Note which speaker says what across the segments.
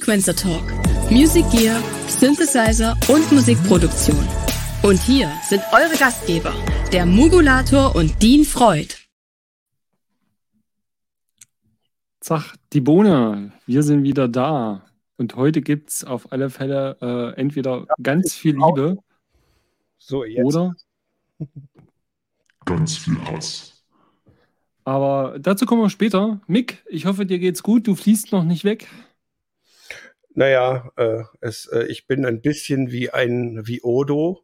Speaker 1: Sequencer Talk. Music Gear, Synthesizer und Musikproduktion. Und hier sind eure Gastgeber, der Mugulator und Dean Freud.
Speaker 2: Zach, die Bohne, wir sind wieder da. Und heute gibt es auf alle Fälle äh, entweder ganz viel Liebe
Speaker 3: so, jetzt.
Speaker 2: oder
Speaker 4: ganz viel Hass.
Speaker 2: Aber dazu kommen wir später. Mick, ich hoffe, dir geht's gut. Du fließt noch nicht weg.
Speaker 3: Naja, äh, es, äh, ich bin ein bisschen wie ein wie Odo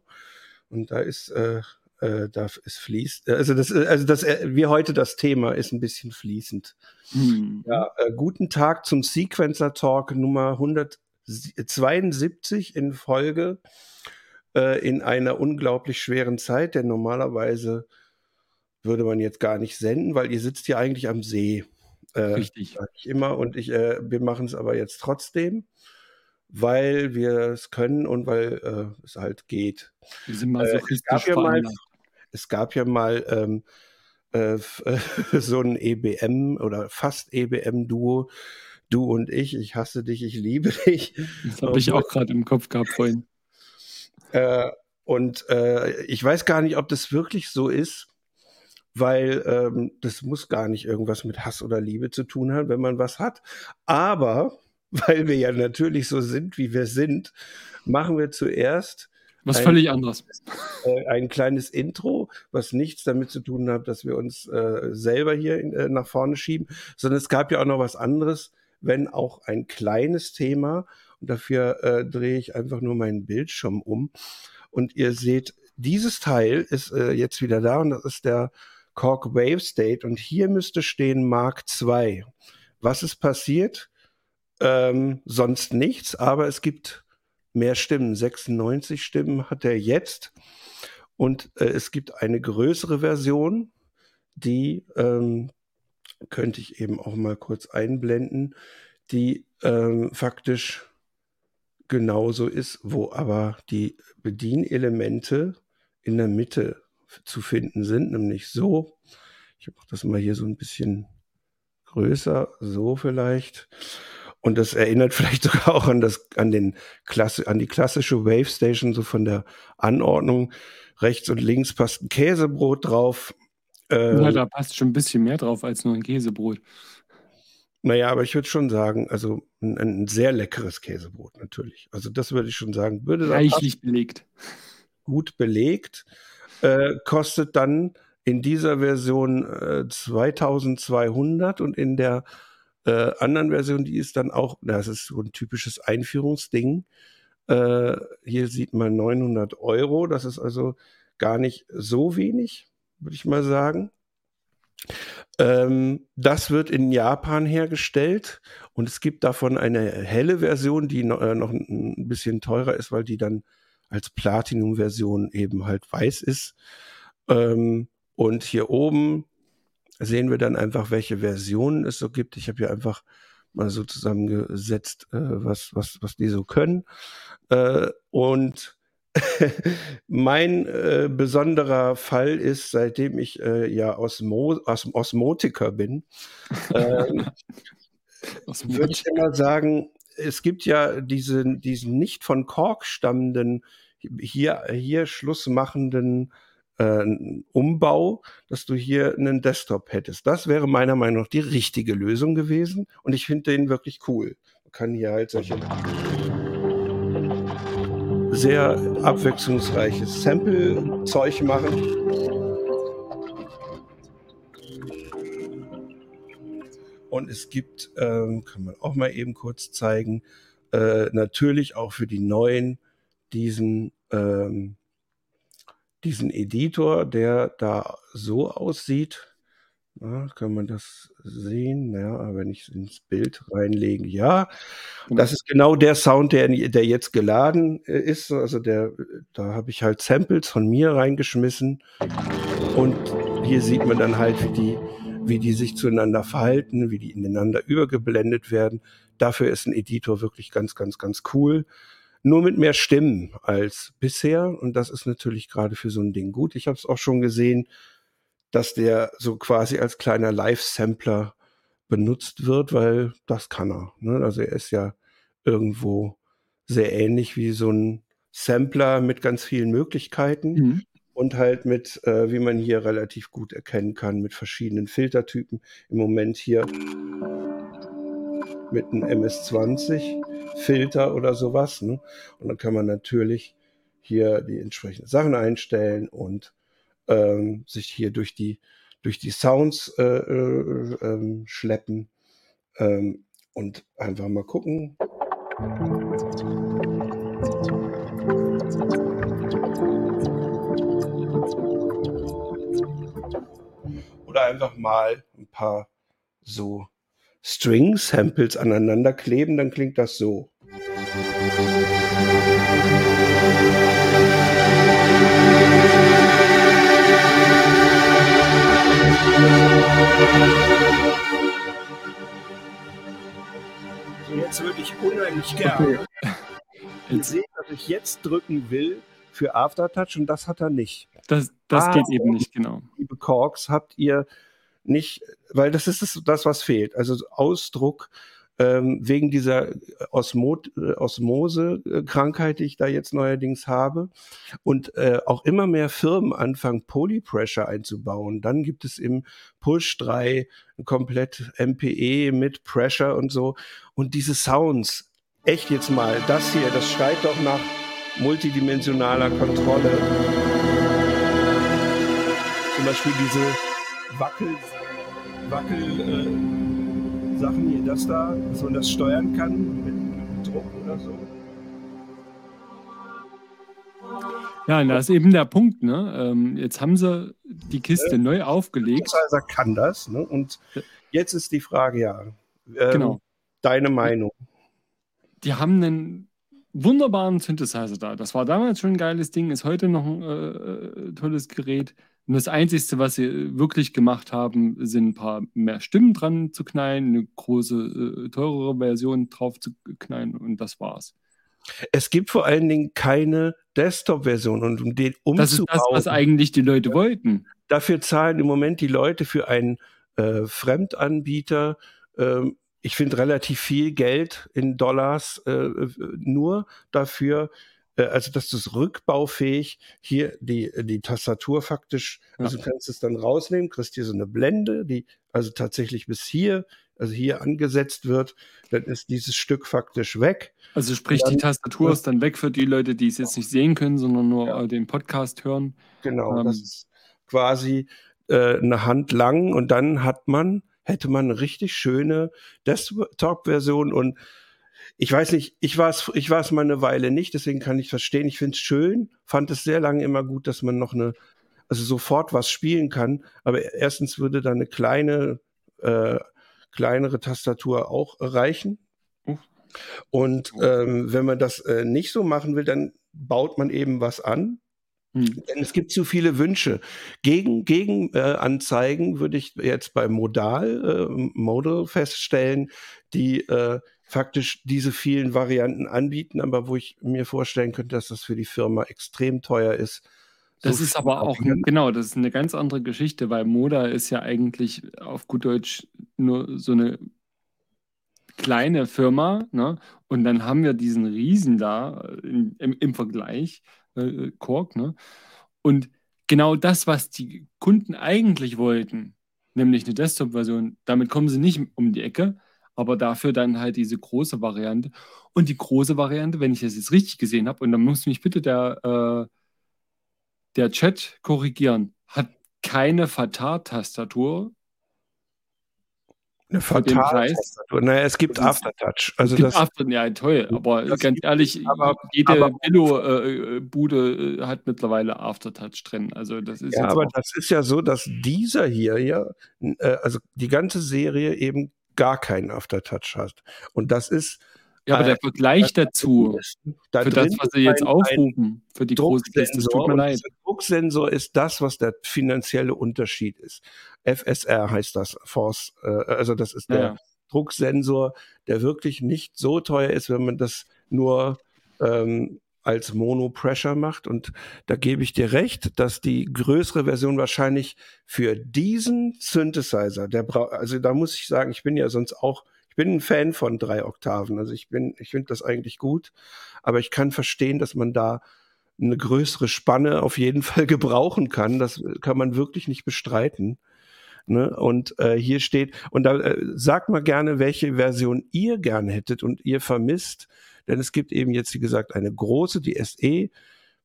Speaker 3: und da ist äh, äh, da ist fließt. Also das, also das, äh, wie heute das Thema ist ein bisschen fließend. Hm. Ja, äh, guten Tag zum Sequencer Talk Nummer 172 in Folge äh, in einer unglaublich schweren Zeit, denn normalerweise würde man jetzt gar nicht senden, weil ihr sitzt ja eigentlich am See.
Speaker 2: Äh, Richtig.
Speaker 3: Ich immer und ich, äh, wir machen es aber jetzt trotzdem, weil wir es können und weil äh, es halt geht.
Speaker 2: Wir sind mal so
Speaker 3: äh, es, gab ja mal, es gab ja mal ähm, äh, so ein EBM oder fast EBM-Duo. Du und ich, ich hasse dich, ich liebe dich.
Speaker 2: Das habe ich auch gerade im Kopf gehabt vorhin.
Speaker 3: Äh, und äh, ich weiß gar nicht, ob das wirklich so ist, weil ähm, das muss gar nicht irgendwas mit Hass oder Liebe zu tun haben, wenn man was hat. Aber weil wir ja natürlich so sind, wie wir sind, machen wir zuerst
Speaker 2: was ein, völlig anderes.
Speaker 3: Äh, ein kleines Intro, was nichts damit zu tun hat, dass wir uns äh, selber hier in, äh, nach vorne schieben, sondern es gab ja auch noch was anderes, wenn auch ein kleines Thema. Und dafür äh, drehe ich einfach nur meinen Bildschirm um. Und ihr seht, dieses Teil ist äh, jetzt wieder da und das ist der Cork Wave State. Und hier müsste stehen Mark II. Was ist passiert? Ähm, sonst nichts, aber es gibt mehr Stimmen. 96 Stimmen hat er jetzt. Und äh, es gibt eine größere Version, die ähm, könnte ich eben auch mal kurz einblenden, die ähm, faktisch genauso ist, wo aber die Bedienelemente in der Mitte zu finden sind, nämlich so. Ich mache das mal hier so ein bisschen größer, so vielleicht. Und das erinnert vielleicht sogar auch an das, an den Klasse, an die klassische Wave Station, so von der Anordnung. Rechts und links passt ein Käsebrot drauf.
Speaker 2: Äh, ja, da passt schon ein bisschen mehr drauf als nur ein Käsebrot.
Speaker 3: Naja, aber ich würde schon sagen, also ein, ein, sehr leckeres Käsebrot natürlich. Also das würde ich schon sagen. Würde
Speaker 2: Reichlich belegt.
Speaker 3: Gut belegt. Äh, kostet dann in dieser Version äh, 2200 und in der äh, anderen Version, die ist dann auch, das ist so ein typisches Einführungsding. Äh, hier sieht man 900 Euro. Das ist also gar nicht so wenig, würde ich mal sagen. Ähm, das wird in Japan hergestellt und es gibt davon eine helle Version, die äh, noch ein bisschen teurer ist, weil die dann als Platinum-Version eben halt weiß ist. Ähm, und hier oben sehen wir dann einfach, welche Versionen es so gibt. Ich habe hier einfach mal so zusammengesetzt, äh, was, was, was die so können. Äh, und mein äh, besonderer Fall ist, seitdem ich äh, ja Osmo Os Osmotiker bin, ähm, würde ich immer sagen, es gibt ja diesen, diesen nicht von Kork stammenden, hier, hier schlussmachenden äh, Umbau, dass du hier einen Desktop hättest. Das wäre meiner Meinung nach die richtige Lösung gewesen und ich finde den wirklich cool. Man kann hier halt solche sehr abwechslungsreiches Sample-Zeug machen. Und es gibt, ähm, kann man auch mal eben kurz zeigen, äh, natürlich auch für die neuen diesen ähm, diesen Editor, der da so aussieht. Na, kann man das sehen? Ja, wenn ich es ins Bild reinlege, ja. Das ist genau der Sound, der, der jetzt geladen äh, ist. Also der, da habe ich halt Samples von mir reingeschmissen. Und hier sieht man dann halt, wie die, wie die sich zueinander verhalten, wie die ineinander übergeblendet werden. Dafür ist ein Editor wirklich ganz, ganz, ganz cool nur mit mehr Stimmen als bisher. Und das ist natürlich gerade für so ein Ding gut. Ich habe es auch schon gesehen, dass der so quasi als kleiner Live-Sampler benutzt wird, weil das kann er. Ne? Also er ist ja irgendwo sehr ähnlich wie so ein Sampler mit ganz vielen Möglichkeiten mhm. Und halt mit, äh, wie man hier relativ gut erkennen kann, mit verschiedenen Filtertypen. Im Moment hier mit einem MS-20 Filter oder sowas. Ne? Und dann kann man natürlich hier die entsprechenden Sachen einstellen und ähm, sich hier durch die durch die Sounds äh, äh, äh, schleppen ähm, und einfach mal gucken. Oder einfach mal ein paar so String-Samples aneinander kleben, dann klingt das so. So, jetzt würde ich unheimlich gerne. Okay. Ihr seht, dass ich jetzt drücken will für Aftertouch und das hat er nicht.
Speaker 2: Das, das ah, geht eben nicht, genau.
Speaker 3: Liebe Korks, habt ihr nicht, weil das ist das, das was fehlt. Also Ausdruck ähm, wegen dieser Osmo äh, Osmose-Krankheit, die ich da jetzt neuerdings habe. Und äh, auch immer mehr Firmen anfangen, Polypressure einzubauen. Dann gibt es im Push 3 komplett MPE mit Pressure und so. Und diese Sounds, echt jetzt mal, das hier, das schreit doch nach multidimensionaler Kontrolle. Zum Beispiel diese Wackel, Wackel, äh, Sachen hier, das da, dass man das steuern kann mit, mit Druck oder so.
Speaker 2: Ja, und da ist eben der Punkt, ne? Ähm, jetzt haben sie die Kiste äh, neu aufgelegt.
Speaker 3: Also kann das, ne? Und jetzt ist die Frage, ja. Ähm, genau. Deine Meinung.
Speaker 2: Die haben einen wunderbaren Synthesizer da. Das war damals schon ein geiles Ding, ist heute noch ein äh, äh tolles Gerät. Und das Einzige, was sie wirklich gemacht haben, sind ein paar mehr Stimmen dran zu knallen, eine große, äh, teurere Version drauf zu knallen und das war's.
Speaker 3: Es gibt vor allen Dingen keine Desktop-Version und um den umzubauen. Das ist das,
Speaker 2: was eigentlich die Leute wollten.
Speaker 3: Dafür zahlen im Moment die Leute für einen äh, Fremdanbieter ähm, ich finde relativ viel Geld in Dollars äh, nur dafür, äh, also dass du es rückbaufähig hier die, die Tastatur faktisch, ja. also du kannst es dann rausnehmen, kriegst hier so eine Blende, die also tatsächlich bis hier, also hier angesetzt wird, dann ist dieses Stück faktisch weg.
Speaker 2: Also sprich, dann, die Tastatur ist dann weg für die Leute, die es jetzt nicht sehen können, sondern nur ja. den Podcast hören.
Speaker 3: Genau, ähm, das ist quasi äh, eine Hand lang und dann hat man, hätte man eine richtig schöne Desktop-Version und ich weiß nicht, ich war es ich war's mal eine Weile nicht, deswegen kann ich verstehen. Ich finde es schön, fand es sehr lange immer gut, dass man noch eine, also sofort was spielen kann. Aber erstens würde da eine kleine, äh, kleinere Tastatur auch reichen. Und ähm, wenn man das äh, nicht so machen will, dann baut man eben was an. Hm. Denn es gibt zu viele Wünsche. Gegen, gegen äh, Anzeigen würde ich jetzt bei Modal, äh, Modal feststellen, die äh, faktisch diese vielen Varianten anbieten, aber wo ich mir vorstellen könnte, dass das für die Firma extrem teuer ist.
Speaker 2: Das so ist aber auch, ne, genau, das ist eine ganz andere Geschichte, weil Moda ist ja eigentlich auf gut Deutsch nur so eine kleine Firma, ne? Und dann haben wir diesen Riesen da äh, in, im, im, Vergleich, äh, Kork, ne? Und genau das, was die Kunden eigentlich wollten, nämlich eine Desktop-Version, damit kommen sie nicht um die Ecke, aber dafür dann halt diese große Variante. Und die große Variante, wenn ich das jetzt richtig gesehen habe, und dann muss mich bitte der, äh, der Chat korrigieren, hat keine Fatar-Tastatur.
Speaker 3: Eine Fatar-Tastatur? Naja, es gibt Aftertouch.
Speaker 2: Also es gibt das, After, ja, toll, aber ganz ehrlich, aber, jede Billo-Bude äh, hat mittlerweile Aftertouch drin. Also das ist
Speaker 3: ja, aber das ist ja so, dass dieser hier ja, äh, also die ganze Serie eben gar keinen Aftertouch hast. Und das ist.
Speaker 2: Ja, aber der Vergleich dazu, da für das, was Sie jetzt aufrufen, für die große Kiste, tut mir leid.
Speaker 3: Der Drucksensor ist das, was der finanzielle Unterschied ist. FSR heißt das, Force, äh, also das ist der ja. Drucksensor, der wirklich nicht so teuer ist, wenn man das nur ähm, als Mono Pressure macht. Und da gebe ich dir recht, dass die größere Version wahrscheinlich für diesen Synthesizer, der also da muss ich sagen, ich bin ja sonst auch, bin ein Fan von drei Oktaven. Also ich bin, ich finde das eigentlich gut, aber ich kann verstehen, dass man da eine größere Spanne auf jeden Fall gebrauchen kann. Das kann man wirklich nicht bestreiten. Ne? Und äh, hier steht, und da äh, sagt mal gerne, welche Version ihr gerne hättet und ihr vermisst. Denn es gibt eben jetzt, wie gesagt, eine große, die SE,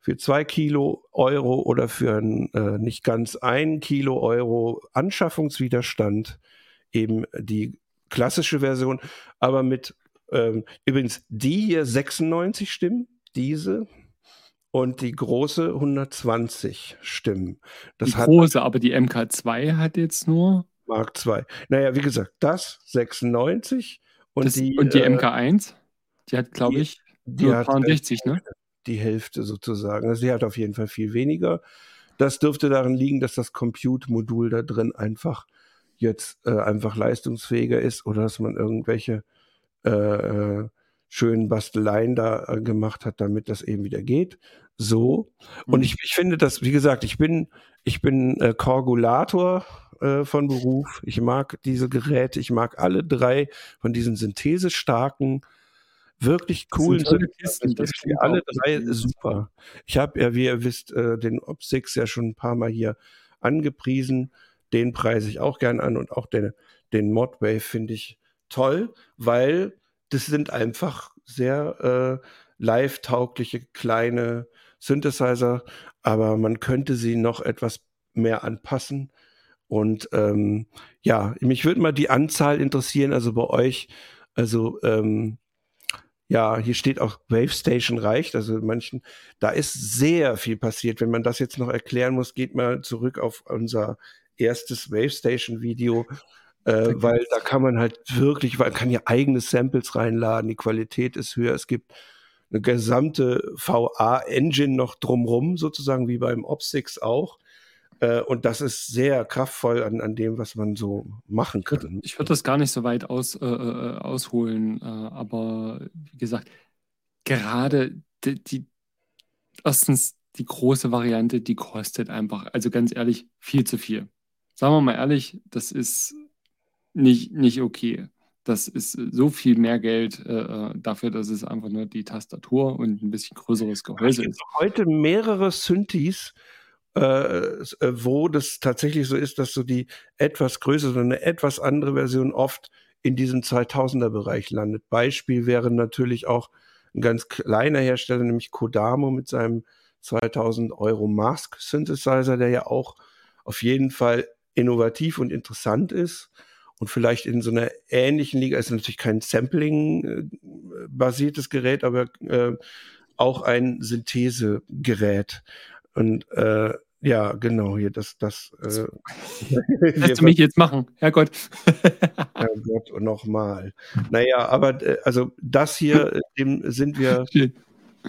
Speaker 3: für zwei Kilo Euro oder für ein, äh, nicht ganz ein Kilo Euro Anschaffungswiderstand eben die klassische Version, aber mit ähm, übrigens die hier 96 Stimmen, diese und die große 120 Stimmen.
Speaker 2: Das die große, aber die MK2 hat jetzt nur
Speaker 3: Mark 2. Naja, wie gesagt, das 96 und
Speaker 2: das,
Speaker 3: die
Speaker 2: und die äh, MK1, die hat, glaube ich,
Speaker 3: die nur 60, ne? Die Hälfte sozusagen. Also die hat auf jeden Fall viel weniger. Das dürfte daran liegen, dass das Compute-Modul da drin einfach jetzt äh, einfach leistungsfähiger ist oder dass man irgendwelche äh, äh schönen Basteleien da äh, gemacht hat, damit das eben wieder geht. So. Und mhm. ich, ich finde das, wie gesagt, ich bin, ich bin äh, Korgulator äh, von Beruf. Ich mag diese Geräte. Ich mag alle drei von diesen synthesestarken, wirklich coolen Kisten. Das sind alle drei super. Ich habe ja, wie ihr wisst, äh, den Op6 ja schon ein paar Mal hier angepriesen. Den preise ich auch gern an und auch den, den Modwave finde ich toll, weil das sind einfach sehr äh, live-taugliche kleine Synthesizer, aber man könnte sie noch etwas mehr anpassen. Und ähm, ja, mich würde mal die Anzahl interessieren, also bei euch, also ähm, ja, hier steht auch Wave Station reicht, also manchen, da ist sehr viel passiert. Wenn man das jetzt noch erklären muss, geht mal zurück auf unser erstes Wave Station Video äh, weil da kann man halt wirklich, man kann ja eigene Samples reinladen, die Qualität ist höher, es gibt eine gesamte VA-Engine noch drumrum, sozusagen wie beim OP6 auch. Äh, und das ist sehr kraftvoll an, an dem, was man so machen kann.
Speaker 2: Ich würde das gar nicht so weit aus, äh, äh, ausholen, äh, aber wie gesagt, gerade die, die, erstens die große Variante, die kostet einfach, also ganz ehrlich, viel zu viel. Sagen wir mal ehrlich, das ist nicht, nicht okay. Das ist so viel mehr Geld äh, äh, dafür, dass es einfach nur die Tastatur und ein bisschen größeres Gehäuse ist.
Speaker 3: Heute mehrere Synthes, äh, äh, wo das tatsächlich so ist, dass so die etwas größere, eine etwas andere Version oft in diesem 2000er Bereich landet. Beispiel wäre natürlich auch ein ganz kleiner Hersteller, nämlich Kodamo mit seinem 2000 Euro Mask Synthesizer, der ja auch auf jeden Fall innovativ und interessant ist und vielleicht in so einer ähnlichen Liga ist natürlich kein Sampling-basiertes Gerät, aber äh, auch ein Synthesegerät. Und äh, ja, genau, hier das, das. Äh,
Speaker 2: Lässt du mich jetzt machen, Herrgott.
Speaker 3: Herrgott, nochmal. Naja, aber äh, also das hier, dem sind wir.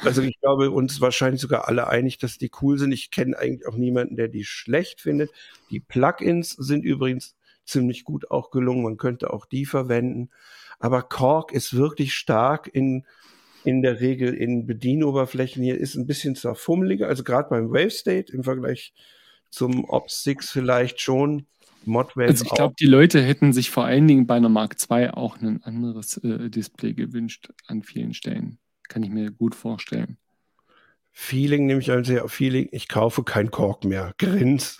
Speaker 3: Also ich glaube, uns wahrscheinlich sogar alle einig, dass die cool sind. Ich kenne eigentlich auch niemanden, der die schlecht findet. Die Plugins sind übrigens ziemlich gut auch gelungen. Man könnte auch die verwenden. Aber Korg ist wirklich stark in, in der Regel in Bedienoberflächen. Hier ist ein bisschen zwar fummeliger, also gerade beim Wave State im Vergleich zum Ops 6 vielleicht schon.
Speaker 2: Modwave also ich glaube, die Leute hätten sich vor allen Dingen bei einer Mark II auch ein anderes äh, Display gewünscht an vielen Stellen. Kann ich mir gut vorstellen.
Speaker 3: Feeling nehme ich also sehr Feeling. Ich kaufe kein Kork mehr. Grins.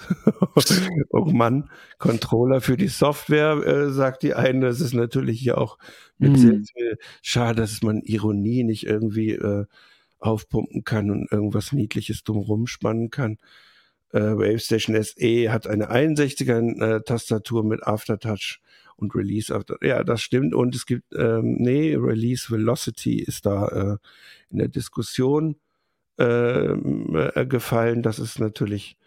Speaker 3: oh Mann. Controller für die Software, äh, sagt die eine. Das ist natürlich hier auch mit mm. sehr viel schade, dass man Ironie nicht irgendwie äh, aufpumpen kann und irgendwas Niedliches drumherum spannen kann. Äh, WaveStation SE hat eine 61er äh, Tastatur mit Aftertouch und Release. Ja, das stimmt. Und es gibt, ähm, nee, Release Velocity ist da äh, in der Diskussion ähm, äh, gefallen. Das ist natürlich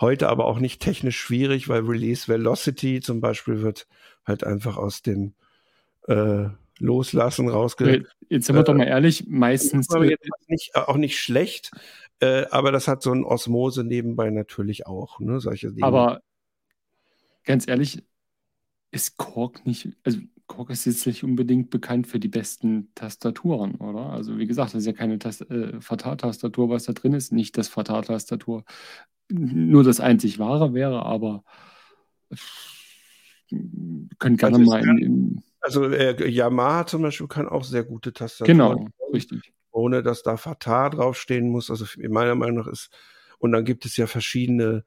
Speaker 3: heute aber auch nicht technisch schwierig, weil Release Velocity zum Beispiel wird halt einfach aus dem äh, Loslassen rausge...
Speaker 2: Jetzt sind wir äh, doch mal ehrlich, meistens...
Speaker 3: Nicht, auch nicht schlecht, äh, aber das hat so ein Osmose nebenbei natürlich auch, ne, solche
Speaker 2: Dinge. Aber ganz ehrlich, ist Korg nicht, also Korg ist jetzt nicht unbedingt bekannt für die besten Tastaturen, oder? Also wie gesagt, das ist ja keine Tast äh, Fatal-Tastatur, was da drin ist. Nicht, dass Fatal-Tastatur nur das einzig Wahre wäre, aber können gerne
Speaker 3: Also,
Speaker 2: mal in, in
Speaker 3: also äh, Yamaha zum Beispiel kann auch sehr gute Tastaturen,
Speaker 2: genau, richtig.
Speaker 3: ohne dass da Fatal draufstehen muss. Also meiner Meinung nach ist, und dann gibt es ja verschiedene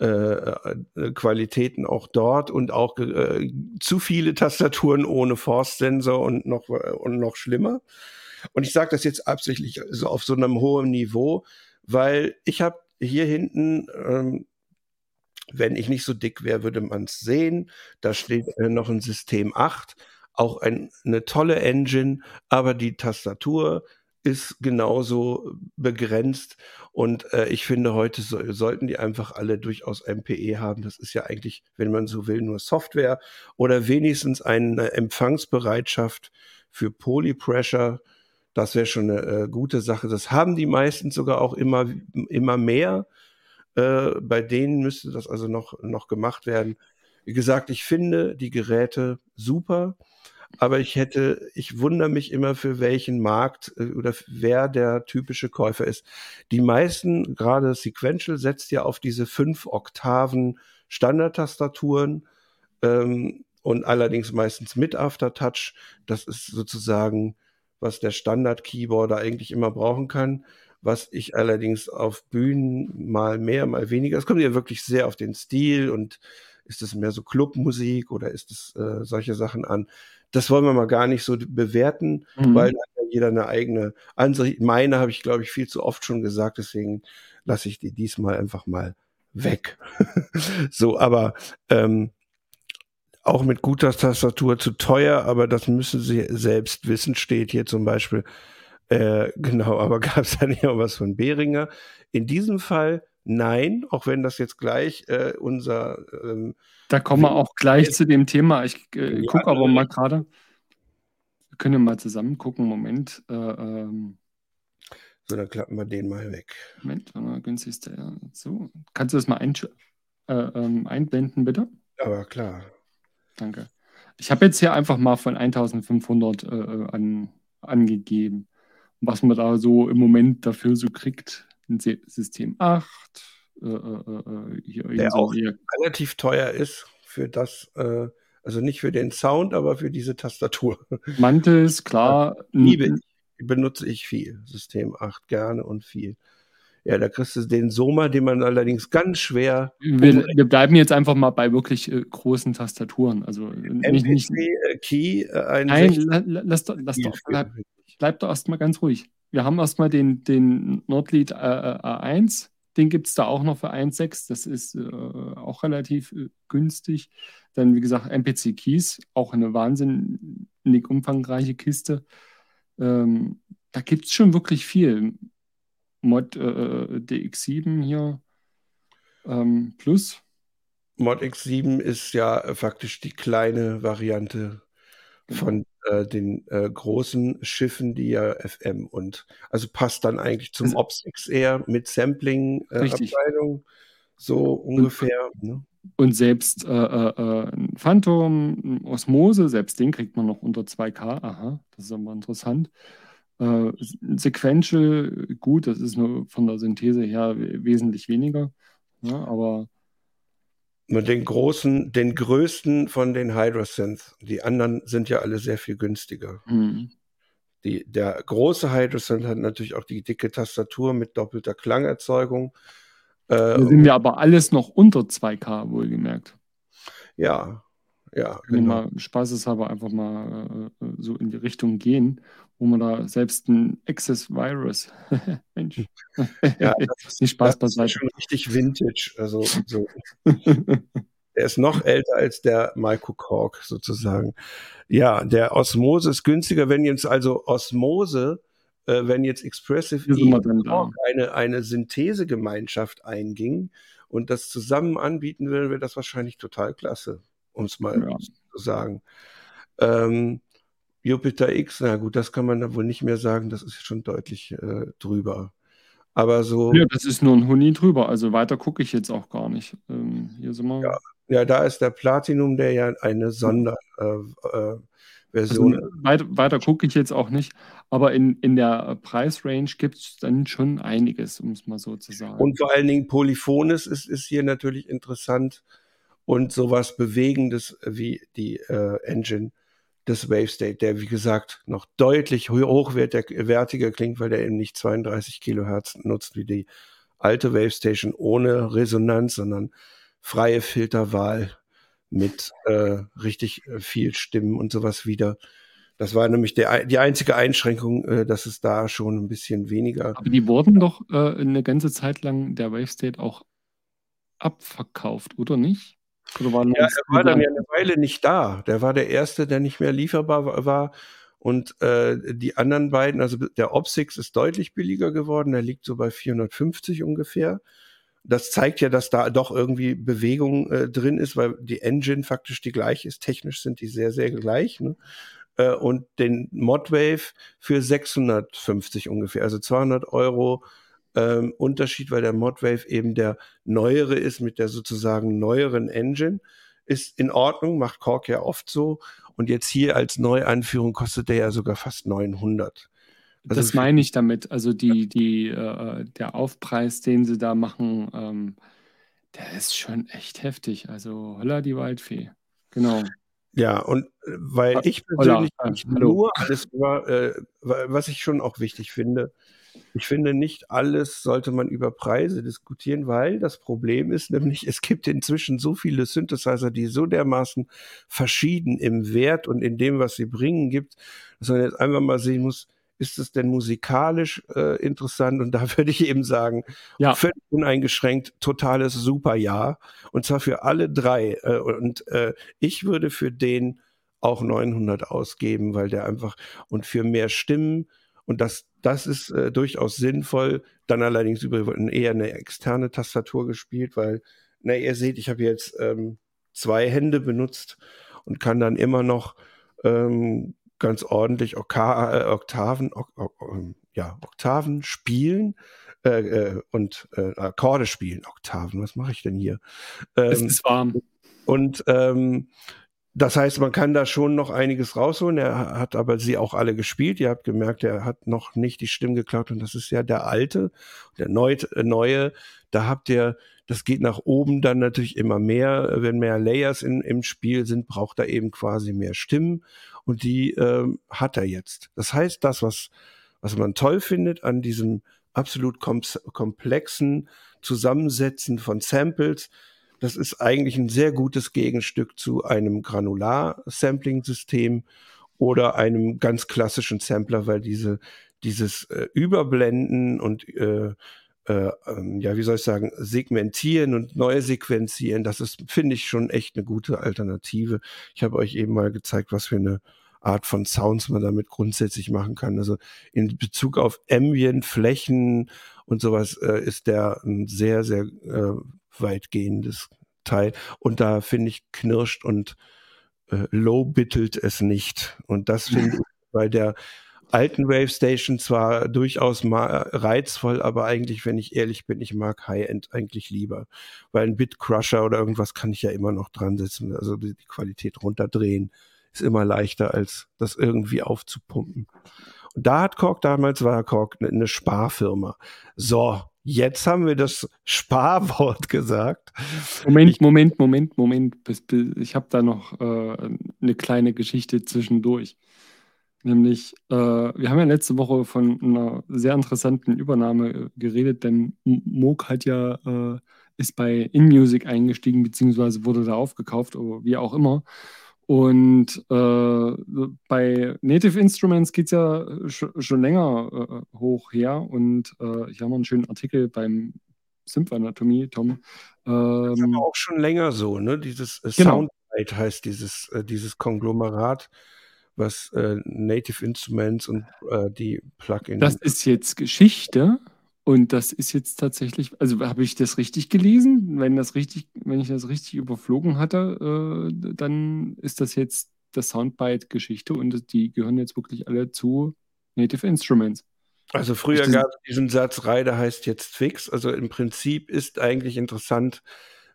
Speaker 3: äh, äh, Qualitäten auch dort und auch äh, zu viele Tastaturen ohne Force-Sensor und noch, äh, und noch schlimmer. Und ich sage das jetzt absichtlich so auf so einem hohen Niveau, weil ich habe hier hinten, ähm, wenn ich nicht so dick wäre, würde man es sehen. Da steht äh, noch ein System 8, auch ein, eine tolle Engine, aber die Tastatur ist genauso begrenzt. Und äh, ich finde, heute so, sollten die einfach alle durchaus MPE haben. Das ist ja eigentlich, wenn man so will, nur Software oder wenigstens eine Empfangsbereitschaft für Polypressure. Das wäre schon eine äh, gute Sache. Das haben die meisten sogar auch immer, immer mehr. Äh, bei denen müsste das also noch, noch gemacht werden. Wie gesagt, ich finde die Geräte super, aber ich hätte, ich wundere mich immer, für welchen Markt äh, oder wer der typische Käufer ist. Die meisten, gerade Sequential, setzt ja auf diese fünf Oktaven Standardtastaturen ähm, und allerdings meistens mit Aftertouch. Das ist sozusagen, was der Standard-Keyboarder eigentlich immer brauchen kann was ich allerdings auf Bühnen mal mehr, mal weniger. Es kommt ja wirklich sehr auf den Stil und ist es mehr so Clubmusik oder ist es äh, solche Sachen an. Das wollen wir mal gar nicht so bewerten,
Speaker 2: Mhm.
Speaker 3: weil da hat ja jeder eine eigene Ansicht. Meine habe ich, glaube ich, viel zu oft schon gesagt, deswegen lasse ich die diesmal einfach mal weg. so, aber ähm, auch mit guter Tastatur zu teuer, aber das müssen Sie selbst wissen, steht hier zum Beispiel. Äh, genau, aber gab es da nicht auch was von Behringer? In diesem Fall nein, auch wenn das jetzt gleich äh, unser ähm,
Speaker 2: Da kommen wir auch gleich zu dem Thema. Ich äh,
Speaker 3: Ja,
Speaker 2: gucke aber mal gerade. Wir können ja mal zusammen gucken. Moment. Äh, ähm,
Speaker 3: so, dann klappen wir den mal weg.
Speaker 2: Moment, äh, günstigste. Ja, so. Kannst du das mal einsch- äh, ähm, einblenden, bitte?
Speaker 3: Aber klar.
Speaker 2: Danke. Ich habe jetzt hier einfach mal von 1500 äh, äh, an, angegeben, was man da so im Moment dafür so kriegt. System 8, äh, äh, äh, hier
Speaker 3: Der auch
Speaker 2: eher-
Speaker 3: relativ teuer ist für das, äh, also nicht für den Sound, aber für diese Tastatur.
Speaker 2: Mantis, klar.
Speaker 3: Liebe ich. Benutze ich viel. System 8 gerne und viel. Ja, da kriegst du den Soma, den man allerdings ganz schwer
Speaker 2: Wir, wir bleiben jetzt einfach mal bei wirklich äh, großen Tastaturen. Also äh, nicht, nicht,
Speaker 3: äh, Key äh, ein
Speaker 2: nein,
Speaker 3: 16
Speaker 2: la, la, lass doch, lass doch, bleib, bleib doch erstmal ganz ruhig. Wir haben erstmal den, den Nordlead äh, äh, A1, den gibt es da auch noch für 1.6, das ist auch relativ günstig. Dann, wie gesagt, MPC Keys, auch eine wahnsinnig umfangreiche Kiste. Ähm, da gibt es schon wirklich viel. Mod äh, DX7 hier ähm, Plus.
Speaker 3: Mod X7 ist ja faktisch die kleine Variante
Speaker 2: Genau.
Speaker 3: von äh, den äh, großen Schiffen, die ja FM und also passt dann eigentlich zum
Speaker 2: Also-
Speaker 3: Ops XR mit Sampling äh, so ungefähr. Ne?
Speaker 2: Und selbst äh, äh, ein Phantom, ein Osmose, selbst den kriegt man noch unter 2K. Aha, das ist aber interessant. Äh, Sequential, gut, das ist nur von der Synthese her we- wesentlich weniger. Ja, aber
Speaker 3: Nur den großen, den größten von den Hydrosynth. Die anderen sind ja alle sehr viel günstiger.
Speaker 2: hm,
Speaker 3: Die, der große Hydrosynth hat natürlich auch die dicke Tastatur mit doppelter Klangerzeugung. Äh,
Speaker 2: da sind wir aber alles noch unter 2K, wohlgemerkt.
Speaker 3: ja, ja,
Speaker 2: Können
Speaker 3: genau.
Speaker 2: mal spaßeshalber einfach mal äh, äh, so in die Richtung gehen, wo man da selbst ein Access Virus, Mensch,
Speaker 3: Ja, das ist,
Speaker 2: Nicht Spaß
Speaker 3: das ist schon richtig Vintage. Also so. Er ist noch älter als der Michael Kork sozusagen. Ja, der Osmose ist günstiger, wenn jetzt also Osmose, äh, wenn jetzt Expressive E eine, eine Synthesegemeinschaft einging und das zusammen anbieten will, wäre das wahrscheinlich total klasse, um es mal
Speaker 2: Ja.
Speaker 3: zu sagen. Ähm, Jupiter X, na gut, das kann man da wohl nicht mehr sagen, das ist schon deutlich äh, drüber. Aber so,
Speaker 2: Ja, das ist nur ein Huni drüber. Also weiter gucke ich jetzt auch gar nicht. Ähm, hier sind wir.
Speaker 3: Ja. Ja, da ist der Platinum, der ja eine Sonderversion. Äh, äh, also,
Speaker 2: weiter, weiter gucke ich jetzt auch nicht, aber in, in der Preisrange gibt es dann schon einiges, um es mal so zu sagen.
Speaker 3: Und vor allen Dingen Polyphones ist, ist hier natürlich interessant und sowas Bewegendes wie die äh, Engine des WaveState, der wie gesagt noch deutlich hochwertiger klingt, weil der eben nicht 32 Kilohertz nutzt wie die alte WaveStation ohne Resonanz, sondern freie Filterwahl mit äh, richtig äh, viel Stimmen und sowas wieder. Das war nämlich der, die einzige Einschränkung, äh, dass es da schon ein bisschen weniger.
Speaker 2: Aber die wurden doch äh, eine ganze Zeit lang der WaveState auch abverkauft, oder nicht?
Speaker 3: War ja, er war dann ja eine Weile nicht da. Der war der erste, der nicht mehr lieferbar war. Und äh, die anderen beiden, also der Opsix ist deutlich billiger geworden. Der liegt so bei 450 ungefähr das zeigt ja, dass da doch irgendwie Bewegung äh, drin ist, weil die Engine faktisch die gleiche ist. Technisch sind die sehr, sehr gleich. Ne? Äh, und den Modwave für 650 ungefähr, also 200 Euro ähm, Unterschied, weil der Modwave eben der neuere ist mit der sozusagen neueren Engine. Ist in Ordnung, macht Korg ja oft so. Und jetzt hier als Neuanführung kostet der ja sogar fast 900.
Speaker 2: Also das meine ich damit. Also die, die, äh, der Aufpreis, den sie da machen, ähm, der ist schon echt heftig. Also holla die Waldfee. Genau.
Speaker 3: Ja, und weil ich persönlich holla, nicht nur alles über, äh, was ich schon auch wichtig finde, ich finde, nicht alles sollte man über Preise diskutieren, weil das Problem ist nämlich, es gibt inzwischen so viele Synthesizer, die so dermaßen verschieden im Wert und in dem, was sie bringen, gibt, dass man jetzt einfach mal sehen muss, ist es denn musikalisch äh, interessant? Und da würde ich eben sagen, ja. völlig uneingeschränkt, totales Superjahr. Und zwar für alle drei. Äh, und äh, ich würde für den auch 900 ausgeben, weil der einfach und für mehr Stimmen und das, das ist äh, durchaus sinnvoll. Dann allerdings übrigens eher eine externe Tastatur gespielt, weil, na, ihr seht, ich habe jetzt ähm, zwei Hände benutzt und kann dann immer noch ähm, ganz ordentlich Oka äh, Oktaven, ok ok ähm, ja, Oktaven spielen äh, äh, und äh, Akkorde spielen. Oktaven, was mache ich denn hier?
Speaker 2: Ähm, es ist warm.
Speaker 3: Und ähm, das heißt, man kann da schon noch einiges rausholen. Er hat aber sie auch alle gespielt. Ihr habt gemerkt, er hat noch nicht die Stimmen geklaut und das ist ja der alte, der neue, neue. Da habt ihr, das geht nach oben dann natürlich immer mehr. Wenn mehr Layers in, im Spiel sind, braucht er eben quasi mehr Stimmen und die ähm, hat er jetzt. Das heißt, das, was, was man toll findet an diesem absolut kom komplexen Zusammensetzen von Samples, das ist eigentlich ein sehr gutes Gegenstück zu einem Granular-Sampling-System oder einem ganz klassischen Sampler, weil diese, dieses äh, Überblenden und äh, äh, ähm, ja, wie soll ich sagen, segmentieren und neu sequenzieren, das ist, finde ich, schon echt eine gute Alternative. Ich habe euch eben mal gezeigt, was für eine Art von Sounds man damit grundsätzlich machen kann. Also in Bezug auf Ambient, Flächen und sowas äh, ist der ein sehr, sehr äh, weitgehendes Teil. Und da finde ich knirscht und äh, low bittelt es nicht. Und das finde ich bei der alten Wave Station zwar durchaus mal reizvoll, aber eigentlich, wenn ich ehrlich bin, ich mag High-End eigentlich lieber. Weil ein Bit Crusher oder irgendwas kann ich ja immer noch dran setzen, also die, die Qualität runterdrehen ist immer leichter, als das irgendwie aufzupumpen. Und da hat Korg damals, war Korg eine, eine Sparfirma. So, jetzt haben wir das Sparwort gesagt.
Speaker 2: Moment, ich, Moment, Moment, Moment. Ich habe da noch äh, eine kleine Geschichte zwischendurch. Nämlich, äh, wir haben ja letzte Woche von einer sehr interessanten Übernahme äh, geredet, denn Moog hat ja, äh, ist bei InMusic eingestiegen, beziehungsweise wurde da aufgekauft, oder wie auch immer. Und äh, bei Native Instruments geht es ja sch schon länger äh, hoch her. Und äh, ich habe mal einen schönen Artikel beim Symph-Anatomie, Tom. Ähm,
Speaker 3: das ist aber auch schon länger so, ne? Dieses äh, genau. Soundbite heißt dieses, äh, dieses Konglomerat, was äh, Native Instruments und die Plugins.
Speaker 2: Das ist jetzt Geschichte. Und das ist jetzt tatsächlich, also habe ich das richtig gelesen? Wenn das richtig, wenn ich das richtig überflogen hatte, äh, dann ist das jetzt das Soundbite-Geschichte und die gehören jetzt wirklich alle zu Native Instruments.
Speaker 3: Also früher gab es diesen Satz, Reide heißt jetzt fix. Also im Prinzip ist eigentlich interessant,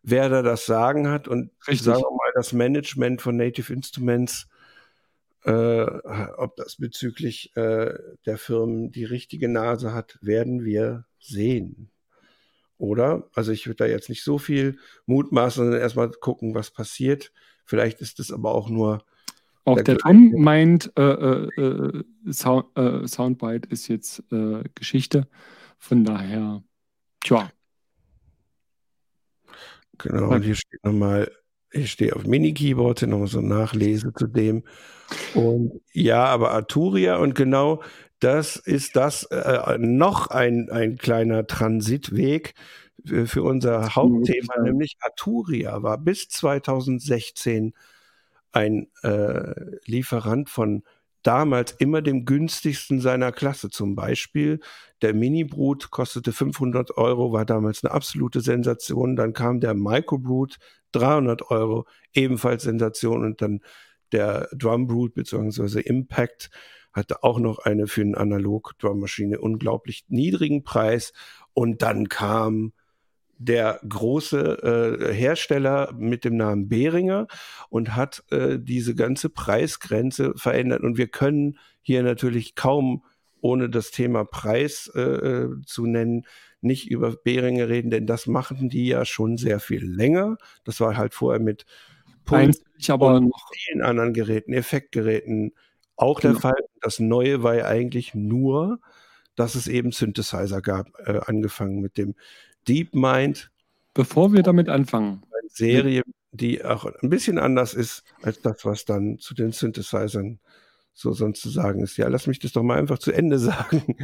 Speaker 3: wer da das Sagen hat und
Speaker 2: Richtig.
Speaker 3: sagen wir mal das Management von Native Instruments, äh, ob das bezüglich äh, der Firmen die richtige Nase hat, werden wir sehen. Oder? Also ich würde da jetzt nicht so viel mutmaßen, sondern erstmal gucken, was passiert. Vielleicht ist es aber auch nur.
Speaker 2: Auch der, der Tom meint, äh, äh, äh, Sound, Soundbite ist jetzt Geschichte. Von daher, tja.
Speaker 3: Genau, und hier steht nochmal, ich stehe auf Mini-Keyboard, nochmal so Nachlese zu dem. Und ja, aber Arturia und genau das ist das äh, noch ein, ein kleiner Transitweg für, für unser Hauptthema, nämlich Arturia war bis 2016 ein äh, Lieferant von damals immer dem günstigsten seiner Klasse. Zum Beispiel der Mini-Brut kostete 500 Euro, war damals eine absolute Sensation. Dann kam der Micro-Brut, 300 Euro, ebenfalls Sensation. Und dann der Drum Brut bzw. Impact hatte auch noch eine für eine Analog-Drum-Maschine unglaublich niedrigen Preis. Und dann kam der große äh, Hersteller mit dem Namen Behringer und hat äh, diese ganze Preisgrenze verändert. Und wir können hier natürlich kaum, ohne das Thema Preis äh, äh zu nennen, nicht über Behringer reden, denn das machen die ja schon sehr viel länger. Das war halt vorher mit
Speaker 2: Puls aber
Speaker 3: und noch vielen anderen Geräten, Effektgeräten auch genau. der Fall. Das Neue war ja eigentlich nur, dass es eben Synthesizer gab, äh, angefangen mit dem DeepMind.
Speaker 2: Bevor wir damit anfangen.
Speaker 3: Eine Serie, die auch ein bisschen anders ist als das, was dann zu den Synthesizern so sonst zu sagen ist. Ja, lass mich das doch mal einfach zu Ende sagen.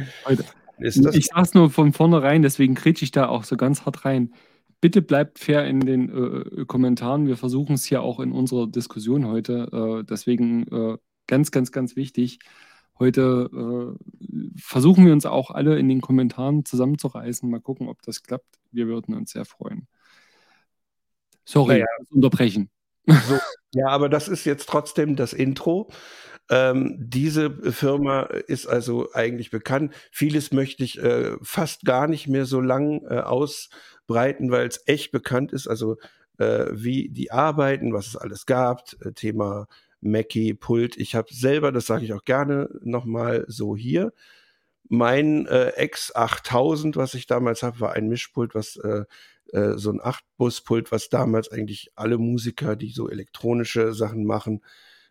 Speaker 2: Ich sag's nur von vornherein, deswegen kretsche ich da auch so ganz hart rein. Bitte bleibt fair in den äh, Kommentaren. Wir versuchen es ja auch in unserer Diskussion heute. Äh, deswegen äh, ganz, ganz, ganz wichtig. Heute äh, versuchen wir uns auch alle in den Kommentaren zusammenzureißen. Mal gucken, ob das klappt. Wir würden uns sehr freuen. Sorry, naja. unterbrechen.
Speaker 3: So, ja, aber das ist jetzt trotzdem das Intro. Ähm, diese Firma ist also eigentlich bekannt. Vieles möchte ich äh, fast gar nicht mehr so lang äh, ausbreiten, weil es echt bekannt ist. Also äh, wie die arbeiten, was es alles gab, äh, Thema Mackie, Pult. Ich habe selber, das sage ich auch gerne nochmal so hier, mein äh, X8000, was ich damals habe, war ein Mischpult, was äh, äh, so ein 8-Bus-Pult, was damals eigentlich alle Musiker, die so elektronische Sachen machen,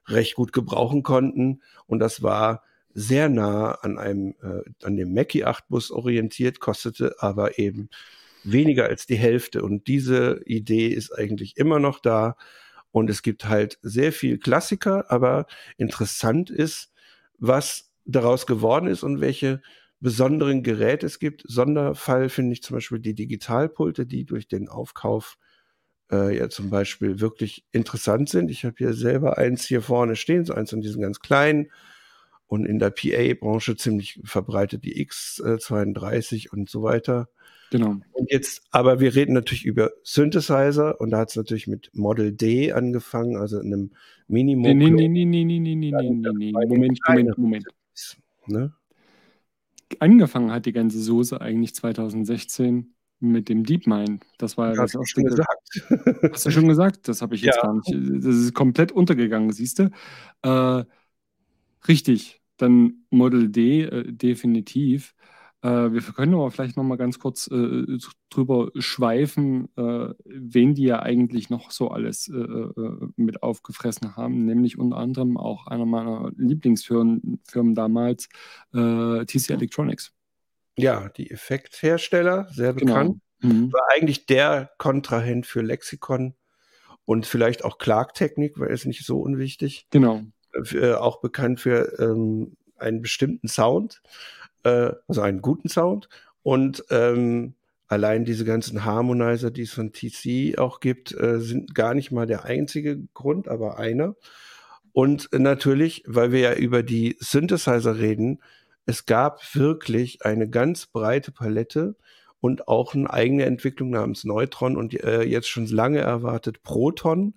Speaker 3: recht gut gebrauchen konnten. Und das war sehr nah an einem, äh, an dem Mackie 8-Bus orientiert, kostete aber eben weniger als die Hälfte. Und diese Idee ist eigentlich immer noch da. Und es gibt halt sehr viel Klassiker, aber interessant ist, was daraus geworden ist und welche besonderen Geräte es gibt. Sonderfall finde ich zum Beispiel die Digitalpulte, die durch den Aufkauf äh, ja zum Beispiel wirklich interessant sind. Ich habe hier selber eins hier vorne stehen, so eins von diesen ganz kleinen und in der PA-Branche ziemlich verbreitet die X32 und so weiter.
Speaker 2: Genau.
Speaker 3: Und jetzt, aber wir reden natürlich über Synthesizer und da hat es natürlich mit Model D angefangen, also einem Minimum.
Speaker 2: Nee, nee, nee, nee, nee, nee, nee, nee, nee, nee. Moment, Moment, Moment. Ne? Angefangen hat die ganze Soße eigentlich 2016 mit dem DeepMind. Das war ja das
Speaker 3: auch schon gesagt.
Speaker 2: Hast du schon gesagt? Das habe ich jetzt ja. gar nicht. Das ist komplett untergegangen, siehst du? Äh, richtig. Dann Model D äh, definitiv. Äh, wir können aber vielleicht noch mal ganz kurz äh, drüber schweifen, äh, wen die ja eigentlich noch so alles äh, äh, mit aufgefressen haben, nämlich unter anderem auch einer meiner Lieblingsfirmen Firmen damals, äh, TC Electronics.
Speaker 3: Ja, die Effekthersteller, sehr genau. bekannt. Genau. Mhm. War eigentlich der Kontrahent für Lexikon und vielleicht auch Clark Technik, weil es nicht so unwichtig.
Speaker 2: Genau.
Speaker 3: auch bekannt für ähm, einen bestimmten Sound äh, also einen guten Sound und ähm, allein diese ganzen Harmonizer, die es von TC auch gibt, äh, sind gar nicht mal der einzige Grund, aber einer. Und natürlich, weil wir ja über die Synthesizer reden, es gab wirklich eine ganz breite Palette und auch eine eigene Entwicklung namens Neutron und äh, jetzt schon lange erwartet Proton.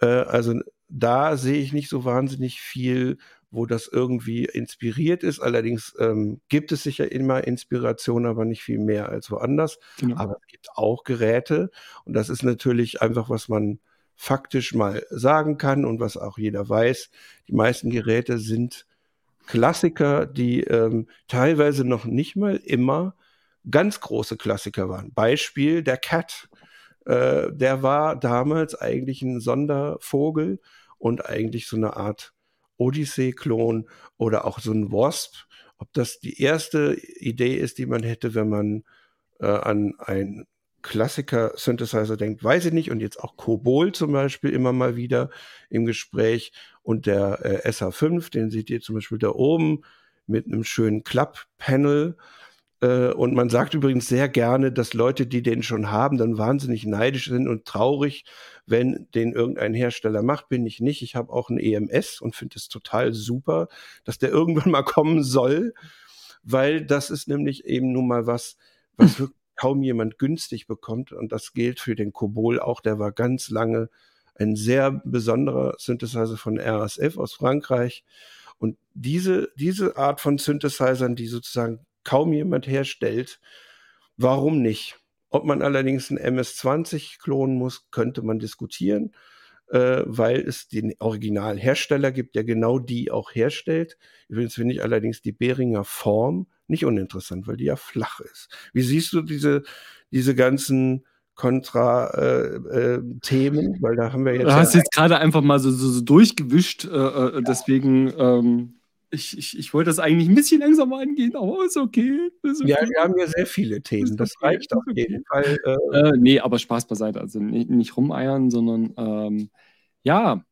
Speaker 3: Äh, also da sehe ich nicht so wahnsinnig viel wo das irgendwie inspiriert ist. Allerdings ähm, gibt es sicher immer Inspiration, aber nicht viel mehr als woanders. Genau. Aber es gibt auch Geräte und das ist natürlich einfach, was man faktisch mal sagen kann und was auch jeder weiß. Die meisten Geräte sind Klassiker, die ähm, teilweise noch nicht mal immer ganz große Klassiker waren. Beispiel der Cat. Äh, der war damals eigentlich ein Sondervogel und eigentlich so eine Art Odyssey-Klon oder auch so ein Wasp. Ob das die erste Idee ist, die man hätte, wenn man äh, an ein Klassiker-Synthesizer denkt, weiß ich nicht. Und jetzt auch Kobol zum Beispiel immer mal wieder im Gespräch. Und der äh, SH5, den seht ihr zum Beispiel da oben mit einem schönen Klapp-Panel. Äh, und man sagt übrigens sehr gerne, dass Leute, die den schon haben, dann wahnsinnig neidisch sind und traurig, wenn den irgendein Hersteller macht. Bin ich nicht. Ich habe auch ein EMS und finde es total super, dass der irgendwann mal kommen soll, weil das ist nämlich eben nun mal was, was wirklich kaum jemand günstig bekommt. Und das gilt für den Kobol auch. Der war ganz lange ein sehr besonderer Synthesizer von RSF aus Frankreich. Und diese, diese Art von Synthesizern, die sozusagen kaum jemand herstellt, warum nicht? Ob man allerdings ein MS-20 klonen muss, könnte man diskutieren, äh, weil es den Originalhersteller gibt, der genau die auch herstellt. Übrigens finde ich allerdings die Behringer Form nicht uninteressant, weil die ja flach ist. Wie siehst du diese, diese ganzen Kontra-Themen? Äh, äh, weil da haben wir jetzt.
Speaker 2: Du hast ja jetzt gerade einfach mal so, so, so durchgewischt, äh, äh ja. deswegen. Ähm ich, ich, ich wollte das eigentlich ein bisschen langsamer angehen, aber ist okay. Ist okay.
Speaker 3: Ja, wir haben ja sehr viele Themen. Das okay, reicht auf okay. jeden Fall.
Speaker 2: Äh, äh, nee, aber Spaß beiseite. Also nicht, nicht rumeiern, sondern ähm, ja,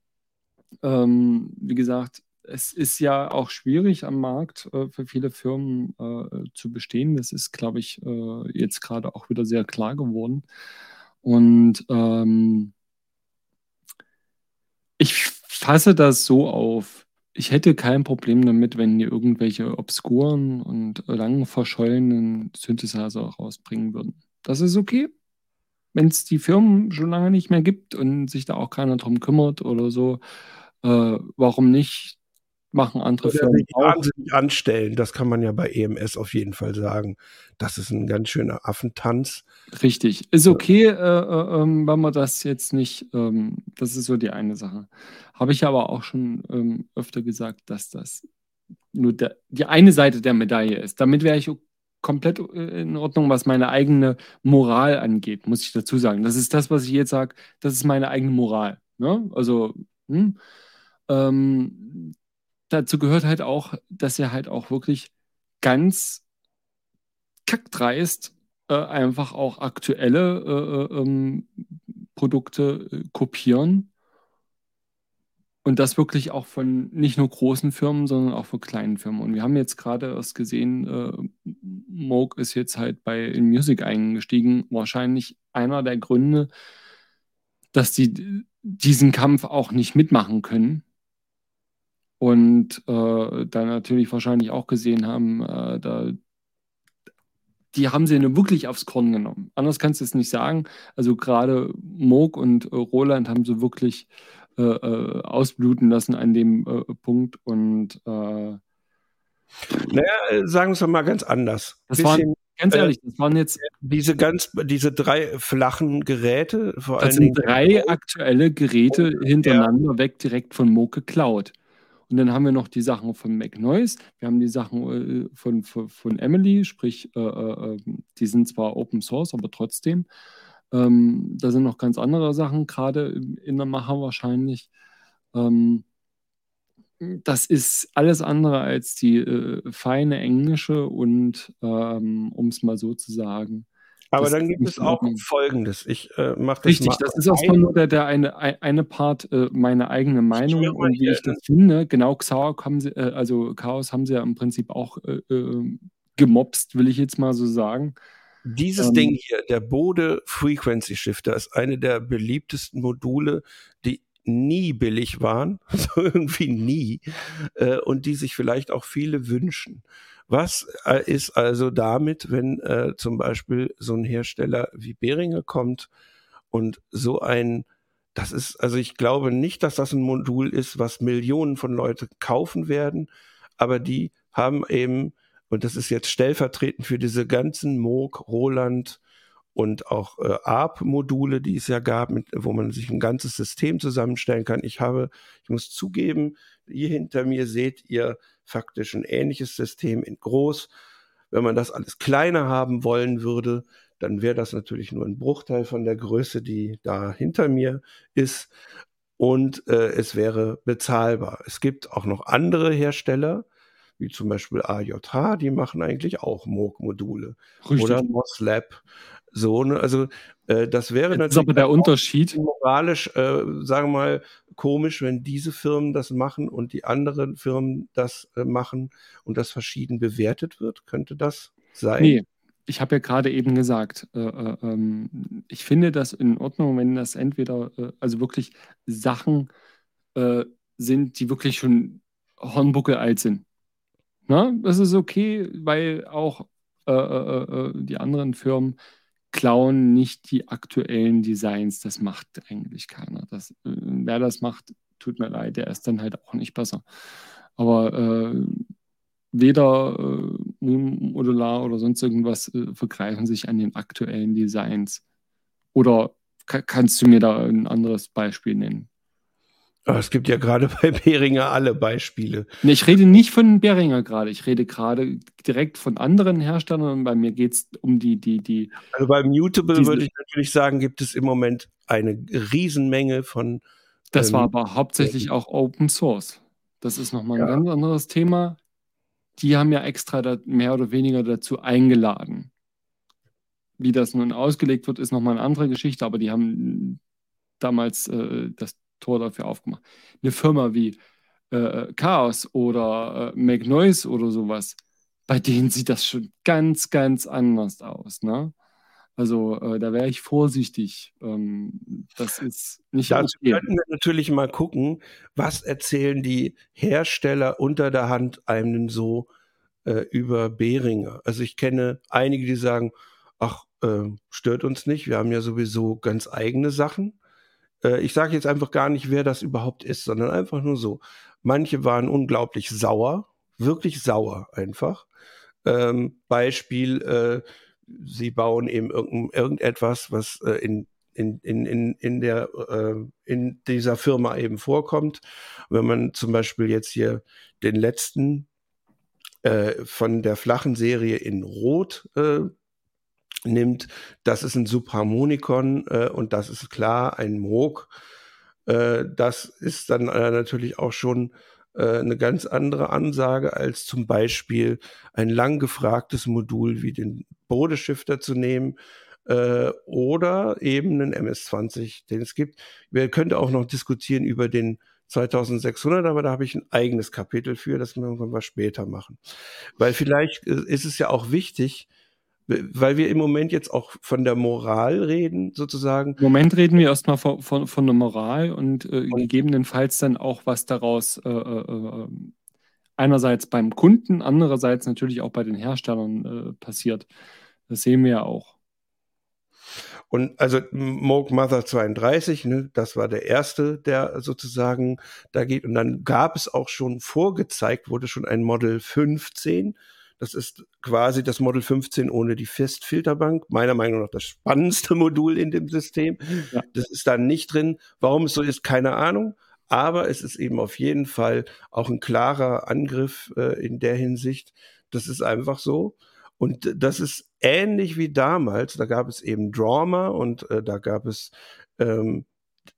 Speaker 2: ähm, wie gesagt, es ist ja auch schwierig am Markt äh, für viele Firmen äh, zu bestehen. Das ist, glaube ich, äh, jetzt gerade auch wieder sehr klar geworden. Und ähm, ich fasse das so auf. Ich hätte kein Problem damit, wenn die irgendwelche obskuren und lang verschollenen Synthesizer rausbringen würden. Das ist okay. Wenn es die Firmen schon lange nicht mehr gibt und sich da auch keiner drum kümmert oder so, äh, warum nicht? Machen andere Oder Firmen
Speaker 3: auch. wahnsinnig anstellen. Das kann man ja bei EMS auf jeden Fall sagen. Das ist ein ganz schöner Affentanz.
Speaker 2: Richtig. Ist okay, äh, äh, ähm, wenn man das jetzt nicht, ähm, das ist so die eine Sache. Habe ich aber auch schon ähm, öfter gesagt, dass das nur der, die eine Seite der Medaille ist. Damit wäre ich komplett äh, in Ordnung, was meine eigene Moral angeht, muss ich dazu sagen. Das ist das, was ich jetzt sage, das ist meine eigene Moral. Ne? Also, hm, ähm, dazu gehört halt auch, dass er halt auch wirklich ganz kackdreist äh, einfach auch aktuelle äh, äh ähm, Produkte äh, kopieren. Und das wirklich auch von nicht nur großen Firmen, sondern auch von kleinen Firmen. Und wir haben jetzt gerade erst gesehen, äh, Moog ist jetzt halt bei In Music eingestiegen. Wahrscheinlich einer der Gründe, dass die diesen Kampf auch nicht mitmachen können, und äh, dann natürlich wahrscheinlich auch gesehen haben, äh, da, die haben sie wirklich aufs Korn genommen. Anders kannst du es nicht sagen. Also gerade Moog und äh, Roland haben sie wirklich äh, äh, ausbluten lassen an dem äh, Punkt und naja,
Speaker 3: sagen wir es mal ganz anders.
Speaker 2: Das Bisschen, waren, ganz ehrlich, das waren jetzt
Speaker 3: diese ganz, diese drei flachen Geräte.
Speaker 2: Vor das sind drei aktuelle Geräte hintereinander ja. weg direkt von Moog geklaut. Und dann haben wir noch die Sachen von McNoise. Wir haben die Sachen äh, von, von, von Emily, sprich, äh, äh, ähm, die sind zwar Open Source, aber trotzdem. Ähm, da sind noch ganz andere Sachen gerade in der Mache wahrscheinlich. Ähm, das ist alles andere als die äh, feine englische und, ähm, um es mal so zu sagen,
Speaker 3: aber das dann gibt es auch Folgendes. Ich äh, mache das
Speaker 2: Richtig, das ist erstmal nur der, der eine, eine Part äh, meine eigene Meinung und wie ich das finde. Genau, Xaor haben sie, äh, also Chaos haben sie ja im Prinzip auch äh, äh, gemobst, will ich jetzt mal so sagen.
Speaker 3: Dieses ähm, Ding hier, der Bode Frequency Shifter, ist eine der beliebtesten Module, die nie billig waren, so irgendwie nie, äh, und die sich vielleicht auch viele wünschen. Was äh, ist also damit, wenn äh, zum Beispiel so ein Hersteller wie Behringer kommt und so ein das ist, also ich glaube nicht, dass das ein Modul ist, was Millionen von Leuten kaufen werden, aber die haben eben, und das ist jetzt stellvertretend für diese ganzen Moog, Roland und auch äh, ARP-Module, die es ja gab, mit, wo man sich ein ganzes System zusammenstellen kann. Ich habe, ich muss zugeben, hier hinter mir seht ihr faktisch ein ähnliches System in groß. Wenn man das alles kleiner haben wollen würde, dann wäre das natürlich nur ein Bruchteil von der Größe, die da hinter mir ist. Und äh, es wäre bezahlbar. Es gibt auch noch andere Hersteller, wie zum Beispiel AJH, die machen eigentlich auch Moog-Module. Oder MOSLab. So, ne? also äh, das wäre
Speaker 2: Jetzt natürlich aber der Unterschied.
Speaker 3: moralisch, äh, sagen wir mal, komisch, wenn diese Firmen das machen und die anderen Firmen das äh, machen und das verschieden bewertet wird. Könnte das sein? Nee,
Speaker 2: ich habe ja gerade eben gesagt, äh, äh, ähm, ich finde das in Ordnung, wenn das entweder, äh, also wirklich Sachen äh, sind, die wirklich schon Hornbuckel alt sind. Na, das ist okay, weil auch äh, äh, die anderen Firmen klauen nicht die aktuellen Designs. Das macht eigentlich keiner. Das, wer das macht, tut mir leid, der ist dann halt auch nicht besser. Aber weder äh, Modular oder sonst irgendwas äh, vergreifen sich an den aktuellen Designs. Oder kannst du mir da ein anderes Beispiel nennen?
Speaker 3: Ah, es gibt ja gerade bei Behringer alle Beispiele.
Speaker 2: Nee, ich rede nicht von Behringer gerade. Ich rede gerade direkt von anderen Herstellern. Bei mir geht es um die, die, die.
Speaker 3: Also bei Mutable würde ich natürlich sagen, gibt es im Moment eine Riesenmenge von.
Speaker 2: Das ähm, war aber hauptsächlich auch Open Source. Das ist nochmal ein ja. ganz anderes Thema die haben ja extra da mehr oder weniger dazu eingeladen. Wie das nun ausgelegt wird, ist nochmal eine andere Geschichte, aber die haben damals äh, das Tor dafür aufgemacht. Eine Firma wie äh, Chaos oder äh, Make Noise oder sowas, bei denen sieht das schon ganz, ganz anders aus. Ne? Also äh, da wäre ich vorsichtig. Ähm, das ist nicht
Speaker 3: Dazu okay. könnten wir natürlich mal gucken, was erzählen die Hersteller unter der Hand einem so äh, über Behringer. Also ich kenne einige, die sagen, ach, äh, stört uns nicht, wir haben ja sowieso ganz eigene Sachen. Äh, ich sage jetzt einfach gar nicht, wer das überhaupt ist, sondern einfach nur so. Manche waren unglaublich sauer, wirklich sauer einfach. Ähm, Beispiel, äh, sie bauen eben irgend, irgendetwas, was äh, in in, in, in, in, der, äh, in dieser Firma eben vorkommt. Wenn man zum Beispiel jetzt hier den letzten äh, von der flachen Serie in Rot äh, nimmt, das ist ein Subharmonikon äh, und das ist klar ein Moog. Äh, das ist dann äh, natürlich auch schon äh, eine ganz andere Ansage als zum Beispiel ein lang gefragtes Modul wie den Bodeschifter zu nehmen äh, oder eben einen MS-20, den es gibt. Wir könnten auch noch diskutieren über den 2600, aber da habe ich ein eigenes Kapitel für, das wir irgendwann mal später machen. Weil vielleicht äh, ist es ja auch wichtig, weil wir im Moment jetzt auch von der Moral reden, sozusagen.
Speaker 2: Im Moment reden wir erstmal von, von, von der Moral und, äh, und gegebenenfalls dann auch, was daraus äh, äh, äh, einerseits beim Kunden, andererseits natürlich auch bei den Herstellern äh, passiert. Das sehen wir ja auch.
Speaker 3: Und also Moog Mother 32, ne, das war der erste, der sozusagen da geht. Und dann gab es auch schon vorgezeigt, wurde schon ein Model 15 das ist quasi das Model 15 ohne die Festfilterbank. Meiner Meinung nach das spannendste Modul in dem System. Ja. Das ist da nicht drin. Warum es so ist, keine Ahnung. Aber es ist eben auf jeden Fall auch ein klarer Angriff äh, in der Hinsicht. Das ist einfach so. Und das ist ähnlich wie damals. Da gab es eben Drama und äh, da gab es ähm,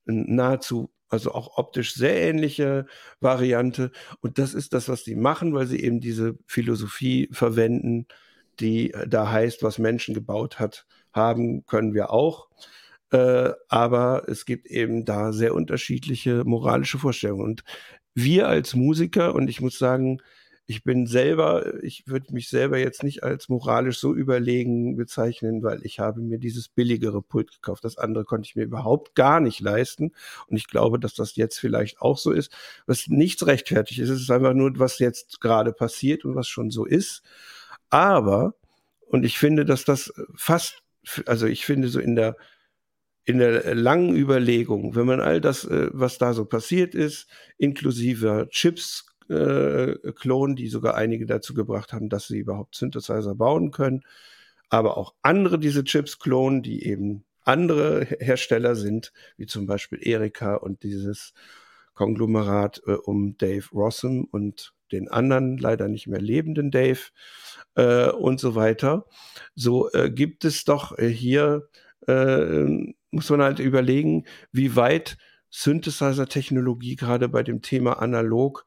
Speaker 3: nahezu also auch optisch sehr ähnliche Variante. Und das ist das, was die machen, weil sie eben diese Philosophie verwenden, die äh, da heißt, was Menschen gebaut hat, haben können wir auch. Äh, aber es gibt eben da sehr unterschiedliche moralische Vorstellungen. Und wir als Musiker, und ich muss sagen, ich bin selber, ich würde mich selber jetzt nicht als moralisch so überlegen bezeichnen, weil ich habe mir dieses billigere Pult gekauft. Das andere konnte ich mir überhaupt gar nicht leisten. Und ich glaube, dass das jetzt vielleicht auch so ist. Was nichts rechtfertigt ist, es ist einfach nur, was jetzt gerade passiert und was schon so ist. Aber, und ich finde, dass das fast, also ich finde so in der in der langen Überlegung, wenn man all das, äh, was da so passiert ist, inklusive Chips, äh, Klon, die sogar einige dazu gebracht haben, dass sie überhaupt Synthesizer bauen können, aber auch andere diese Chips klonen, die eben andere Hersteller sind, wie zum Beispiel Erika und dieses Konglomerat äh, um Dave Rossum und den anderen leider nicht mehr lebenden Dave äh, und so weiter. So äh, gibt es doch äh, hier, äh, muss man halt überlegen, wie weit Synthesizer-Technologie gerade bei dem Thema analog,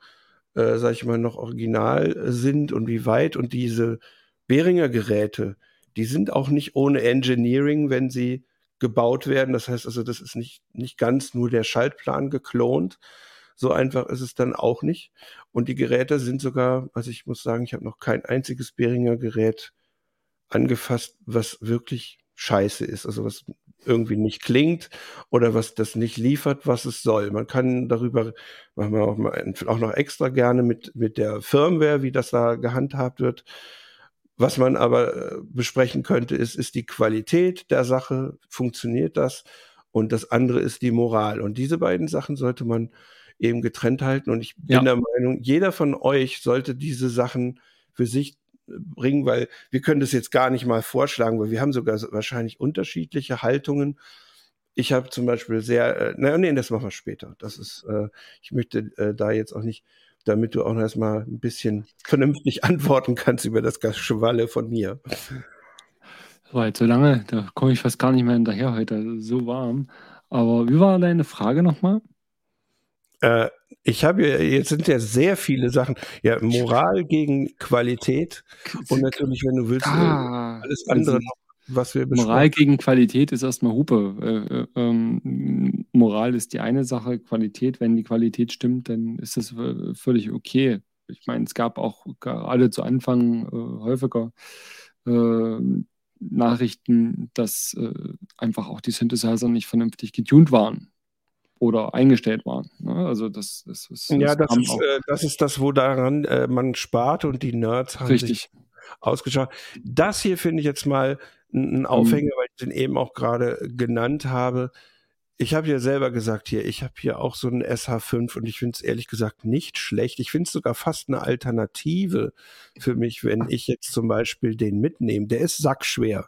Speaker 3: äh, sag ich mal, noch original sind und wie weit und diese Behringer Geräte, die sind auch nicht ohne Engineering, wenn sie gebaut werden. Das heißt also, das ist nicht, nicht ganz nur der Schaltplan geklont. So einfach ist es dann auch nicht. Und die Geräte sind sogar, also ich muss sagen, ich habe noch kein einziges Behringer Gerät angefasst, was wirklich scheiße ist, also was irgendwie nicht klingt oder was das nicht liefert, was es soll. Man kann darüber, machen wir auch, mal, auch noch extra gerne mit, mit der Firmware, wie das da gehandhabt wird, was man aber äh, besprechen könnte, ist, ist die Qualität der Sache, funktioniert das? Und das andere ist die Moral. Und diese beiden Sachen sollte man eben getrennt halten. Und ich bin ja. der Meinung, jeder von euch sollte diese Sachen für sich bringen, weil wir können das jetzt gar nicht mal vorschlagen, weil wir haben sogar wahrscheinlich unterschiedliche Haltungen. Ich habe zum Beispiel sehr, äh, naja, nee, das machen wir später. Das ist, äh, ich möchte äh, da jetzt auch nicht damit du auch erstmal ein bisschen vernünftig antworten kannst über das Geschwalle von mir.
Speaker 2: So, jetzt so lange, da komme ich fast gar nicht mehr hinterher heute, so warm. Aber wie war deine Frage nochmal?
Speaker 3: Äh, ich habe ja, jetzt sind ja sehr viele Sachen. Ja, Moral gegen Qualität und natürlich, wenn du willst, ah, alles andere also, noch was wir
Speaker 2: besprechen. Moral gegen Qualität ist erstmal Hupe. Äh, äh, ähm, Moral ist die eine Sache, Qualität, wenn die Qualität stimmt, dann ist das völlig okay. Ich meine, es gab auch gerade zu Anfang äh, häufiger äh, Nachrichten, dass äh, einfach auch die Synthesizer nicht vernünftig getuned waren oder eingestellt waren. Ne? Also das, das,
Speaker 3: das, ja, das, ist, äh, das ist das, wo daran man spart und die Nerds haben
Speaker 2: Richtig. sich
Speaker 3: ausgeschaut. Das hier finde ich jetzt mal ein mhm. Aufhänger, weil ich den eben auch gerade genannt habe. Ich habe ja selber gesagt hier, ich habe hier auch so einen SH5 und ich finde es ehrlich gesagt nicht schlecht. Ich finde es sogar fast eine Alternative für mich, wenn ich jetzt zum Beispiel den mitnehme. Der ist sackschwer.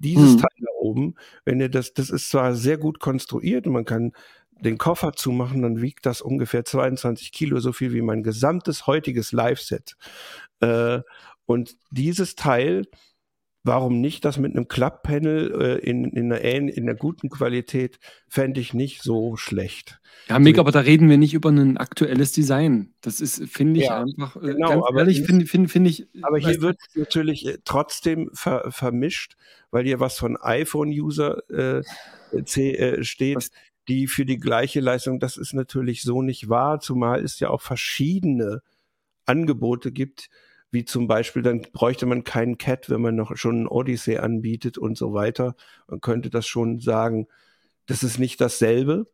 Speaker 3: Dieses hm. Teil da oben, wenn ihr das, das ist zwar sehr gut konstruiert und man kann den Koffer zumachen, dann wiegt das ungefähr 22 Kilo, so viel wie mein gesamtes heutiges Live-Set. Äh, und dieses Teil Warum nicht das mit einem Klapppanel äh, in, in, einer, in einer guten Qualität, fände ich nicht so schlecht.
Speaker 2: Ja, Mick, so, aber da reden wir nicht über ein aktuelles Design. Das ist, finde ich ja, einfach, äh, genau, ganz aber ehrlich, finde find, find ich.
Speaker 3: Aber hier wird natürlich äh, trotzdem ver, vermischt, weil hier was von iPhone-User äh, äh, steht. Was? Die für die gleiche Leistung, das ist natürlich so nicht wahr, zumal es ja auch verschiedene Angebote gibt, wie zum Beispiel, dann bräuchte man keinen Cat, wenn man noch schon einen Odyssey anbietet und so weiter. Man könnte das schon sagen, das ist nicht dasselbe,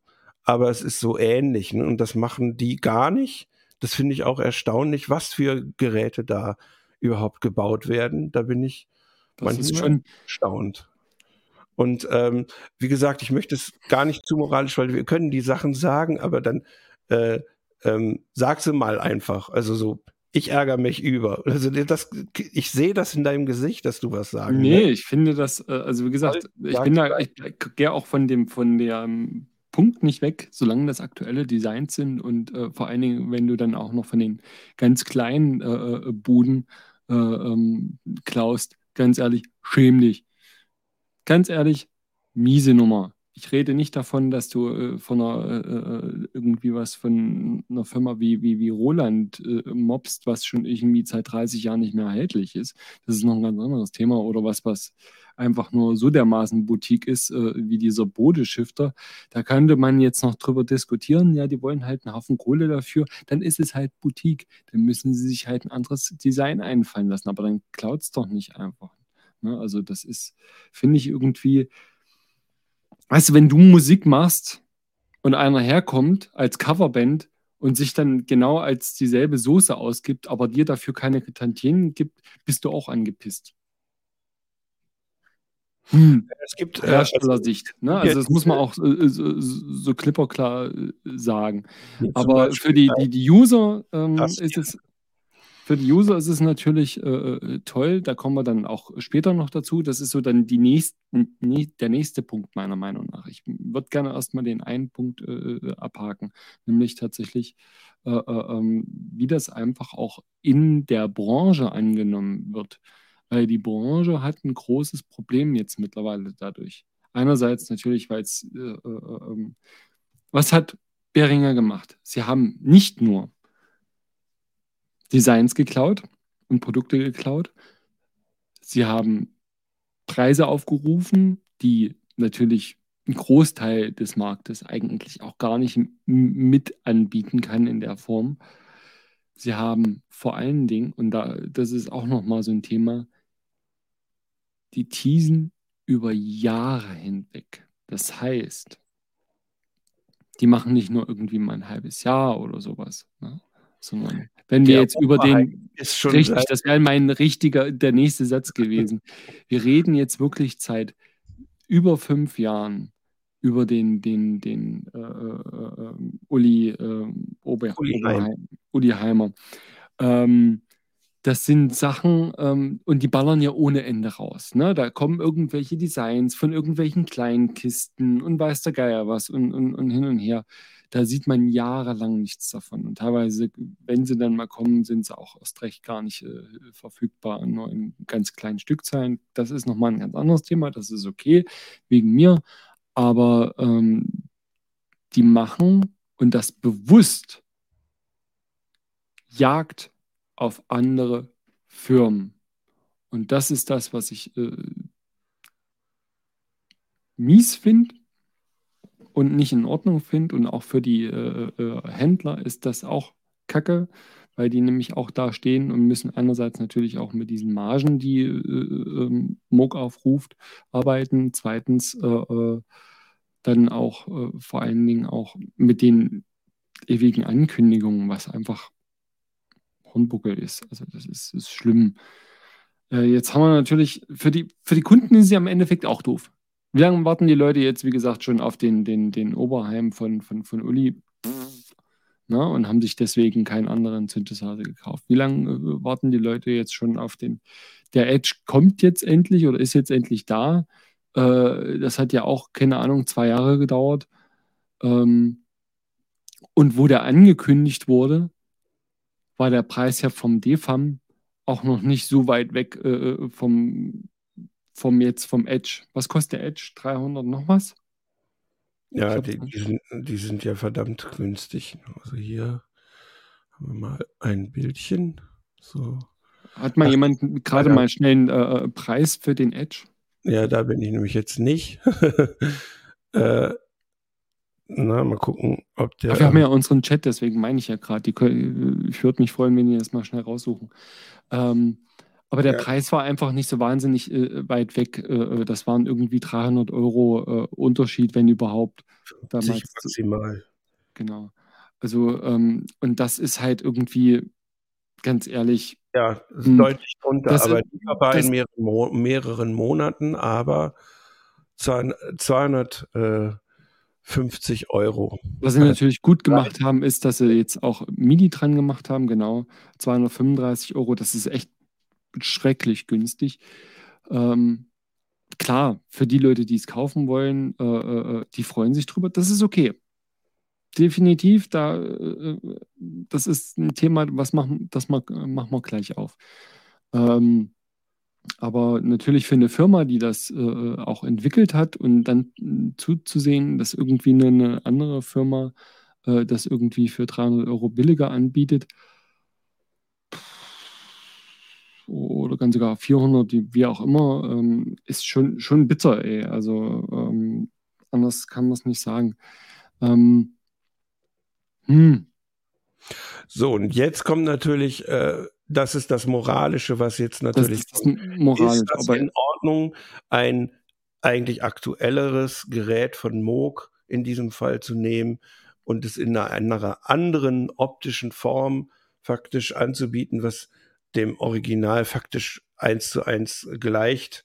Speaker 3: aber es ist so ähnlich. Ne? Und das machen die gar nicht. Das finde ich auch erstaunlich, was für Geräte da überhaupt gebaut werden. Da bin ich das manchmal schon erstaunt. Und ähm, wie gesagt, ich möchte es gar nicht zu moralisch, weil wir können die Sachen sagen, aber dann äh, ähm, sag sie mal einfach. Also so, ich ärgere mich über. Also das, ich sehe das in deinem Gesicht, dass du was sagst.
Speaker 2: Nee, ne? ich finde das, äh, also wie gesagt, ich bin da, ich gehe auch von dem, von dem Punkt nicht weg, solange das aktuelle Designs sind und äh, vor allen Dingen, wenn du dann auch noch von den ganz kleinen äh, äh Buden äh, ähm, klaust, ganz ehrlich, schäm dich. Ganz ehrlich, miese Nummer ich rede nicht davon, dass du äh, von einer, äh, äh, irgendwie was von einer Firma wie, wie, wie Roland äh, mobst, was schon irgendwie seit 30 Jahren nicht mehr erhältlich ist. Das ist noch ein ganz anderes Thema. Oder was, was einfach nur so dermaßen Boutique ist, äh, wie dieser Bodeschifter. Da könnte man jetzt noch drüber diskutieren. Ja, die wollen halt einen Haufen Kohle dafür. Dann ist es halt Boutique. Dann müssen sie sich halt ein anderes Design einfallen lassen. Aber dann klaut es doch nicht einfach. Ne? Also, das ist, finde ich irgendwie weißt du, wenn du Musik machst und einer herkommt als Coverband und sich dann genau als dieselbe Soße ausgibt, aber dir dafür keine Tantiemen gibt, bist du auch angepisst. Hm. Es gibt äh, Herstellersicht. Ne? Also das muss man auch äh, so, so klipperklar äh, sagen. Aber für die, die, die User ähm, ist es für die User ist es natürlich äh, äh, toll, da kommen wir dann auch später noch dazu. Das ist so dann die nächsten, der nächste Punkt meiner Meinung nach. Ich würde gerne erstmal den einen Punkt äh, abhaken, nämlich tatsächlich, äh, ähm, wie das einfach auch in der Branche angenommen wird. Weil die Branche hat ein großes Problem jetzt mittlerweile dadurch. Einerseits natürlich, weil es, äh, äh, ähm, was hat Beringer gemacht? Sie haben nicht nur Designs geklaut und Produkte geklaut. Sie haben Preise aufgerufen, die natürlich ein Großteil des Marktes eigentlich auch gar nicht mit anbieten kann in der Form. Sie haben vor allen Dingen, und da, das ist auch nochmal so ein Thema, die teasen über Jahre hinweg. Das heißt, die machen nicht nur irgendwie mal ein halbes Jahr oder sowas, ne? sondern wenn wir jetzt über den schon richtig, das wäre mein richtiger, der nächste Satz gewesen. Wir reden jetzt wirklich seit über fünf Jahren über den, den, den äh, äh, äh Uli, äh, Ober, Uli, Oberheim, Uli Heimer. Ähm, das sind Sachen ähm, und die ballern ja ohne Ende raus. Ne? Da kommen irgendwelche Designs von irgendwelchen kleinen Kisten und weiß der Geier was und, und, und hin und her da sieht man jahrelang nichts davon. Und teilweise, wenn sie dann mal kommen, sind sie auch erst recht gar nicht äh, verfügbar, nur in ganz kleinen Stückzahlen. Das ist nochmal ein ganz anderes Thema, das ist okay, wegen mir. Aber ähm, die machen und das bewusst Jagd auf andere Firmen. Und das ist das, was ich äh, mies finde und nicht in Ordnung finde. Und auch für die äh, äh, Händler ist das auch Kacke, weil die nämlich auch da stehen und müssen einerseits natürlich auch mit diesen Margen, die äh, ähm, Moog aufruft, arbeiten. Zweitens äh, äh, dann auch äh, vor allen Dingen auch mit den ewigen Ankündigungen, was einfach Hornbuckel ist. Also das ist, ist schlimm. Jetzt haben wir natürlich, für die, für die Kunden ist sie am Endeffekt auch doof. Wie lange warten die Leute jetzt, wie gesagt, schon auf den, den, den Oberheim von, von, von Uli na, und haben sich deswegen keinen anderen Synthesizer gekauft? Wie lange äh, warten die Leute jetzt schon auf den? Der Edge kommt jetzt endlich oder ist jetzt endlich da. Äh, das hat ja auch, keine Ahnung, zwei Jahre gedauert. Ähm, und wo der angekündigt wurde, war der Preis ja vom DFAM auch noch nicht so weit weg äh, äh vom vom jetzt vom Edge. Was kostet der Edge? 300 noch was?
Speaker 3: Ja, die, die, sind, die sind ja verdammt günstig. Also hier haben wir mal ein Bildchen. So.
Speaker 2: Hat mal Ach, jemand gerade mal schnell einen äh, äh, Preis für den Edge?
Speaker 3: Ja, da bin ich nämlich jetzt nicht. äh, na, mal gucken, ob der.
Speaker 2: Ach, wir haben ja unseren Chat, deswegen meine ich ja gerade. Ich würde mich freuen, wenn die das mal schnell raussuchen. Ähm, aber der ja. Preis war einfach nicht so wahnsinnig äh, weit weg. Äh, äh das waren irgendwie 300 Euro äh, Unterschied, wenn überhaupt.
Speaker 3: Damals. maximal.
Speaker 2: Genau. Also, ähm, und das ist halt irgendwie, ganz ehrlich.
Speaker 3: Ja, ist hm, deutlich drunter, das, aber lieferbar in mehreren, Mo mehreren, Monaten, aber 250 Euro.
Speaker 2: Was sie natürlich gut gemacht haben, ist, dass sie jetzt auch MIDI dran gemacht haben, genau. 235 Euro, das ist echt schrecklich günstig. Ähm, klar, für die Leute, die es kaufen wollen, äh, äh, äh, die freuen sich drüber. Das ist okay. Definitiv, da, äh, das ist ein Thema, was machen, das machen wir gleich auf. Ähm, aber natürlich für eine Firma, die das äh, auch entwickelt hat und dann zuzusehen, dass irgendwie eine, andere Firma äh, das irgendwie für 300 Euro billiger anbietet, oder ganz sogar 400, wie auch immer, ähm, ist schon, schon bitter, ey. Also ähm, anders kann man es nicht sagen. Ähm,
Speaker 3: hm. So, und jetzt kommt natürlich, äh, das ist das Moralische, was jetzt natürlich
Speaker 2: das ist, moralisch, ist
Speaker 3: das aber in Ordnung, ein eigentlich aktuelleres Gerät von Moog in diesem Fall zu nehmen und es in einer anderen optischen Form faktisch anzubieten, was dem Original faktisch eins zu eins gleicht,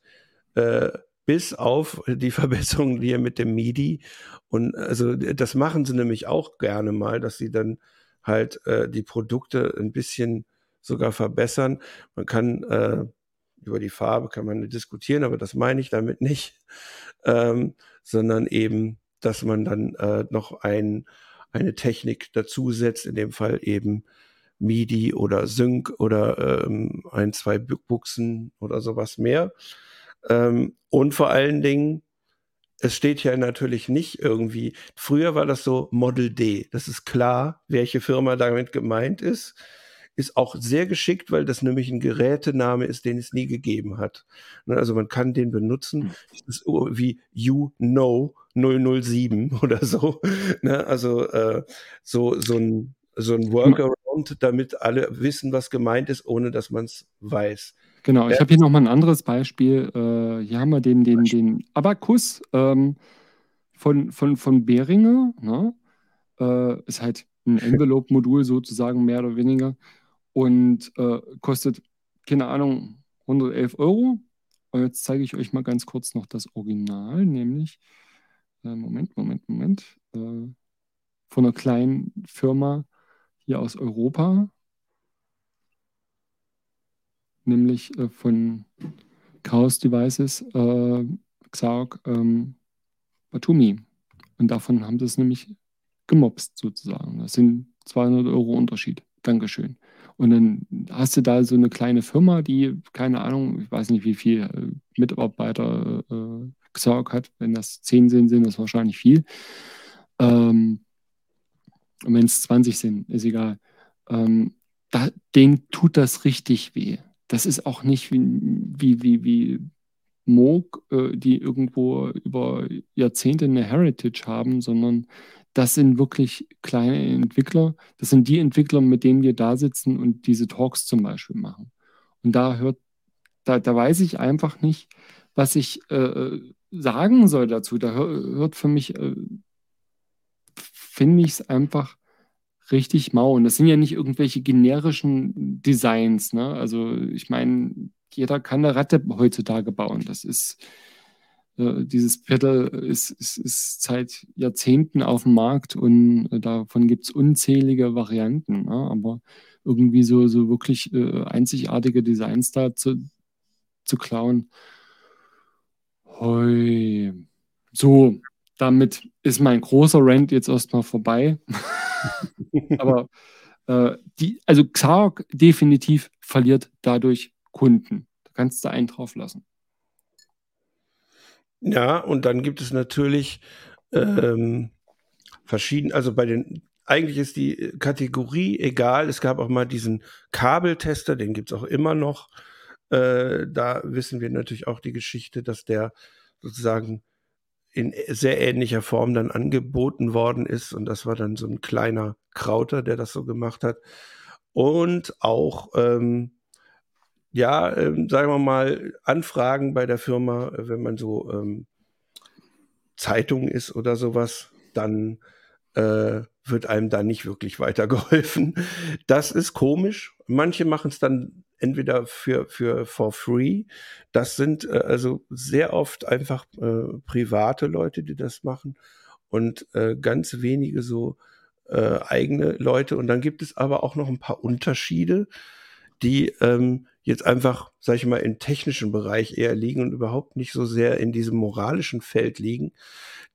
Speaker 3: äh, bis auf die Verbesserungen hier mit dem MIDI. Und also das machen sie nämlich auch gerne mal, dass sie dann halt äh, die Produkte ein bisschen sogar verbessern. Man kann äh, über die Farbe kann man diskutieren, aber das meine ich damit nicht, ähm, sondern eben, dass man dann äh, noch ein, eine Technik dazusetzt, in dem Fall eben MIDI oder Sync oder ähm, ein, zwei Buchsen oder sowas mehr. Ähm, und vor allen Dingen, es steht ja natürlich nicht irgendwie, früher war das so Model D. Das ist klar, welche Firma damit gemeint ist. Ist auch sehr geschickt, weil das nämlich ein Gerätename ist, den es nie gegeben hat. Ne, also man kann den benutzen. Das ist wie You Know 007 oder so. Ne, also äh, so, so ein, so ein Workaround, damit alle wissen, was gemeint ist, ohne dass man es weiß.
Speaker 2: Genau, ich habe hier nochmal ein anderes Beispiel. Äh, hier haben wir den, den, den Abacus ähm, von, von, von Behringer. Ne? Äh, ist halt ein Envelope-Modul sozusagen, mehr oder weniger. Und äh, kostet, keine Ahnung, 111 Euro. Und jetzt zeige ich euch mal ganz kurz noch das Original, nämlich, äh, Moment, Moment, Moment, äh, von einer kleinen Firma hier aus Europa nämlich äh, von Chaos Devices, äh, Xark, ähm, Batumi. Und davon haben sie es nämlich gemobst sozusagen. Das sind 200 Euro Unterschied. Dankeschön. Und dann hast du da so eine kleine Firma, die, keine Ahnung, ich weiß nicht, wie viel äh, Mitarbeiter äh, Xark hat. Wenn das 10 sind, sind das wahrscheinlich viel. Ähm, und wenn es 20 sind, ist egal. Ähm, da, denen tut das richtig weh das ist auch nicht wie, wie, wie, wie Moog, äh, die irgendwo über Jahrzehnte eine Heritage haben, sondern das sind wirklich kleine Entwickler. Das sind die Entwickler, mit denen wir da sitzen und diese Talks zum Beispiel machen. Und da hört, da, da weiß ich einfach nicht, was ich äh, sagen soll dazu. Da hört für mich, äh, finde ich es einfach richtig mau. Und das sind ja nicht irgendwelche generischen Designs. Ne? Also ich meine, jeder kann eine Ratte heutzutage bauen. Das ist äh, dieses Pedal ist, ist, ist, seit Jahrzehnten auf dem Markt und äh, davon gibt es unzählige Varianten. Ne? Aber irgendwie so, so wirklich äh, einzigartige Designs da zu, zu klauen. Hoi. So, damit ist mein großer Rant jetzt erstmal vorbei. Aber äh, die, also Xark definitiv verliert dadurch Kunden. Da kannst du einen drauf lassen.
Speaker 3: Ja, und dann gibt es natürlich ähm, verschiedene, also bei den, eigentlich ist die Kategorie egal. Es gab auch mal diesen Kabeltester, den gibt es auch immer noch. Äh, da wissen wir natürlich auch die Geschichte, dass der sozusagen in sehr ähnlicher Form dann angeboten worden ist. Und das war dann so ein kleiner Krauter, der das so gemacht hat. Und auch, ähm, ja, ähm, sagen wir mal, Anfragen bei der Firma, wenn man so ähm, Zeitung ist oder sowas, dann äh, wird einem da nicht wirklich weitergeholfen. Das ist komisch. Manche machen es dann entweder für, für for free. Das sind äh, also sehr oft einfach äh, private Leute, die das machen und äh, ganz wenige so äh, eigene Leute. Und dann gibt es aber auch noch ein paar Unterschiede, die ähm, jetzt einfach, sag ich mal, im technischen Bereich eher liegen und überhaupt nicht so sehr in diesem moralischen Feld liegen.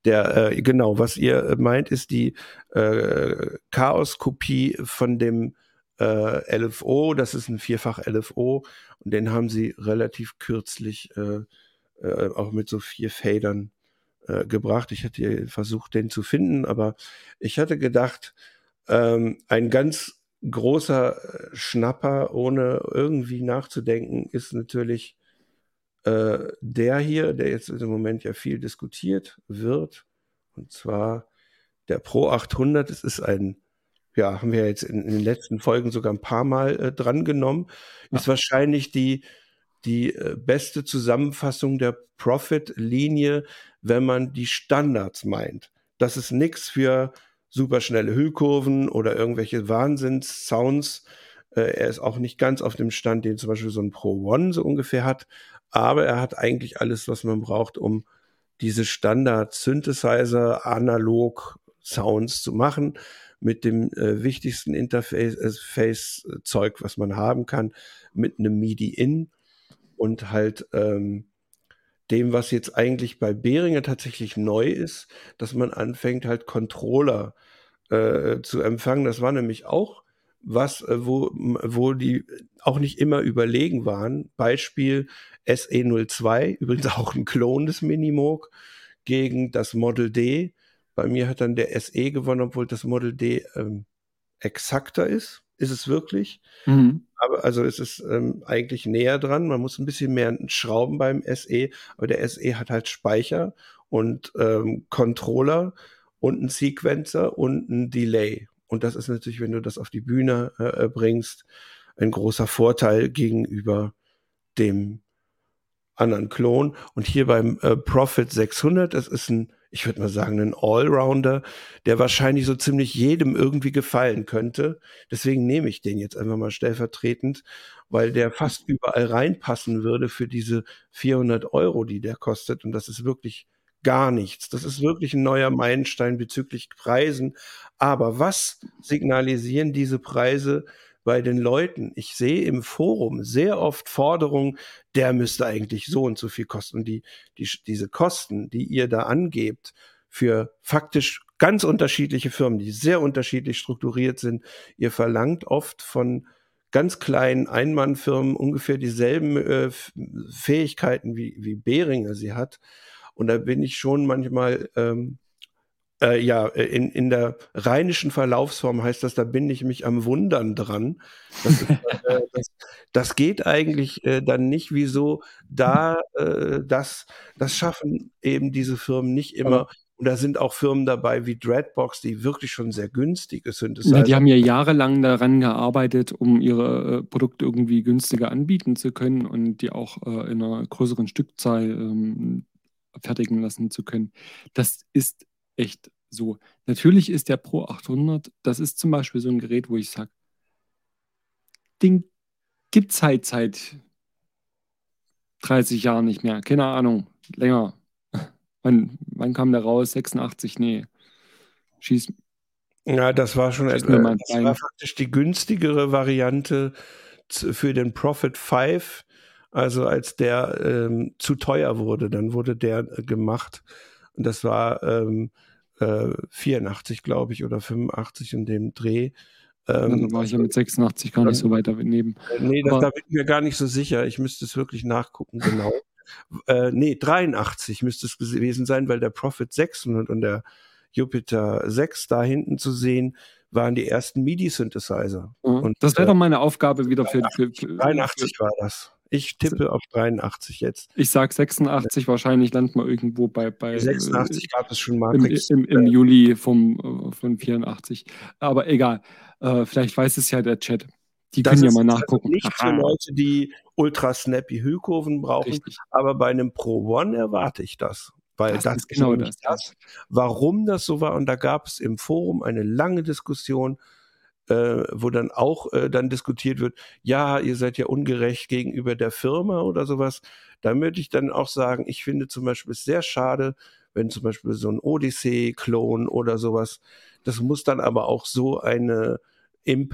Speaker 3: Der, äh, genau, was ihr meint, ist die äh, Chaos-Kopie von dem äh, LFO, das ist ein vierfach LFO und den haben sie relativ kürzlich äh, äh, auch mit so vier Federn äh, gebracht. Ich hatte versucht, den zu finden, aber ich hatte gedacht, ähm, ein ganz großer äh, Schnapper, ohne irgendwie nachzudenken, ist natürlich äh, der hier, der jetzt im Moment ja viel diskutiert wird, und zwar der Pro 800. Es ist ein ja, haben wir jetzt in, in, den letzten Folgen sogar ein paar Mal äh, drangenommen, ja. ist wahrscheinlich die, die äh, beste Zusammenfassung der Profit-Linie, wenn man die Standards meint. Das ist nichts für superschnelle Hüllkurven oder irgendwelche Wahnsinns-Sounds, Äh, er ist auch nicht ganz auf dem Stand, den zum Beispiel so ein Pro One so ungefähr hat, aber er hat eigentlich alles, was man braucht, um diese Standard-Synthesizer-Analog-Sounds zu machen mit dem äh, wichtigsten Interface-Zeug, was man haben kann, mit einem MIDI-In und halt ähm, dem, was jetzt eigentlich bei Behringer tatsächlich neu ist, dass man anfängt, halt Controller äh, zu empfangen. Das war nämlich auch was, äh, wo, wo die auch nicht immer überlegen waren. Beispiel SE02, übrigens auch ein Klon des Minimoog, gegen das Model D. Bei mir hat dann der SE gewonnen, obwohl das Model D ähm, exakter ist. Ist es wirklich? Mhm. Aber also es ist ähm, eigentlich näher dran. Man muss ein bisschen mehr schrauben beim SE, aber der SE hat halt Speicher und ähm, Controller und einen Sequencer und ein Delay. Und das ist natürlich, wenn du das auf die Bühne äh, äh bringst, ein großer Vorteil gegenüber dem anderen Klon. Und hier beim äh, Prophet 600, das ist ein, ich würde mal sagen, ein Allrounder, der wahrscheinlich so ziemlich jedem irgendwie gefallen könnte. Deswegen nehme ich den jetzt einfach mal stellvertretend, weil der fast überall reinpassen würde für diese 400 Euro, die der kostet. Und das ist wirklich gar nichts. Das ist wirklich ein neuer Meilenstein bezüglich Preisen. Aber was signalisieren diese Preise bei den Leuten? Ich sehe im Forum sehr oft Forderungen, der müsste eigentlich so und so viel kosten. Und die, die, diese Kosten, die ihr da angebt, für faktisch ganz unterschiedliche Firmen, die sehr unterschiedlich strukturiert sind. Ihr verlangt oft von ganz kleinen Einmannfirmen ungefähr dieselben äh, Fähigkeiten wie, wie Behringer sie hat. Und da bin ich schon manchmal, ähm, äh, ja, in, in der rheinischen Verlaufsform heißt das, da bin ich mich am Wundern dran. Das, ist, äh, das, das geht eigentlich äh, dann nicht, wieso da äh, das, das schaffen eben diese Firmen nicht immer. Und da sind auch Firmen dabei wie Dreadbox, die wirklich schon sehr günstige sind.
Speaker 2: Ja, die haben ja jahrelang daran gearbeitet, um ihre äh, Produkte irgendwie günstiger anbieten zu können und die auch äh, in einer größeren Stückzahl ähm, fertigen lassen zu können. Das ist echt so. Natürlich ist der Pro 800, das ist zum Beispiel so ein Gerät, wo ich sage, Ding gibt es halt seit 30 Jahren nicht mehr. Keine Ahnung, länger. Wann, wann kam der raus? 86? Nee. Schieß.
Speaker 3: Ja, das war schon etwas, das war faktisch die günstigere Variante für den Profit 5 also als der ähm, zu teuer wurde, dann wurde der äh, gemacht. Und das war ähm, äh, 84, glaube ich, oder 85 in dem Dreh.
Speaker 2: Ähm, dann war ich ja mit 86 gar nicht so weit daneben.
Speaker 3: Äh, nee, das, da bin ich mir gar nicht so sicher. Ich müsste es wirklich nachgucken, genau. äh, nee, 83 müsste es gewesen sein, weil der Prophet 600 und der Jupiter 6 da hinten zu sehen, waren die ersten MIDI-Synthesizer.
Speaker 2: Mhm. das wäre äh, doch meine Aufgabe wieder für, für,
Speaker 3: für 83 war das. Ich tippe auf 83 jetzt.
Speaker 2: Ich sag 86, wahrscheinlich landet man irgendwo bei. bei
Speaker 3: 86 äh, gab es schon mal.
Speaker 2: Im, im, im Juli vom, äh, von 84. Aber egal. Äh, vielleicht weiß es ja der Chat. Die das können ja mal nachgucken.
Speaker 3: Also nicht für Leute, die ultra snappy Hüllkurven brauchen, Richtig. aber bei einem Pro One erwarte ich das. Weil das, das ist genau das, das, warum das so war. Und da gab es im Forum eine lange Diskussion äh, wo dann auch äh, dann diskutiert wird, ja, ihr seid ja ungerecht gegenüber der Firma oder sowas. Da würde ich dann auch sagen, ich finde zum Beispiel es sehr schade, wenn zum Beispiel so ein Odyssey-Klon oder sowas, das muss dann aber auch so eine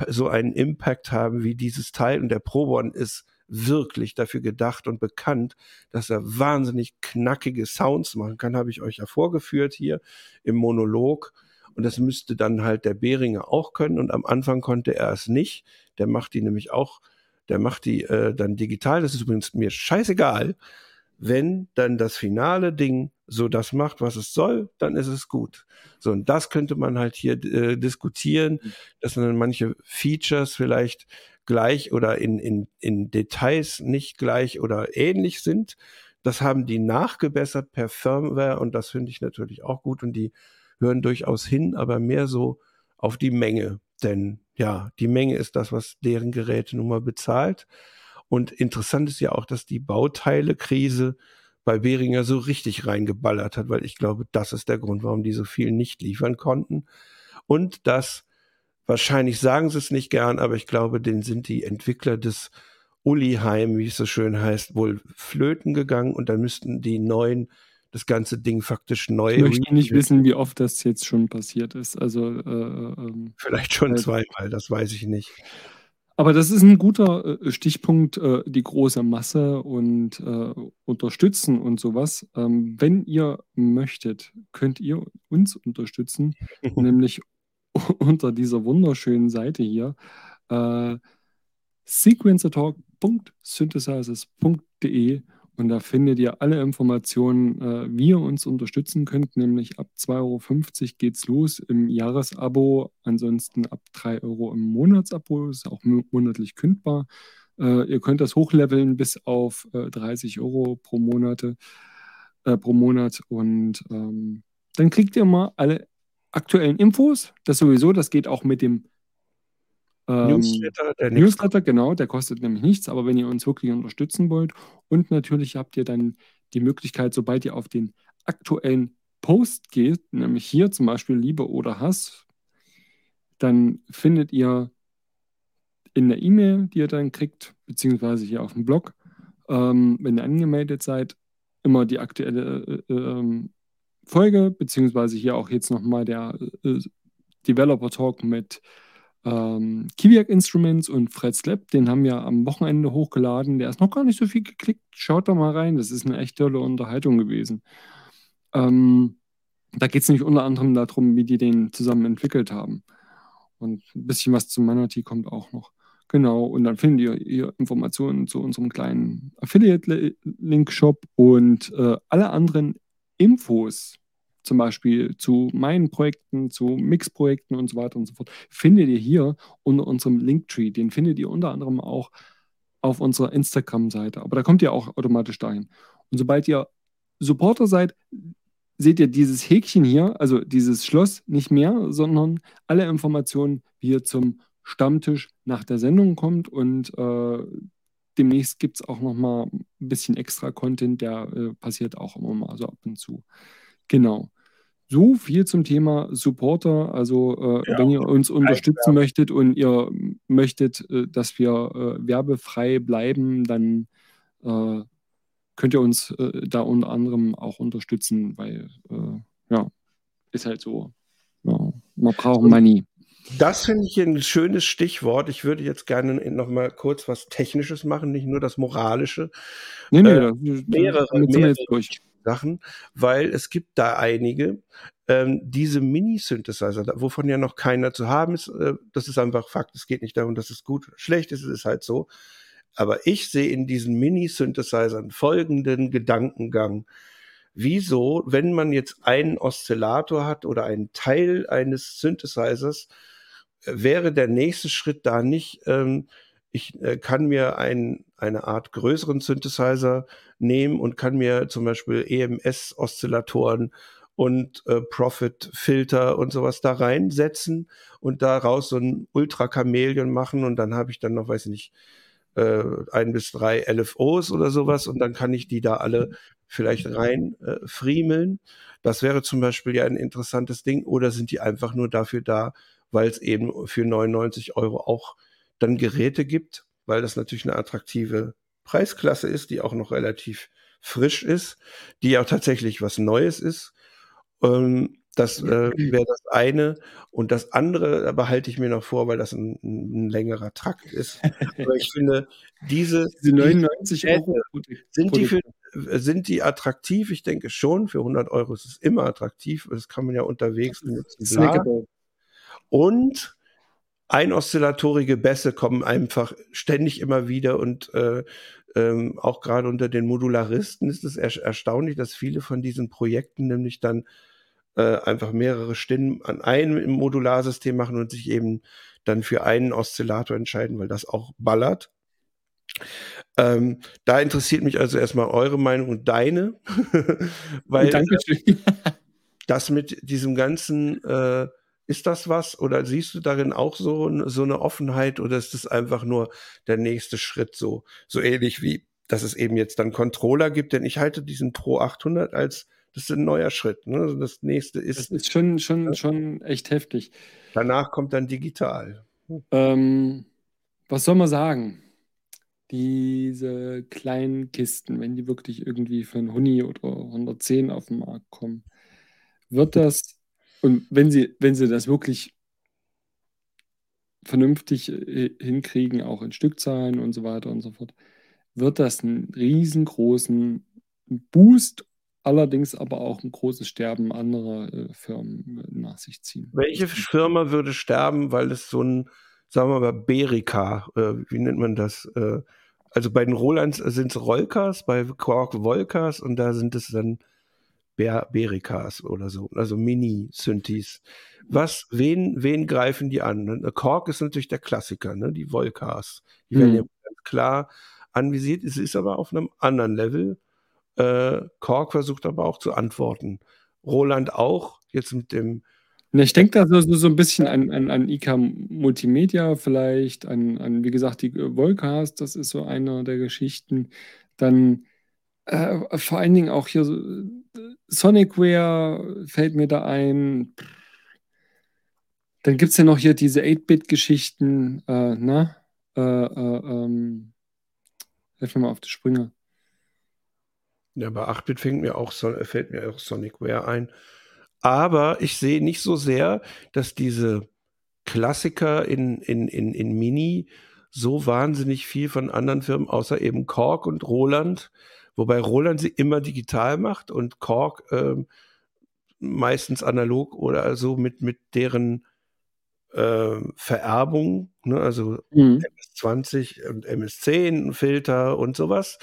Speaker 3: so einen Impact haben wie dieses Teil und der Pro One ist wirklich dafür gedacht und bekannt, dass er wahnsinnig knackige Sounds machen kann, habe ich euch ja vorgeführt hier im Monolog. Und das müsste dann halt der Behringer auch können. Und am Anfang konnte er es nicht. Der macht die nämlich auch, der macht die äh, dann digital. Das ist übrigens mir scheißegal. Wenn dann das finale Ding so das macht, was es soll, dann ist es gut. So, und das könnte man halt hier äh, diskutieren, dass dann manche Features vielleicht gleich oder in, in, in Details nicht gleich oder ähnlich sind. Das haben die nachgebessert per Firmware und das finde ich natürlich auch gut. Und die hören durchaus hin, aber mehr so auf die Menge. Denn ja, die Menge ist das, was deren Gerätenummer bezahlt. Und interessant ist ja auch, dass die Bauteile-Krise bei Behringer so richtig reingeballert hat, weil ich glaube, das ist der Grund, warum die so viel nicht liefern konnten. Und dass wahrscheinlich sagen sie es nicht gern, aber ich glaube, den sind die Entwickler des Uliheim, wie es so schön heißt, wohl flöten gegangen und dann müssten die neuen das ganze Ding faktisch neu.
Speaker 2: Ich möchte nicht wissen, wie oft das jetzt schon passiert ist. Also äh, ähm,
Speaker 3: vielleicht schon äh, zweimal, das weiß ich nicht.
Speaker 2: Aber das ist ein guter äh, Stichpunkt, äh, die große Masse und äh, unterstützen und sowas. Ähm, wenn ihr möchtet, könnt ihr uns unterstützen, nämlich unter dieser wunderschönen Seite hier. Äh, sequencertalk.synthesizers.de und da findet ihr alle Informationen, äh, wie ihr uns unterstützen könnt, nämlich ab 2,50 Euro geht es los im Jahresabo, ansonsten ab 3 Euro im Monatsabo, ist auch monatlich kündbar. Äh, ihr könnt das hochleveln bis auf äh, 30 Euro pro, Monate, äh, pro Monat und ähm, dann kriegt ihr mal alle aktuellen Infos. Das sowieso, das geht auch mit dem Newsletter, der Newsletter, genau, der kostet nämlich nichts, aber wenn ihr uns wirklich unterstützen wollt und natürlich habt ihr dann die Möglichkeit, sobald ihr auf den aktuellen Post geht, nämlich hier zum Beispiel Liebe oder Hass, dann findet ihr in der E-Mail, die ihr dann kriegt, beziehungsweise hier auf dem Blog, ähm, wenn ihr angemeldet seid, immer die aktuelle äh, äh, Folge, beziehungsweise hier auch jetzt nochmal der äh, Developer Talk mit ähm, Kiviak Instruments und Fred Lab, den haben wir am Wochenende hochgeladen. Der ist noch gar nicht so viel geklickt. Schaut da mal rein. Das ist eine echt tolle Unterhaltung gewesen. Ähm, da geht es nämlich unter anderem darum, wie die den zusammen entwickelt haben. Und ein bisschen was zu Manatee kommt auch noch. Genau, und dann findet ihr hier Informationen zu unserem kleinen Affiliate-Link-Shop und äh, alle anderen Infos zum Beispiel zu meinen Projekten, zu Mix-Projekten und so weiter und so fort, findet ihr hier unter unserem Linktree. Den findet ihr unter anderem auch auf unserer Instagram-Seite. Aber da kommt ihr auch automatisch dahin. Und sobald ihr Supporter seid, seht ihr dieses Häkchen hier, also dieses Schloss nicht mehr, sondern alle Informationen, wie ihr zum Stammtisch nach der Sendung kommt und äh, demnächst gibt es auch noch mal ein bisschen extra Content, der äh, passiert auch immer mal so ab und zu. Genau. So viel zum Thema Supporter. Also, äh, ja, wenn ihr uns unterstützen möchtet und ihr möchtet, äh, dass wir äh, werbefrei bleiben, dann äh, könnt ihr uns äh, da unter anderem auch unterstützen, weil, äh, ja, ist halt so. Ja, man braucht Money.
Speaker 3: Das finde ich ein schönes Stichwort. Ich würde jetzt gerne noch mal kurz was Technisches machen, nicht nur das Moralische. Nee, nee, äh, mehrere, mehrere, Sachen, weil es gibt da einige, ähm, diese Mini-Synthesizer, wovon ja noch keiner zu haben ist, äh, das ist einfach Fakt. Es geht nicht darum, dass es gut, schlecht ist, es ist halt so. Aber ich sehe in diesen Mini-Synthesizern folgenden Gedankengang. Wieso, wenn man jetzt einen Oszillator hat oder einen Teil eines Synthesizers, äh, wäre der nächste Schritt da nicht, ähm, ich äh, kann mir ein, eine Art größeren Synthesizer nehmen und kann mir zum Beispiel EMS-Oszillatoren und äh, Profit-Filter und sowas da reinsetzen und daraus so ein Ultra-Chameleon machen und dann habe ich dann noch, weiß ich nicht, äh, ein bis drei LFOs oder sowas und dann kann ich die da alle vielleicht rein äh, friemeln. Das wäre zum Beispiel ja ein interessantes Ding oder sind die einfach nur dafür da, weil es eben für 99 Euro auch dann Geräte gibt, weil das natürlich eine attraktive Preisklasse ist, die auch noch relativ frisch ist, die ja tatsächlich was Neues ist. Ähm, das äh, wäre das eine. Und das andere behalte ich mir noch vor, weil das ein, ein längerer Trakt ist. Aber ich finde, diese, diese 99 Euro sind die, für, sind die attraktiv? Ich denke schon. Für 100 Euro ist es immer attraktiv. Das kann man ja unterwegs benutzen. Und einoszillatorige Bässe kommen einfach ständig immer wieder und äh, ähm, auch gerade unter den Modularisten ist es er erstaunlich, dass viele von diesen Projekten nämlich dann äh, einfach mehrere Stimmen an einem Modularsystem machen und sich eben dann für einen Oszillator entscheiden, weil das auch ballert. Ähm, da interessiert mich also erstmal eure Meinung und deine, weil Dankeschön. das mit diesem ganzen äh, ist das was oder siehst du darin auch so, so eine Offenheit oder ist es einfach nur der nächste Schritt so, so ähnlich wie, dass es eben jetzt dann Controller gibt? Denn ich halte diesen Pro 800 als das ist ein neuer Schritt. Ne? Also das nächste ist.
Speaker 2: Das ist schon, schon, ja. schon echt heftig.
Speaker 3: Danach kommt dann digital.
Speaker 2: Hm. Ähm, was soll man sagen? Diese kleinen Kisten, wenn die wirklich irgendwie für einen Huni oder 110 auf den Markt kommen, wird das, und wenn sie, wenn sie das wirklich vernünftig äh, hinkriegen, auch in Stückzahlen und so weiter und so fort, wird das einen riesengroßen Boost, allerdings aber auch ein großes Sterben anderer äh, Firmen nach sich ziehen.
Speaker 3: Welche Firma würde sterben, weil es so ein, sagen wir mal, Berika, äh, wie nennt man das? Äh, also bei den Rolands sind es Rollcars, bei Quark Volcas und da sind es dann Ber Berikas oder so, also Mini-Synthes. Was, wen, wen greifen die an? Korg ist natürlich der Klassiker, ne? die Volcas. Die werden mhm. ja ganz klar anvisiert. Es ist aber auf einem anderen Level. Äh, Korg versucht aber auch zu antworten. Roland auch, jetzt mit dem.
Speaker 2: Ich denke da so, so ein bisschen an, an, an IK Multimedia vielleicht, an, an, wie gesagt, die Volcast, das ist so eine der Geschichten. Dann äh, vor allen Dingen auch hier so, Sonicware fällt mir da ein. Dann gibt es ja noch hier diese 8-Bit-Geschichten, äh, ne? Äh, äh, ähm, helf mir mal auf die Sprünge.
Speaker 3: Ja, bei 8-Bit fängt mir auch, fällt mir auch Sonicware ein. Aber ich sehe nicht so sehr, dass diese Klassiker in, in, in, in Mini so wahnsinnig viel von anderen Firmen, außer eben Korg und Roland, wobei Roland sie immer digital macht und Korg ähm, meistens analog oder so mit, mit deren äh, Vererbung, ne, also mhm. MS20 und MS10 Filter und sowas.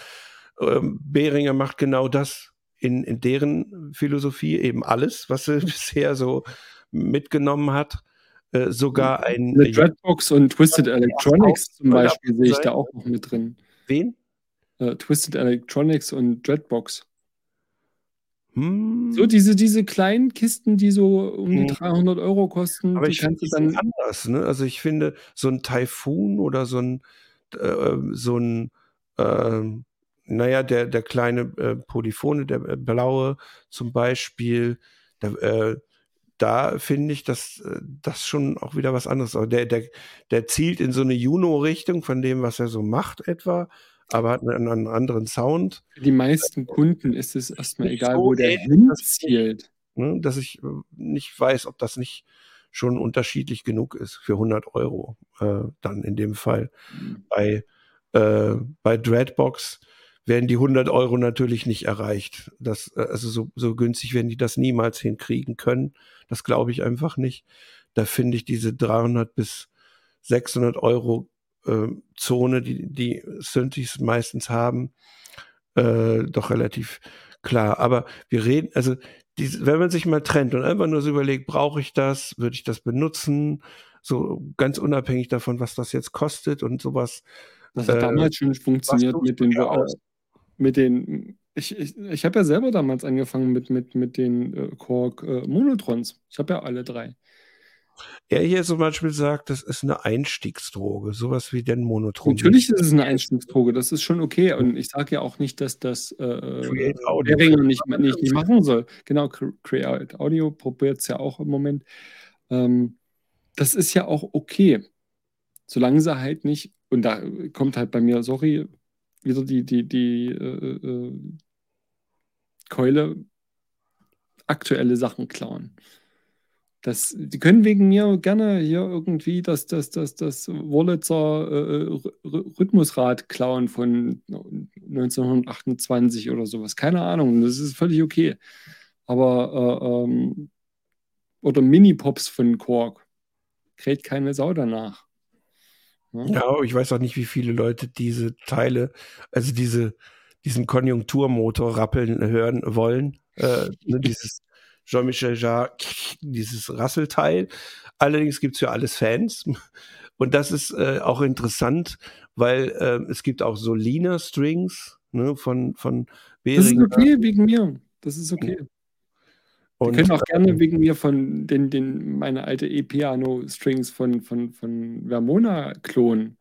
Speaker 3: Ähm, Behringer macht genau das in, in deren Philosophie, eben alles, was sie bisher so mitgenommen hat. Äh, sogar ein.
Speaker 2: Eine Dreadbox und Twisted Electronics zum Beispiel sehe ich da auch noch mit drin.
Speaker 3: Wen?
Speaker 2: Uh, Twisted Electronics und Dreadbox. Hm. So diese, diese kleinen Kisten, die so um die 300 hm. Euro kosten,
Speaker 3: Aber ich finde dann anders. Ne? Also ich finde so ein Typhoon oder so ein äh, so ein äh, naja, der, der kleine äh, Polyphone, der äh, blaue zum Beispiel, der, äh, da finde ich, dass äh, das schon auch wieder was anderes. ist. der, der, der zielt in so eine Juno-Richtung von dem, was er so macht, etwa, aber hat einen, einen anderen Sound.
Speaker 2: Für die meisten Kunden ist es erstmal egal, so wo der hinzielt.
Speaker 3: Ne, dass ich äh, nicht weiß, ob das nicht schon unterschiedlich genug ist für 100 Euro, äh, dann in dem Fall. Mhm. Bei, äh, bei Dreadbox werden die 100 Euro natürlich nicht erreicht. Das, äh, also so, so günstig werden die das niemals hinkriegen können. Das glaube ich einfach nicht. Da finde ich diese 300 bis 600 Euro äh, Zone, die die Synthes meistens haben, äh, doch relativ klar. Aber wir reden, also die, wenn man sich mal trennt und einfach nur so überlegt, brauche ich das, würde ich das benutzen, so ganz unabhängig davon, was das jetzt kostet und sowas.
Speaker 2: Das hat äh, damals schon funktioniert mit den, mit den, ich, ich, ich habe ja selber damals angefangen mit, mit, mit den äh, Korg äh, Monotrons. Ich habe ja alle drei.
Speaker 3: Er hier zum Beispiel sagt, das ist eine Einstiegsdroge, sowas wie den Monotron.
Speaker 2: Natürlich ist es eine Einstiegsdroge, das ist schon okay. Und ich sage ja auch nicht, dass das äh, Behringer nicht, nicht, nicht machen soll. Genau, Create Audio probiert es ja auch im Moment. Ähm, das ist ja auch okay. Solange sie halt nicht, und da kommt halt bei mir, sorry, wieder die, die, die äh, äh, Keule aktuelle Sachen klauen. Das, die können wegen mir gerne hier irgendwie das, das, das, das Wurlitzer äh, Rhythmusrad klauen von 1928 oder sowas. Keine Ahnung, das ist völlig okay. Aber äh, ähm, oder Mini-Pops von Quark. Kräht keine Sau danach.
Speaker 3: Ne? Ja, ich weiß auch nicht, wie viele Leute diese Teile, also diese, diesen Konjunkturmotor rappeln hören wollen. Äh, ne, dieses Jean-Michel Jarre, dieses Rasselteil. Allerdings gibt es für alles Fans. Und das ist äh, auch interessant, weil äh, es gibt auch so Lina Strings ne, von, von
Speaker 2: Behringer. Das ist okay wegen mir. Das ist okay. Und, Die können auch gerne ähm, wegen mir von den, den meine alte E-Piano-Strings von, von, von Vermona klonen.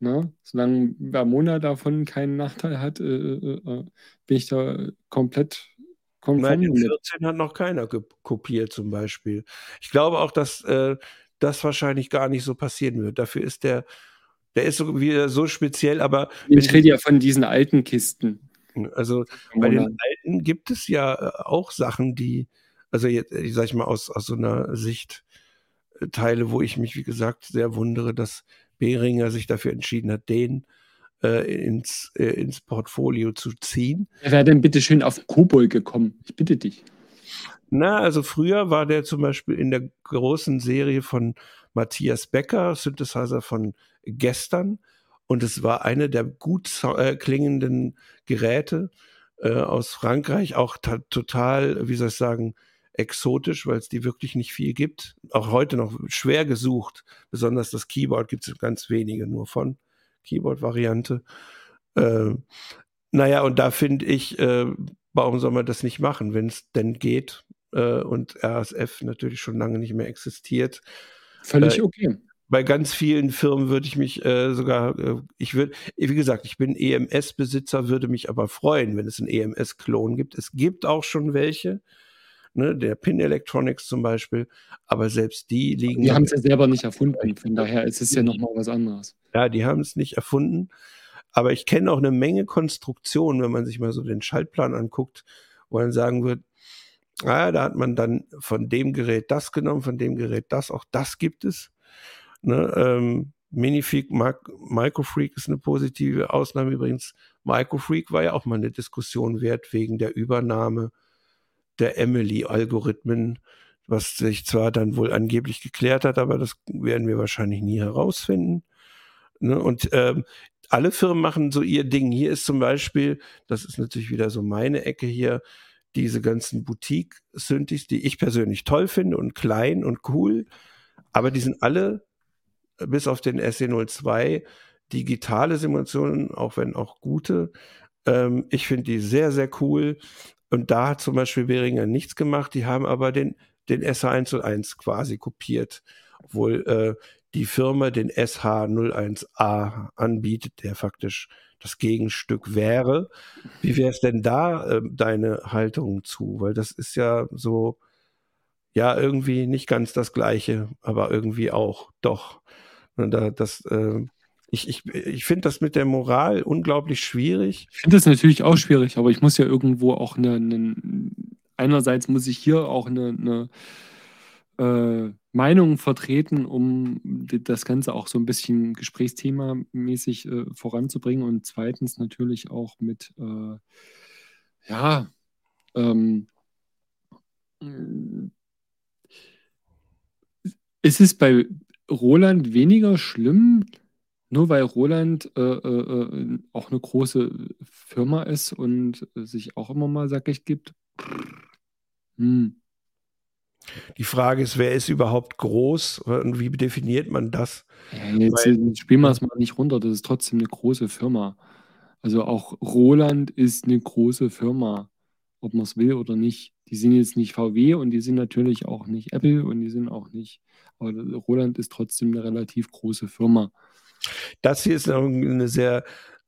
Speaker 2: Ne? Solange Vermona davon keinen Nachteil hat, äh, äh, äh bin ich da komplett
Speaker 3: konform Nein, den 14 hat noch keiner kopiert zum Beispiel. Ich glaube auch, dass äh, das wahrscheinlich gar nicht so passieren wird. Dafür ist der, der ist so, wieder so speziell, aber.
Speaker 2: Ich rede ja von diesen alten Kisten.
Speaker 3: Also bei den alten gibt es ja äh, auch Sachen, die, also jetzt, ich äh, sag ich mal, aus, aus so einer Sicht äh, Teile, wo ich mich, wie gesagt, sehr wundere, dass Behringer sich dafür entschieden hat, den äh, ins, äh, ins Portfolio zu ziehen.
Speaker 2: Wer wäre denn bitte schön auf Kobol gekommen? Ich bitte dich.
Speaker 3: Na, also früher war der zum Beispiel in der großen Serie von Matthias Becker, Synthesizer von gestern. Und es war eine der gut äh, klingenden Geräte äh, aus Frankreich, auch total, wie soll ich sagen, exotisch, weil es die wirklich nicht viel gibt. Auch heute noch schwer gesucht. Besonders das Keyboard gibt es ganz wenige nur von. Keyboard-Variante. Äh, naja, und da finde ich, äh, warum soll man das nicht machen, wenn es denn geht äh, und RSF natürlich schon lange nicht mehr existiert.
Speaker 2: Völlig äh, okay.
Speaker 3: Bei ganz vielen Firmen würde ich mich äh, sogar, äh, ich würde, wie gesagt, ich bin EMS-Besitzer, würde mich aber freuen, wenn es einen EMS-Klon gibt. Es gibt auch schon welche ne, der Pin Electronics zum Beispiel, aber selbst die liegen.
Speaker 2: Die haben es ja selber nicht erfunden, von daher ist es ja nochmal was anderes.
Speaker 3: Ja, die haben es nicht erfunden, aber ich kenne auch eine Menge Konstruktionen, wenn man sich mal so den Schaltplan anguckt, wo man sagen wird, ah, da hat man dann von dem Gerät das genommen, von dem Gerät das, auch das gibt es. Ne, ähm, Minifreak, Microfreak ist eine positive Ausnahme übrigens. Microfreak war ja auch mal eine Diskussion wert wegen der Übernahme der Emily-Algorithmen, was sich zwar dann wohl angeblich geklärt hat, aber das werden wir wahrscheinlich nie herausfinden. Ne? Und ähm, alle Firmen machen so ihr Ding. Hier ist zum Beispiel, das ist natürlich wieder so meine Ecke hier, diese ganzen Boutique-Synthes, die ich persönlich toll finde und klein und cool, aber die sind alle bis auf den SE02 digitale Simulationen, auch wenn auch gute. Ähm, ich finde die sehr, sehr cool. Und da hat zum Beispiel Behringer nichts gemacht. Die haben aber den, den SH101 quasi kopiert, obwohl äh, die Firma den SH01A anbietet, der faktisch das Gegenstück wäre. Wie wäre es denn da äh, deine Haltung zu? Weil das ist ja so, ja, irgendwie nicht ganz das Gleiche, aber irgendwie auch doch. Und da, das, äh, ich, ich, ich finde das mit der Moral unglaublich schwierig.
Speaker 2: Ich finde das natürlich auch schwierig, aber ich muss ja irgendwo auch eine, eine einerseits muss ich hier auch eine, eine äh, Meinung vertreten, um das Ganze auch so ein bisschen gesprächsthemamäßig äh, voranzubringen und zweitens natürlich auch mit, äh, ja, ähm, ist es bei Roland weniger schlimm, nur weil Roland äh, äh, äh, auch eine große Firma ist und sich auch immer mal sackig gibt.
Speaker 3: Hm. Die Frage ist, wer ist überhaupt groß und wie definiert man das?
Speaker 2: Ja, jetzt, weil, spielen wir es mal nicht runter, das ist trotzdem eine große Firma. Also auch Roland ist eine große Firma, ob man es will oder nicht. Die sind jetzt nicht VW und die sind natürlich auch nicht Apple und die sind auch nicht, aber Roland ist trotzdem eine relativ große Firma.
Speaker 3: Das hier ist eine sehr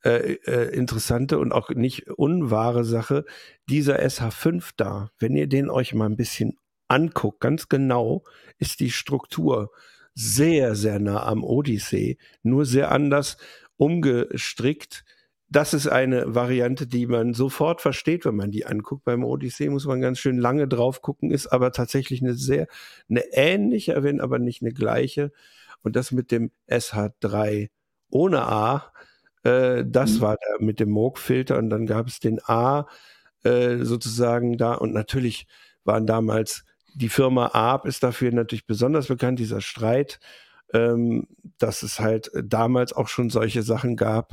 Speaker 3: äh, äh, interessante und auch nicht unwahre Sache. Dieser SH5 da, wenn ihr den euch mal ein bisschen anguckt, ganz genau, ist die Struktur sehr, sehr nah am Odyssey, nur sehr anders umgestrickt. Das ist eine Variante, die man sofort versteht, wenn man die anguckt. Beim Odyssey muss man ganz schön lange drauf gucken, ist aber tatsächlich eine sehr, eine ähnliche, wenn aber nicht eine gleiche und das mit dem SH3 ohne A, äh, das mhm. war der mit dem Moog-Filter und dann gab es den A äh, sozusagen da und natürlich waren damals die Firma ARP ist dafür natürlich besonders bekannt, dieser Streit, ähm, dass es halt damals auch schon solche Sachen gab.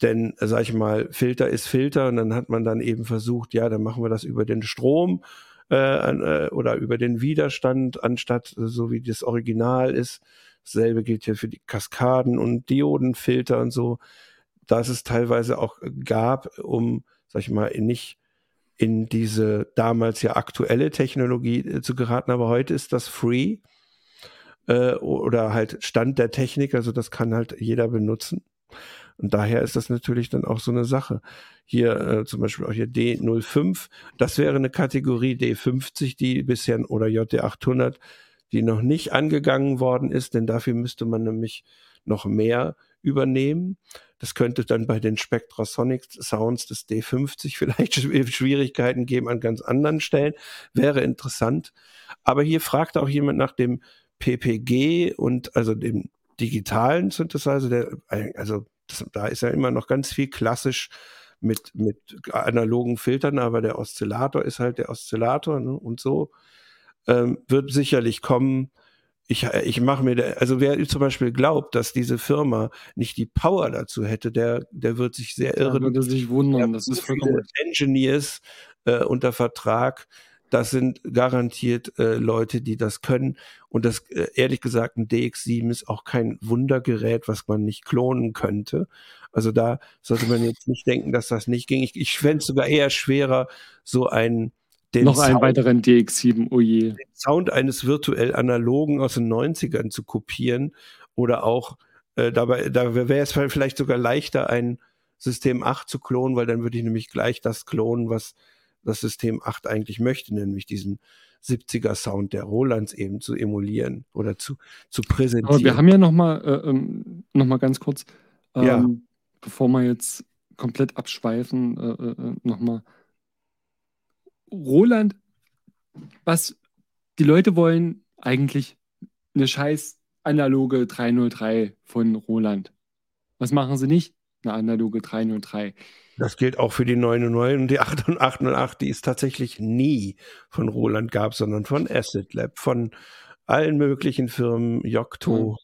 Speaker 3: Denn, sag ich mal, Filter ist Filter und dann hat man dann eben versucht, ja, dann machen wir das über den Strom äh, äh oder über den Widerstand, anstatt so wie das Original ist. Dasselbe gilt ja für die Kaskaden und Diodenfilter und so, dass es teilweise auch gab, um, sag ich mal, nicht in diese damals ja aktuelle Technologie äh, zu geraten, aber heute ist das free äh, oder halt Stand der Technik, also das kann halt jeder benutzen. Und daher ist das natürlich dann auch so eine Sache. Hier äh, zum Beispiel auch hier D05, das wäre eine Kategorie D50, die bisher oder JD800, die noch nicht angegangen worden ist, denn dafür müsste man nämlich noch mehr übernehmen. Das könnte dann bei den Spectrasonic Sounds des D50 vielleicht Schwierigkeiten geben an ganz anderen Stellen. Wäre interessant. Aber hier fragt auch jemand nach dem PPG und also dem digitalen Synthesizer, der, also das, da ist ja immer noch ganz viel klassisch mit, mit analogen Filtern, aber der Oszillator ist halt der Oszillator ne, und so. Ähm, wird sicherlich kommen ich, ich mache mir, da, also wer zum Beispiel glaubt, dass diese Firma nicht die Power dazu hätte, der, der wird sich sehr irren.
Speaker 2: Würde sich wundern, das ist vollkommen.
Speaker 3: Engineers äh, unter Vertrag, das sind garantiert äh, Leute, die das können. Und das, äh, ehrlich gesagt, ein DX7 ist auch kein Wundergerät, was man nicht klonen könnte. Also da sollte man jetzt nicht denken, dass das nicht ging. Ich, ich fände es sogar eher schwerer, so ein
Speaker 2: den Noch einen weiteren DX7, oh je.
Speaker 3: Den Sound eines virtuell analogen aus den 90ern zu kopieren oder auch äh, dabei, da wäre es vielleicht sogar leichter, ein System 8 zu klonen, weil dann würde ich nämlich gleich das klonen, was das System 8 eigentlich möchte, nämlich diesen 70er Sound der Rolands eben zu emulieren oder zu, zu präsentieren. Aber
Speaker 2: wir haben ja noch mal, äh, ähm, noch mal ganz kurz, ähm, ja. bevor wir jetzt komplett abschweifen, äh, äh, äh noch mal Roland, was die Leute wollen, eigentlich eine scheiß analoge 303 von Roland. Was machen sie nicht? Eine analoge 303.
Speaker 3: Das gilt auch für die 909 und die 808, die es tatsächlich nie von Roland gab, sondern von Acid Lab, von allen möglichen Firmen, Yocto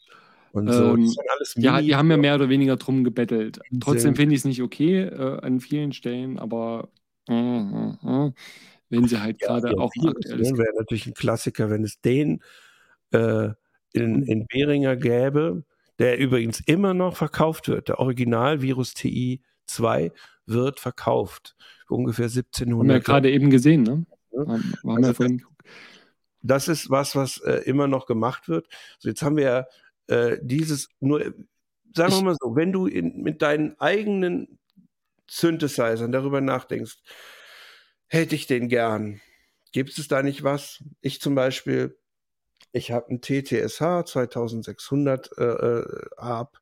Speaker 2: und so. Ähm, ja, die haben ja mehr oder weniger drum gebettelt. Trotzdem finde ich es nicht okay äh, an vielen Stellen, aber äh, äh, äh wenn sie halt gerade ja, auch ein
Speaker 3: aktuelles. wäre natürlich ein Klassiker, wenn es den äh, in, in Behringer gäbe, der übrigens immer noch verkauft wird. Der Original Virus TI 2 wird verkauft. Ungefähr 1700.
Speaker 2: Haben wir gerade eben gesehen, ne? Ja.
Speaker 3: Also das, das, ist was, was äh, immer noch gemacht wird. So, jetzt haben wir ja äh, dieses nur, sagen wir mal so, wenn du in, mit deinen eigenen Synthesizern darüber nachdenkst, hätte ich den gern. Gibt es da nicht was? Ich zum Beispiel, ich habe einen TTSH 2600 äh, ab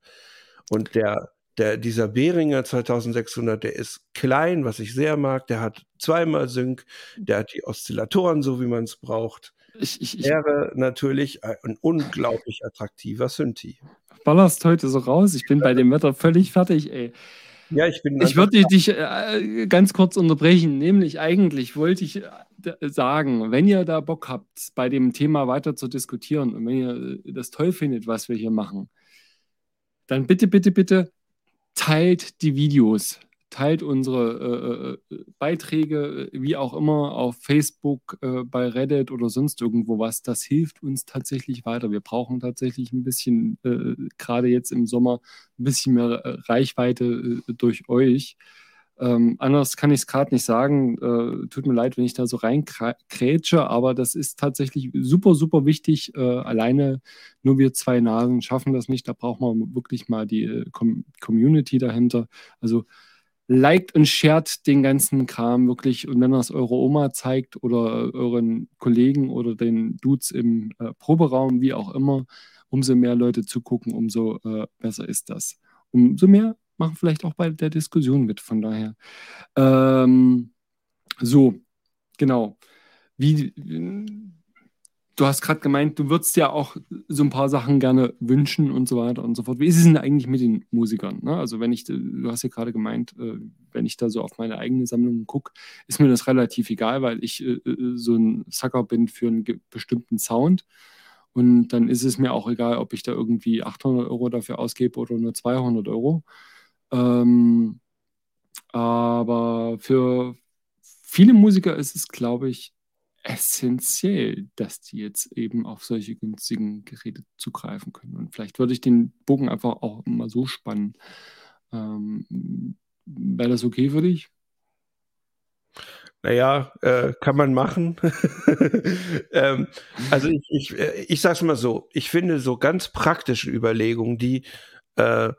Speaker 3: und der, der, dieser Behringer 2600, der ist klein, was ich sehr mag. Der hat zweimal Sync, der hat die Oszillatoren so, wie man es braucht. Ich, ich, ich wäre natürlich ein unglaublich attraktiver Synthi.
Speaker 2: Ballerst heute so raus. Ich bin bei dem Wetter völlig fertig, ey. Ja, ich bin. Ich würde dich äh, ganz kurz unterbrechen. Nämlich eigentlich wollte ich äh, sagen, wenn ihr da Bock habt, bei dem Thema weiter zu diskutieren und wenn ihr äh, das toll findet, was wir hier machen, dann bitte, bitte, bitte teilt die Videos teilt unsere äh, äh Beiträge, äh, wie auch immer, auf Facebook, äh, bei Reddit oder sonst irgendwo was. Das hilft uns tatsächlich weiter. Wir brauchen tatsächlich ein bisschen, äh, gerade jetzt im Sommer, ein bisschen mehr äh, Reichweite durch euch. Ähm, anders kann ich es gerade nicht sagen. tut mir leid, wenn ich da so reinkrätsche, aber das ist tatsächlich super, super wichtig. alleine nur wir zwei Nasen schaffen das nicht. Da braucht man wirklich mal die Com Community dahinter. Also liked und shared den ganzen Kram wirklich. Und wenn das eure Oma zeigt oder euren Kollegen oder den Dudes im äh, Proberaum, wie auch immer, umso mehr Leute zugucken, umso äh, besser ist das. Umso mehr machen vielleicht auch bei der Diskussion mit. Von daher. Ähm, so, genau. Wie, du hast gerade gemeint, du würdest ja auch so ein paar Sachen gerne wünschen und so weiter und so fort. Wie ist es denn eigentlich mit den Musikern? Ne? Also wenn ich, du hast ja gerade gemeint, äh, wenn ich da so auf meine eigene Sammlung gucke, ist mir das relativ egal, weil ich äh, äh, so ein Sucker bin für einen bestimmten Sound. Und dann ist es mir auch egal, ob ich da irgendwie 800 Euro dafür ausgebe oder nur 200 Euro. Ähm, aber für viele Musiker ist es, glaube ich, essentiell, dass die jetzt eben auf solche günstigen Geräte zugreifen können. Und vielleicht würde ich den Bogen einfach auch mal so spannen. Ähm, Wäre das okay für dich?
Speaker 3: Naja, äh, kann man machen. ähm, also ich, ich, äh, ich sage es mal so, ich finde so ganz praktische Überlegungen, die, äh,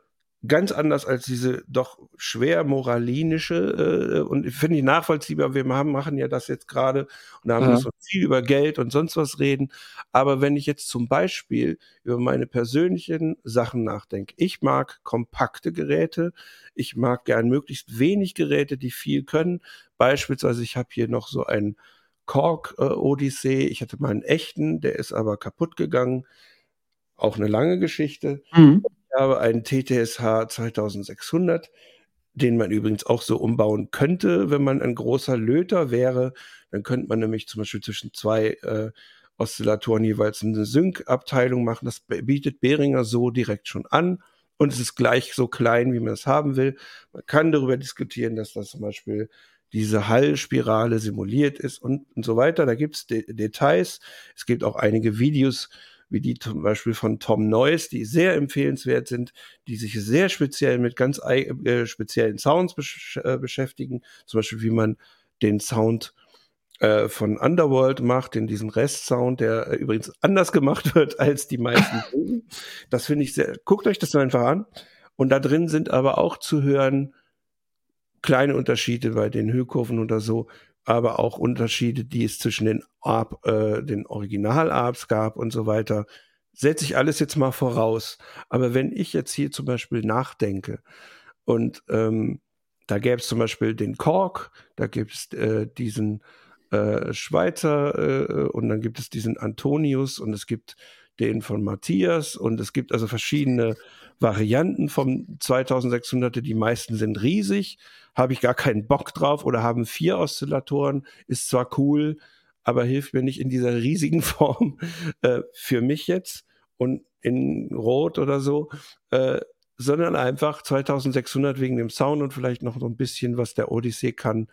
Speaker 3: ganz anders als diese doch schwer moralinische äh, und finde ich nachvollziehbar. Wir haben, machen ja das jetzt gerade und da haben wir so viel über Geld und sonst was reden. Aber wenn ich jetzt zum Beispiel über meine persönlichen Sachen nachdenke, ich mag kompakte Geräte, ich mag gern möglichst wenig Geräte, die viel können. Beispielsweise, ich habe hier noch so einen Korg äh, Odyssey. Ich hatte mal einen echten, der ist aber kaputt gegangen. Auch eine lange Geschichte. Mhm habe einen TTSH 2600, den man übrigens auch so umbauen könnte, wenn man ein großer Löter wäre. Dann könnte man nämlich zum Beispiel zwischen zwei äh, Oszillatoren jeweils eine Sync-Abteilung machen. Das bietet Behringer so direkt schon an. Und es ist gleich so klein, wie man es haben will. Man kann darüber diskutieren, dass das zum Beispiel diese Hallspirale simuliert ist und, und so weiter. Da gibt es De Details. Es gibt auch einige Videos, wie die zum Beispiel von Tom Neuss, die sehr empfehlenswert sind, die sich sehr speziell mit ganz äh, speziellen Sounds besch äh, beschäftigen, zum Beispiel wie man den Sound äh, von Underworld macht, in diesen Restsound, der äh, übrigens anders gemacht wird als die meisten. das finde ich sehr, guckt euch das einfach an. Und da drin sind aber auch zu hören kleine Unterschiede bei den Höhekurven oder so, aber auch Unterschiede, die es zwischen den, Arp, äh, den Original-Arps gab und so weiter. Setze ich alles jetzt mal voraus. Aber wenn ich jetzt hier zum Beispiel nachdenke und ähm, da gäbe es zum Beispiel den Kork, da gibt es äh, diesen äh, Schweizer äh, und dann gibt es diesen Antonius und es gibt den von Matthias und es gibt also verschiedene Varianten vom 2600er. Die meisten sind riesig, habe ich gar keinen Bock drauf oder haben vier Oszillatoren, ist zwar cool, aber hilft mir nicht in dieser riesigen Form äh, für mich jetzt und in Rot oder so, äh, sondern einfach 2600 wegen dem Sound und vielleicht noch so ein bisschen, was der Odyssey kann.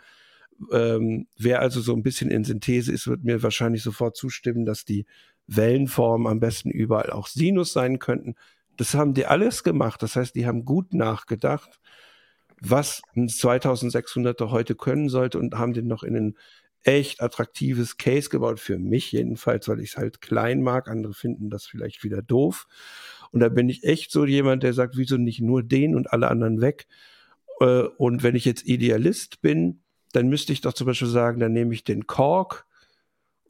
Speaker 3: Ähm, wer also so ein bisschen in Synthese ist, wird mir wahrscheinlich sofort zustimmen, dass die Wellenformen am besten überall auch Sinus sein könnten. Das haben die alles gemacht. Das heißt, die haben gut nachgedacht, was ein 2600er heute können sollte und haben den noch in ein echt attraktives Case gebaut. Für mich jedenfalls, weil ich es halt klein mag. Andere finden das vielleicht wieder doof. Und da bin ich echt so jemand, der sagt, wieso nicht nur den und alle anderen weg? Äh, und wenn ich jetzt Idealist bin, dann müsste ich doch zum Beispiel sagen, dann nehme ich den Kork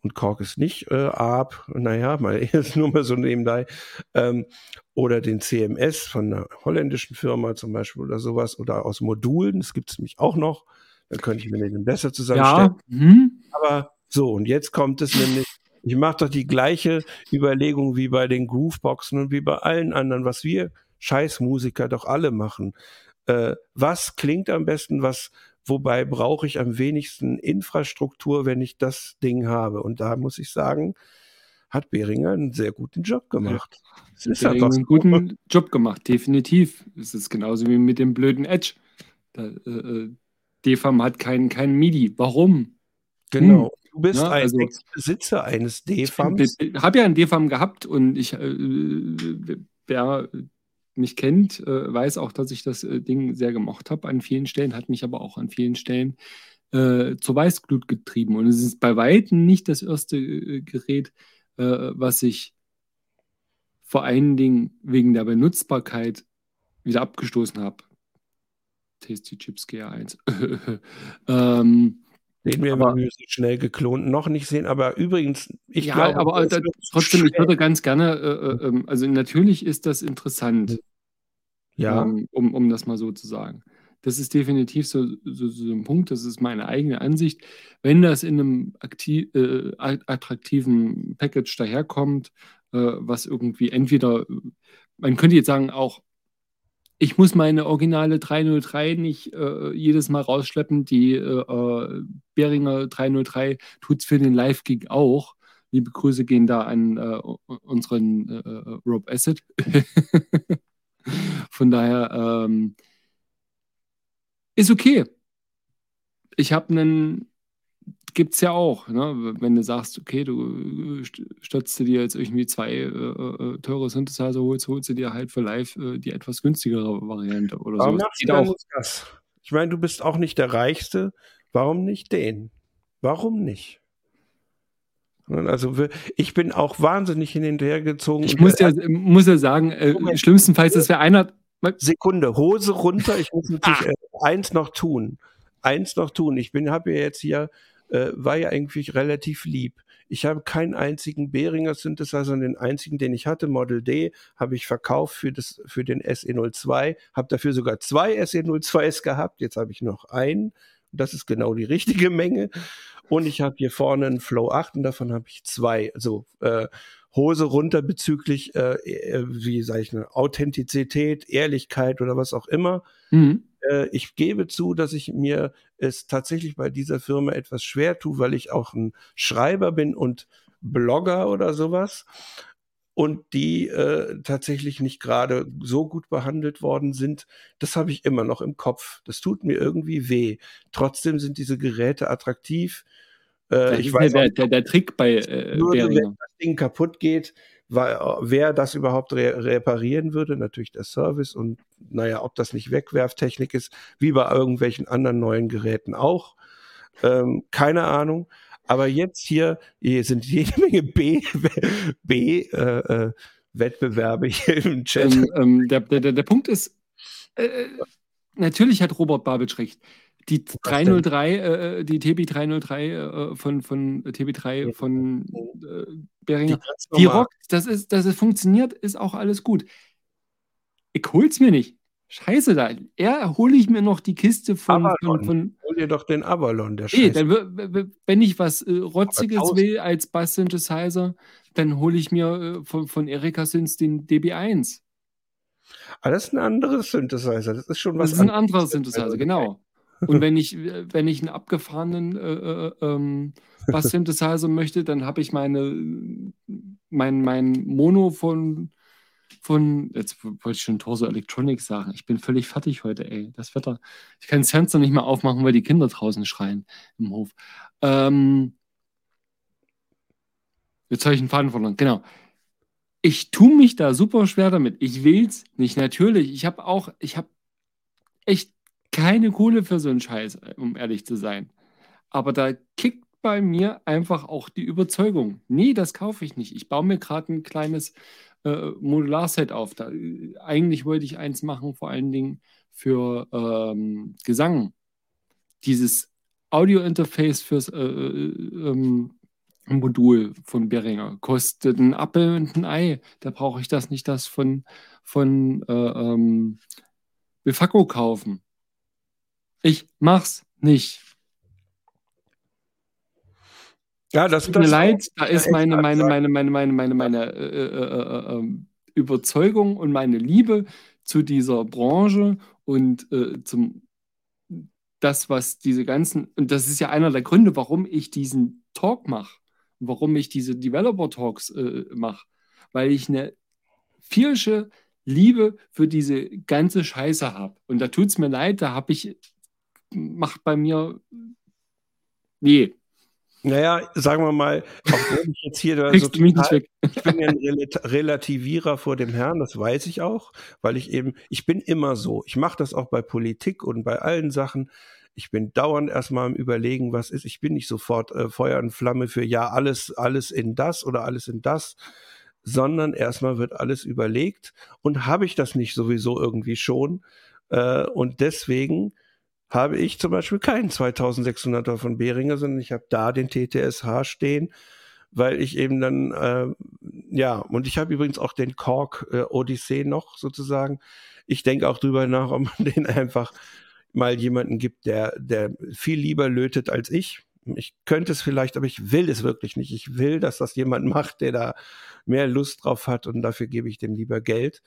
Speaker 3: und Kork ist nicht äh, ARP, naja, mal jetzt nur mal so nebenbei, ähm, oder den CMS von einer holländischen Firma zum Beispiel oder sowas, oder aus Modulen, das gibt es nämlich auch noch, dann könnte ich mir den besser zusammenstellen. Ja. Mhm. Aber so, und jetzt kommt es nämlich, ich mache doch die gleiche Überlegung wie bei den Grooveboxen und wie bei allen anderen, was wir Scheißmusiker doch alle machen. Äh, was klingt am besten, was Wobei brauche ich am wenigsten Infrastruktur, wenn ich das Ding habe. Und da muss ich sagen, hat Behringer einen sehr guten Job gemacht.
Speaker 2: Ja, ist Behringer einen guten Job gemacht, definitiv. Es ist genauso wie mit dem blöden Edge. Da, äh, äh DFAM hat keinen kein MIDI. Warum?
Speaker 3: Genau. Hm. Du bist ja, ein also, Besitzer eines DFAMs.
Speaker 2: Ich habe ja einen DFAM gehabt und ich, äh, wer mich kennt, äh, weiß auch, dass ich das äh, Ding sehr gemocht habe an vielen Stellen, hat mich aber auch an vielen Stellen äh, zur Weißglut getrieben. Und es ist bei weitem nicht das erste äh, Gerät, äh, was ich vor allen Dingen wegen der Benutzbarkeit wieder abgestoßen habe. Tasty Chips GR1.
Speaker 3: ähm, den wir aber, schnell geklont noch nicht sehen, aber übrigens,
Speaker 2: ich ja, glaube, aber da, trotzdem, ich würde ganz gerne, äh, äh, ähm, also natürlich ist das interessant, ja. Ähm, um, um das mal so zu sagen. Das ist definitiv so, so, so ein Punkt, das ist meine eigene Ansicht. Wenn das in einem aktiv, äh, attraktiven Package daherkommt, äh, was irgendwie entweder, man könnte jetzt sagen, auch ich muss meine originale 303 nicht äh, jedes Mal rausschleppen. Die äh, äh Beringer 303 tut es für den Live-Gig auch. Liebe Grüße gehen da an äh, unseren äh, äh, Rob Asset. Von daher ähm, ist okay. Ich habe einen gibt es ja auch, ne? wenn du sagst, okay, du äh, stürzt dir jetzt irgendwie zwei äh, äh, teure Synthesizer, holst, holst du dir halt für live äh, die etwas günstigere Variante oder
Speaker 3: Warum so. Du auch. Das? Ich meine, du bist auch nicht der Reichste. Warum nicht den? Warum nicht? Also ich bin auch wahnsinnig hinterhergezogen.
Speaker 2: Ich muss ja, muss ja sagen, äh, schlimmstenfalls, das wäre einer,
Speaker 3: Sekunde, Hose runter. Ich muss natürlich ah. äh, eins noch tun. Eins noch tun. Ich bin, habe ja jetzt hier, äh, war ja eigentlich relativ lieb. Ich habe keinen einzigen Behringer Synthesizer, den einzigen, den ich hatte, Model D, habe ich verkauft für, das, für den SE02, habe dafür sogar zwei SE02s gehabt, jetzt habe ich noch einen. Das ist genau die richtige Menge. Und ich habe hier vorne einen Flow 8 und davon habe ich zwei. Also äh, Hose runter bezüglich, äh, äh wie sage ich, eine Authentizität, Ehrlichkeit oder was auch immer. Mhm. Äh, ich gebe zu, dass ich mir es tatsächlich bei dieser Firma etwas schwer tue, weil ich auch ein Schreiber bin und Blogger oder sowas und die äh, tatsächlich nicht gerade so gut behandelt worden sind, das habe ich immer noch im Kopf. Das tut mir irgendwie weh. Trotzdem sind diese Geräte attraktiv.
Speaker 2: Äh, ich weiß der, auch, der, der, Trick bei äh,
Speaker 3: nur, wenn das Ding kaputt geht, wer das überhaupt re reparieren würde, natürlich der Service und naja, ob das nicht Wegwerftechnik ist, wie bei irgendwelchen anderen neuen Geräten auch. Ähm, keine Ahnung. Aber jetzt hier, hier sind jede Menge B, B äh, äh, Wettbewerbe hier im Chat.
Speaker 2: Ähm, ähm, der, der, der Punkt ist, äh, natürlich hat Robert Babic recht. Die 303, äh, die TB303 äh, von, von TB3 von äh, Beringer, die, die rockt, das ist, das ist funktioniert, ist auch alles gut. Ich hol's mir nicht. Scheiße da. Er hole ich mir noch die Kiste von. von, von
Speaker 3: Hol dir doch den Avalon, der
Speaker 2: nee, dann, wenn ich was äh, Rotziges will als Bass-Synthesizer, dann hole ich mir äh, von, von Erika Synths den DB1.
Speaker 3: Aber ah, das ist ein anderes Synthesizer. Das ist schon was.
Speaker 2: Das ist ein anderer Synthesizer, genau. Und wenn ich, wenn ich einen abgefahrenen äh, äh ähm, Bass-Synthesizer möchte, dann habe ich meine, mein, mein Mono von von, jetzt wollte ich schon Torso Electronics sagen, ich bin völlig fertig heute, ey. Das Wetter. Ich kann das Fenster nicht mehr aufmachen, weil die Kinder draußen schreien im Hof. Ähm, jetzt habe ich einen Faden verloren. Genau. Ich tue mich da super schwer damit. Ich will es nicht, natürlich. Ich habe auch, ich habe echt keine Kohle für so einen Scheiß, um ehrlich zu sein. Aber da kickt bei mir einfach auch die Überzeugung. Nee, das kaufe ich nicht. Ich baue mir gerade ein kleines äh, Modularset auf. Da, eigentlich wollte ich eins machen, vor allen Dingen für ähm, Gesang. Dieses Audio-Interface fürs äh, äh, ähm, Modul von Behringer kostet ein Apfel und ein Ei. Da brauche ich das nicht, das von, von äh, ähm, Bifaco kaufen. Ich mach's nicht. Ja, das tut mir leid, da ist meine, meine, meine, meine, meine, meine, meine äh, äh, äh, Überzeugung und meine Liebe zu dieser Branche und zum das, was diese ganzen, und das ist ja einer der Gründe, warum ich diesen Talk mache, warum ich diese Developer-Talks äh, mache, weil ich eine vierische Liebe für diese ganze Scheiße habe. Und da tut es mir leid, da habe ich, macht bei mir, nee,
Speaker 3: naja, sagen wir mal, obwohl ich jetzt hier so total, ich bin ja ein Relativierer vor dem Herrn, das weiß ich auch, weil ich eben, ich bin immer so. Ich mache das auch bei Politik und bei allen Sachen. Ich bin dauernd erstmal am Überlegen, was ist. Ich bin nicht sofort äh, Feuer und Flamme für ja, alles, alles in das oder alles in das, sondern erstmal wird alles überlegt und habe ich das nicht sowieso irgendwie schon. Äh, und deswegen habe ich zum Beispiel keinen 2600er von Behringer, sondern ich habe da den TTSH stehen, weil ich eben dann, äh, ja, und ich habe übrigens auch den Korg äh, Odyssee noch sozusagen. Ich denke auch drüber nach, ob man den einfach mal jemanden gibt, der, der viel lieber lötet als ich. Ich könnte es vielleicht, aber ich will es wirklich nicht. Ich will, dass das jemand macht, der da mehr Lust drauf hat und dafür gebe ich dem lieber Geld.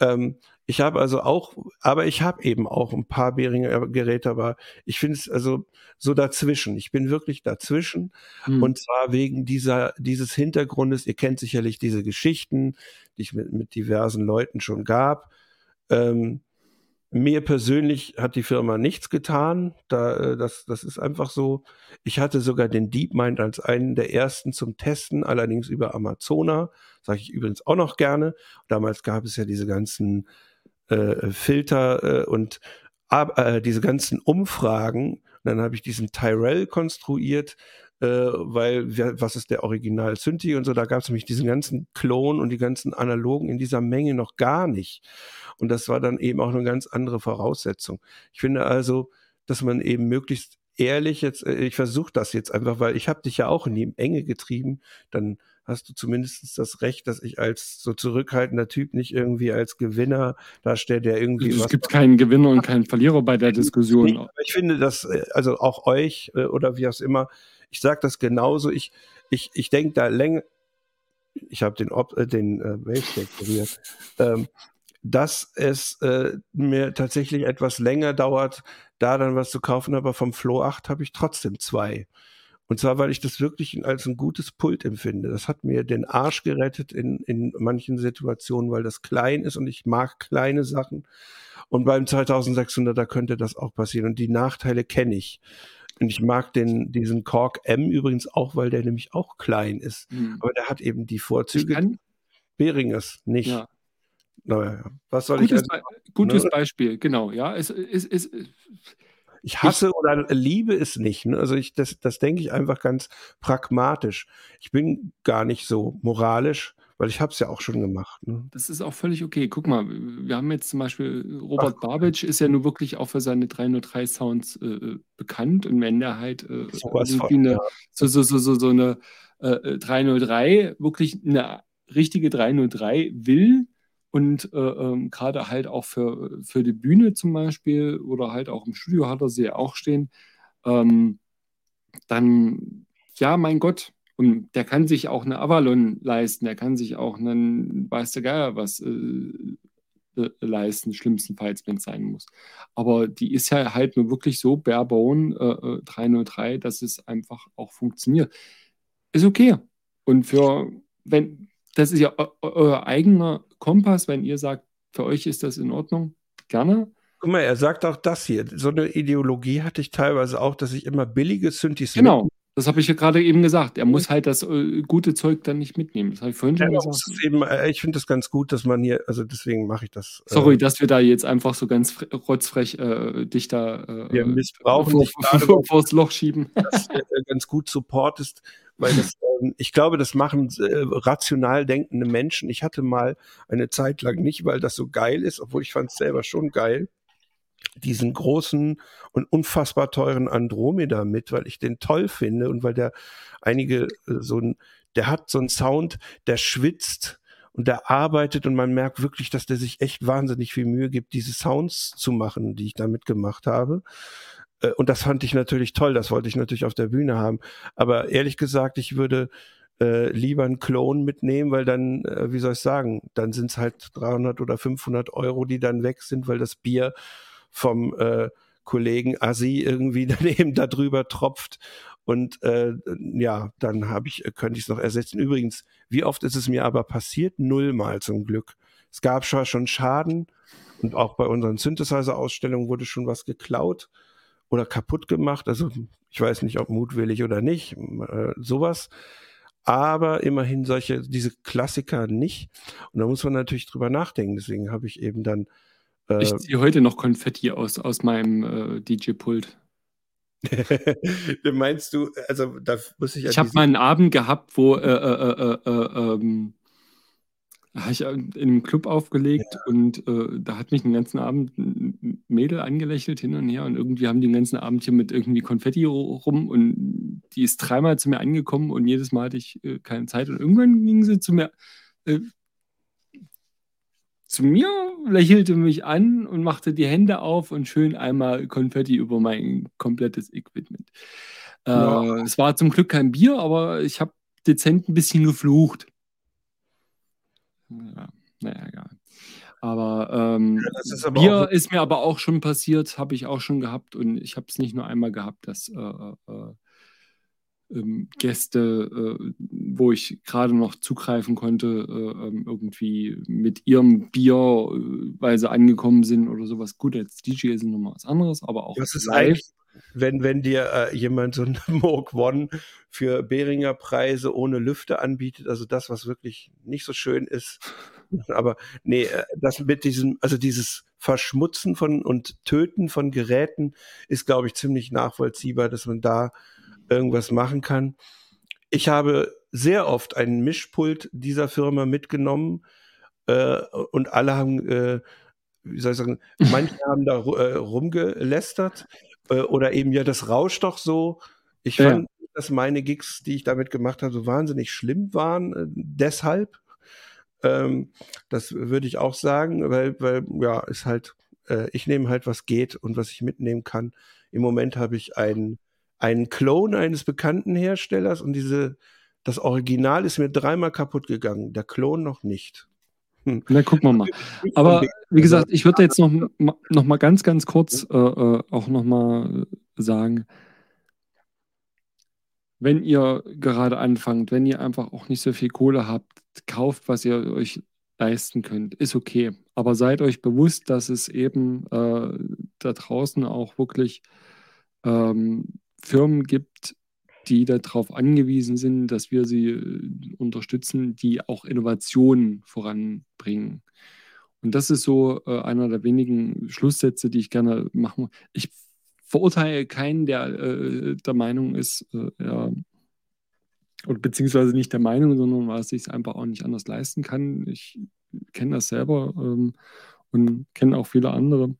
Speaker 3: Ähm, ich habe also auch, aber ich habe eben auch ein paar Behringer Geräte, aber ich finde es also so dazwischen. Ich bin wirklich dazwischen hm. und zwar wegen dieser dieses Hintergrundes. Ihr kennt sicherlich diese Geschichten, die ich mit, mit diversen Leuten schon gab. Ähm, mir persönlich hat die Firma nichts getan. Da, äh, das, das ist einfach so. Ich hatte sogar den DeepMind als einen der ersten zum Testen, allerdings über Amazona. Sage ich übrigens auch noch gerne. Damals gab es ja diese ganzen äh, Filter äh, und äh, diese ganzen Umfragen. Und dann habe ich diesen Tyrell konstruiert äh, weil wer, was ist der Original Synthi und so, da gab es nämlich diesen ganzen Klon und die ganzen Analogen in dieser Menge noch gar nicht. Und das war dann eben auch eine ganz andere Voraussetzung. Ich finde also, dass man eben möglichst ehrlich jetzt, äh, ich versuche das jetzt einfach, weil ich habe dich ja auch in die Enge getrieben, dann hast du zumindest das Recht, dass ich als so zurückhaltender Typ nicht irgendwie als Gewinner darstelle, der irgendwie.
Speaker 2: Es gibt keinen Gewinner und keinen Verlierer bei der Diskussion.
Speaker 3: Ich finde das, äh, also auch euch äh, oder wie auch immer, ich sage das genauso. Ich, ich, ich denke da länger, ich habe den, äh, den äh, Wavestack berührt, ähm, dass es äh, mir tatsächlich etwas länger dauert, da dann was zu kaufen, aber vom Flow 8 habe ich trotzdem zwei. Und zwar, weil ich das wirklich als ein gutes Pult empfinde. Das hat mir den Arsch gerettet in, in manchen Situationen, weil das klein ist und ich mag kleine Sachen. Und beim 2600er könnte das auch passieren. Und die Nachteile kenne ich. Und ich mag den, diesen Korg M übrigens auch, weil der nämlich auch klein ist. Mhm. Aber der hat eben die Vorzüge. Beringers nicht. Ja.
Speaker 2: Naja, was soll gutes ich. Also, Be gutes ne? Beispiel, genau. Ja, es, es,
Speaker 3: ich hasse ich, oder liebe es nicht. Ne? Also ich, das, das denke ich einfach ganz pragmatisch. Ich bin gar nicht so moralisch, weil ich habe es ja auch schon gemacht. Ne?
Speaker 2: Das ist auch völlig okay. Guck mal, wir haben jetzt zum Beispiel Robert Ach, Babic ist ja nur wirklich auch für seine 303 Sounds äh, bekannt und wenn der halt äh, irgendwie eine, ja. so, so, so, so, so eine äh, 303 wirklich eine richtige 303 will, und äh, ähm, gerade halt auch für, für die Bühne zum Beispiel oder halt auch im Studio hat er sie auch stehen, ähm, dann, ja, mein Gott, und der kann sich auch eine Avalon leisten, der kann sich auch einen, weiß der Geier was äh, äh, leisten, schlimmstenfalls, wenn es sein muss. Aber die ist ja halt nur wirklich so barebone äh, 303, äh, dass es einfach auch funktioniert. Ist okay. Und für, wenn, das ist ja euer eigener Kompass, wenn ihr sagt, für euch ist das in Ordnung, gerne.
Speaker 3: Guck mal, er sagt auch das hier. So eine Ideologie hatte ich teilweise auch, dass ich immer billige Synthes
Speaker 2: Genau, das habe ich ja gerade eben gesagt. Er muss halt das äh, gute Zeug dann nicht mitnehmen. Das habe ich vorhin schon ja, gesagt.
Speaker 3: Eben, äh, ich finde das ganz gut, dass man hier, also deswegen mache ich das.
Speaker 2: Äh, Sorry, dass wir da jetzt einfach so ganz rotzfrech äh, dich da
Speaker 3: äh, wir missbrauchen vor,
Speaker 2: vor, vor, das Loch schieben.
Speaker 3: Dass du ganz gut supportest, weil das, ähm, ich glaube, das machen äh, rational denkende Menschen. Ich hatte mal eine Zeit lang nicht, weil das so geil ist, obwohl ich fand es selber schon geil diesen großen und unfassbar teuren Andromeda mit, weil ich den toll finde und weil der einige äh, so ein, der hat so einen Sound, der schwitzt und der arbeitet und man merkt wirklich, dass der sich echt wahnsinnig viel Mühe gibt, diese Sounds zu machen, die ich damit gemacht habe. Äh, und das fand ich natürlich toll, das wollte ich natürlich auf der Bühne haben. Aber ehrlich gesagt, ich würde äh, lieber einen Clone mitnehmen, weil dann, äh, wie soll ich sagen, dann sind es halt 300 oder 500 Euro, die dann weg sind, weil das Bier vom äh, Kollegen Assi irgendwie daneben darüber tropft. Und äh, ja, dann habe ich, könnte ich es noch ersetzen. Übrigens, wie oft ist es mir aber passiert? Nullmal zum Glück. Es gab schon Schaden und auch bei unseren Synthesizer-Ausstellungen wurde schon was geklaut oder kaputt gemacht. Also ich weiß nicht, ob mutwillig oder nicht, äh, sowas. Aber immerhin solche, diese Klassiker nicht. Und da muss man natürlich drüber nachdenken. Deswegen habe ich eben dann
Speaker 2: ich äh, ziehe heute noch Konfetti aus, aus meinem äh, DJ-Pult.
Speaker 3: Meinst du, also da muss ich.
Speaker 2: Ich habe mal einen Abend gehabt, wo äh, äh, äh, äh ähm, habe ich in einem Club aufgelegt ja. und da hat mich den ganzen Abend ein Mädel angelächelt hin und her und irgendwie haben die den ganzen Abend hier mit irgendwie Konfetti rum und die ist dreimal zu mir angekommen und jedes Mal hatte ich keine Zeit und irgendwann ging sie zu mir zu mir, lächelte mich an und machte die Hände auf und schön einmal Konfetti über mein komplettes Equipment. Äh. Äh, es war zum Glück kein Bier, aber ich habe dezent ein bisschen geflucht. Ja, naja, egal. Aber, ähm, ja, ist aber Bier ist mir aber auch schon passiert, habe ich auch schon gehabt und ich habe es nicht nur einmal gehabt, dass äh, äh, ähm, Gäste, äh, wo ich gerade noch zugreifen konnte, äh, ähm, irgendwie mit ihrem Bier, äh, weil sie angekommen sind oder sowas. Gut, als DJ ist nochmal was anderes, aber auch
Speaker 3: das ist live. Wenn, wenn dir äh, jemand so ein Moog One für Beringer Preise ohne Lüfte anbietet, also das, was wirklich nicht so schön ist, aber nee, das mit diesem, also dieses Verschmutzen von und Töten von Geräten ist, glaube ich, ziemlich nachvollziehbar, dass man da irgendwas machen kann. Ich habe sehr oft einen Mischpult dieser Firma mitgenommen äh, und alle haben, äh, wie soll ich sagen, manche haben da äh, rumgelästert äh, oder eben ja, das rauscht doch so. Ich
Speaker 2: Ja.
Speaker 3: fand, dass meine Gigs, die ich damit gemacht habe, so wahnsinnig schlimm waren. Äh, deshalb, ähm, das würde ich auch sagen, weil, weil ja, ist halt, äh, ich nehme halt, was geht und was ich mitnehmen kann. Im Moment habe ich einen, einen Clone eines bekannten Herstellers und diese, das Original ist mir dreimal kaputt gegangen, der Klon noch nicht. Hm.
Speaker 2: Na, gucken wir mal.
Speaker 3: Nicht
Speaker 2: Aber wie gesagt, ich würde jetzt noch, noch mal ganz, ganz kurz äh, äh, auch noch mal sagen, wenn ihr gerade anfangt, wenn ihr einfach auch nicht so viel Kohle habt, kauft, was ihr euch leisten könnt, ist okay. Aber seid euch bewusst, dass es eben äh, da draußen auch wirklich ähm, Firmen gibt, die darauf angewiesen sind, dass wir sie äh, unterstützen, die auch Innovationen voranbringen. Und das ist so äh, einer der wenigen Schlusssätze, die ich gerne machen. Ich verurteile keinen, der äh, der Meinung ist, äh, ja, oder beziehungsweise nicht der Meinung, sondern weil es sich einfach auch nicht anders leisten kann. Ich kenne das selber ähm, und kenne auch viele andere,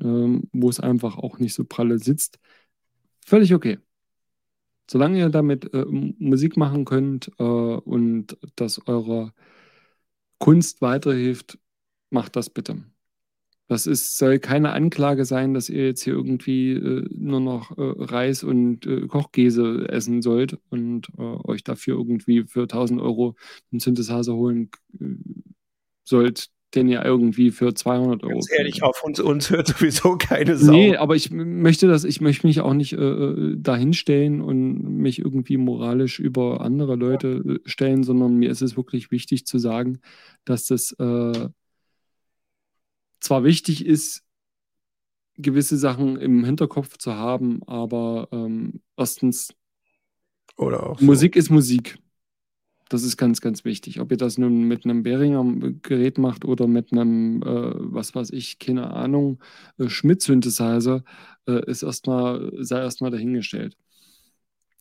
Speaker 2: ähm, wo es einfach auch nicht so pralle sitzt. Völlig okay. Solange ihr damit äh, Musik machen könnt äh, und das eurer Kunst weiterhilft, macht das bitte. Das ist, soll keine Anklage sein, dass ihr jetzt hier irgendwie äh, nur noch äh, Reis und äh, Kochkäse essen sollt und äh, euch dafür irgendwie für 1000 Euro einen Synthesizer holen äh, sollt, den ihr irgendwie für 200 Euro
Speaker 3: Ganz ehrlich, auf uns, uns hört sowieso keine Sau.
Speaker 2: Nee, aber ich möchte das, ich möchte mich auch nicht äh, dahinstellen und mich irgendwie moralisch über andere Leute äh, stellen, sondern mir ist es wirklich wichtig zu sagen, dass das äh, zwar wichtig ist, gewisse Sachen im Hinterkopf zu haben, aber ähm, erstens,
Speaker 3: auch so.
Speaker 2: Musik ist Musik. Das ist ganz, ganz wichtig. Ob ihr das nun mit einem Behringer Gerät macht oder mit einem, äh, was weiß ich, keine Ahnung, äh, Schmidt-Synthesizer, äh, ist erstmal, sei erstmal dahingestellt.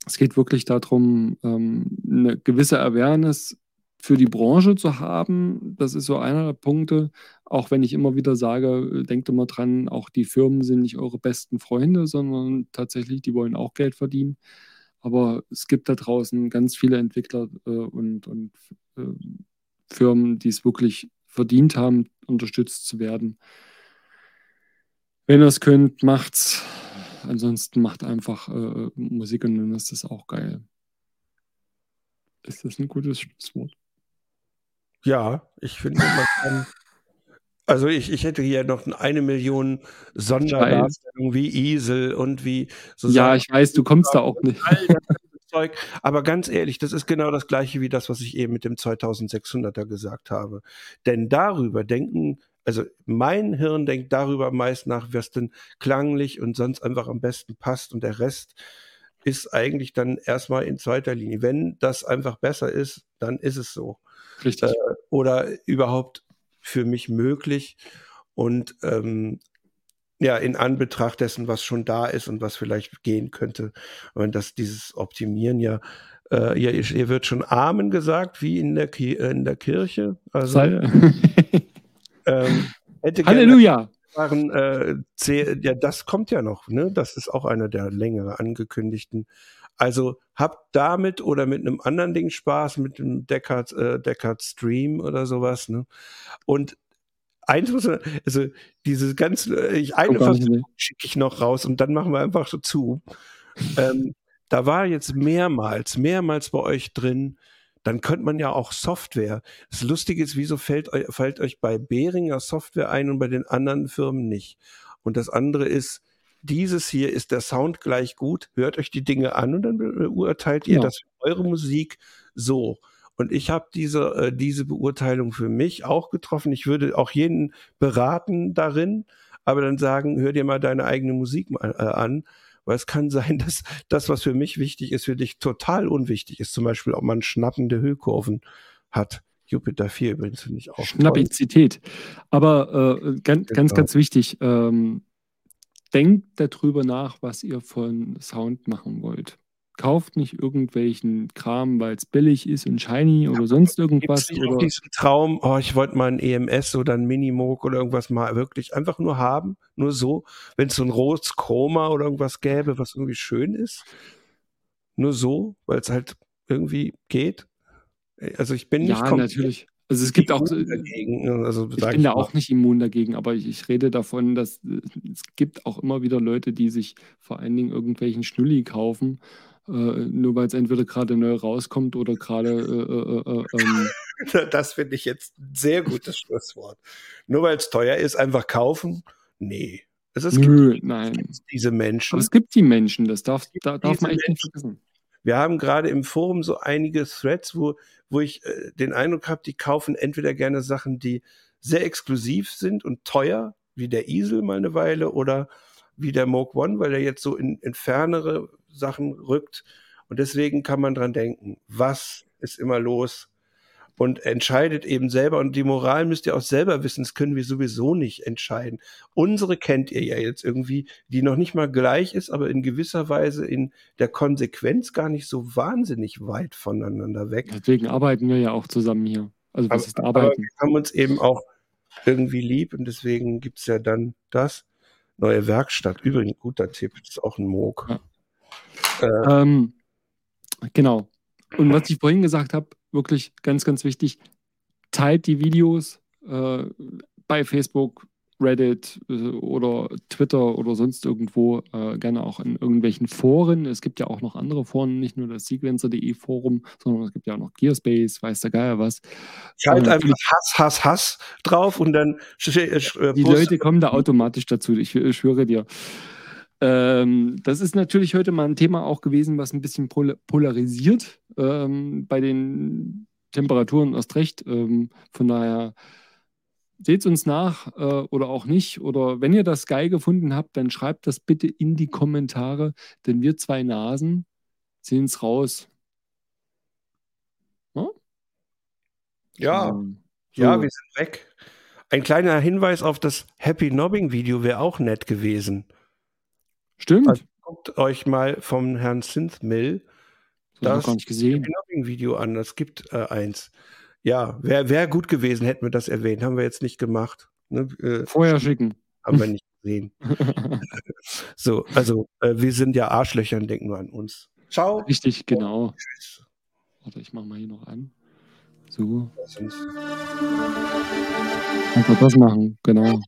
Speaker 2: Es geht wirklich darum, ähm, eine gewisse Awareness für die Branche zu haben. Das ist so einer der Punkte. Auch wenn ich immer wieder sage, denkt immer dran, auch die Firmen sind nicht eure besten Freunde, sondern tatsächlich, die wollen auch Geld verdienen. Aber es gibt da draußen ganz viele Entwickler äh, und, und äh, Firmen, die es wirklich verdient haben, unterstützt zu werden. Wenn ihr es könnt, macht's. Ansonsten macht einfach äh, Musik und dann ist das auch geil. Ist das ein gutes Schlusswort?
Speaker 3: Ja, ich finde, man kann. Also ich, ich hätte hier noch eine Million Sonderdarstellungen wie Isel und wie so
Speaker 2: Ja, ich weiß, du kommst da auch nicht.
Speaker 3: Zeug. Aber ganz ehrlich, das ist genau das gleiche wie das, was ich eben mit dem 2600er gesagt habe. Denn darüber denken, also mein Hirn denkt darüber meist nach, was denn klanglich und sonst einfach am besten passt und der Rest ist eigentlich dann erstmal in zweiter Linie. Wenn das einfach besser ist, dann ist es so
Speaker 2: Richtig.
Speaker 3: oder überhaupt für mich möglich. Und ähm, ja, in Anbetracht dessen, was schon da ist und was vielleicht gehen könnte, und dass dieses Optimieren ja, äh, ja, hier wird schon Amen gesagt, wie in der, Ki in der Kirche. Also ähm,
Speaker 2: Halleluja!
Speaker 3: waren, äh, ja, das kommt ja noch, ne? Das ist auch einer der längere angekündigten. Also habt damit oder mit einem anderen Ding Spaß, mit dem Deckard, äh, Deckard Stream oder sowas, ne? Und eins muss man, also diese ganzen, äh, ich, eine
Speaker 2: nee.
Speaker 3: schicke ich noch raus und dann machen wir einfach so zu. ähm, da war jetzt mehrmals, mehrmals bei euch drin, dann könnte man ja auch Software. Das Lustige ist, wieso fällt, eu- fällt euch bei Behringer Software ein und bei den anderen Firmen nicht? Und das andere ist, dieses hier ist der Sound gleich gut, hört euch die Dinge an und dann beurteilt ihr
Speaker 2: Genau.
Speaker 3: das für eure Musik so. Und ich habe diese, äh, diese Beurteilung für mich auch getroffen. Ich würde auch jeden beraten darin, aber dann sagen, hör dir mal deine eigene Musik mal, äh, an. Weil es kann sein, dass das, was für mich wichtig ist, für dich total unwichtig ist. Zum Beispiel, ob man schnappende Höhekurven hat. Jupiter 4 übrigens finde ich auch.
Speaker 2: Schnappizität. Aber äh, ganz, ganz,
Speaker 3: Genau.
Speaker 2: ganz wichtig, ähm, denkt darüber nach, was ihr von Sound machen wollt. kauft nicht irgendwelchen Kram, weil es billig ist und shiny oder sonst irgendwas.
Speaker 3: Gibt's nicht
Speaker 2: Oder
Speaker 3: diesen Traum, oh, ich wollte mal ein EMS oder ein Minimoog oder irgendwas mal wirklich einfach nur haben, nur so, wenn es so ein rotes Chroma oder irgendwas gäbe, was irgendwie schön ist. Nur so, weil es halt irgendwie geht. Also ich bin nicht
Speaker 2: ja,
Speaker 3: komplett
Speaker 2: natürlich. Also es gibt auch,
Speaker 3: immun dagegen. ne? Also
Speaker 2: ich bin da
Speaker 3: mal.
Speaker 2: auch nicht immun dagegen, aber ich, ich rede davon, dass äh, es gibt auch immer wieder Leute, die sich vor allen Dingen irgendwelchen Schnulli kaufen, äh, nur weil es entweder gerade neu rauskommt oder gerade äh, äh, äh, ähm,
Speaker 3: Das finde ich jetzt ein sehr gutes Schlusswort. Nur weil es teuer ist, einfach kaufen? Nee. Es, es
Speaker 2: nö,
Speaker 3: gibt
Speaker 2: nein.
Speaker 3: diese Menschen.
Speaker 2: Aber es gibt die Menschen, das darf, da, darf man echt nicht vergessen.
Speaker 3: Wir haben gerade im Forum so einige Threads, wo, wo ich äh, den Eindruck habe, die kaufen entweder gerne Sachen, die sehr exklusiv sind und teuer, wie der Isel mal eine Weile oder wie der Moog One, weil er jetzt so in, in fernere Sachen rückt. Und deswegen kann man dran denken, was ist immer los? Und entscheidet eben selber. Und die Moral müsst ihr auch selber wissen. Das können wir sowieso nicht entscheiden. Unsere kennt ihr ja jetzt irgendwie, die noch nicht mal gleich ist, aber in gewisser Weise in der Konsequenz gar nicht so wahnsinnig weit voneinander weg.
Speaker 2: Deswegen arbeiten wir ja auch zusammen hier. Also was
Speaker 3: Aber,
Speaker 2: ist
Speaker 3: aber
Speaker 2: arbeiten?
Speaker 3: wir haben uns eben auch irgendwie lieb und deswegen gibt's ja dann das. Neue Werkstatt. Übrigens, guter Tipp. Das ist auch ein Moog.
Speaker 2: Ja.
Speaker 3: Äh,
Speaker 2: Ähm, genau. Und was ich vorhin gesagt habe, wirklich ganz, ganz wichtig, teilt die Videos äh, bei Facebook, Reddit äh, oder Twitter oder sonst irgendwo, äh, gerne auch in irgendwelchen Foren. Es gibt ja auch noch andere Foren, nicht nur das Sequencer.de Forum, sondern es gibt ja auch noch Gearspace, weiß der Geier was.
Speaker 3: ich halte
Speaker 2: äh,
Speaker 3: einfach Hass, Hass, Hass drauf und dann
Speaker 2: Die Leute kommen da automatisch dazu, ich, ich schwöre dir. Ähm, das ist natürlich heute mal ein Thema auch gewesen, was ein bisschen pol polarisiert ähm, bei den Temperaturen erst recht. Ähm, von daher seht uns nach äh, oder auch nicht. Oder wenn ihr das geil gefunden habt, dann schreibt das bitte in die Kommentare, denn wir zwei Nasen sehen es raus. Ja?
Speaker 3: ja,
Speaker 2: Ähm,
Speaker 3: ja,
Speaker 2: so.
Speaker 3: wir sind weg. Ein kleiner Hinweis auf das Happy Nobbing Video wäre auch nett gewesen.
Speaker 2: Stimmt.
Speaker 3: Also- Guckt euch mal vom Herrn Synthmill
Speaker 2: das
Speaker 3: Video an. Es gibt äh, eins. Ja, wäre wär gut gewesen, hätten wir das erwähnt. Haben wir jetzt nicht gemacht. Ne? Äh,
Speaker 2: Vorher schicken.
Speaker 3: haben wir nicht gesehen. So, also äh, wir sind ja Arschlöcher und denken nur an uns. Ciao.
Speaker 2: Richtig, genau.
Speaker 3: Tschüss.
Speaker 2: Warte, ich mach mal hier noch an. So,
Speaker 3: Lass uns-
Speaker 2: einfach das machen, genau.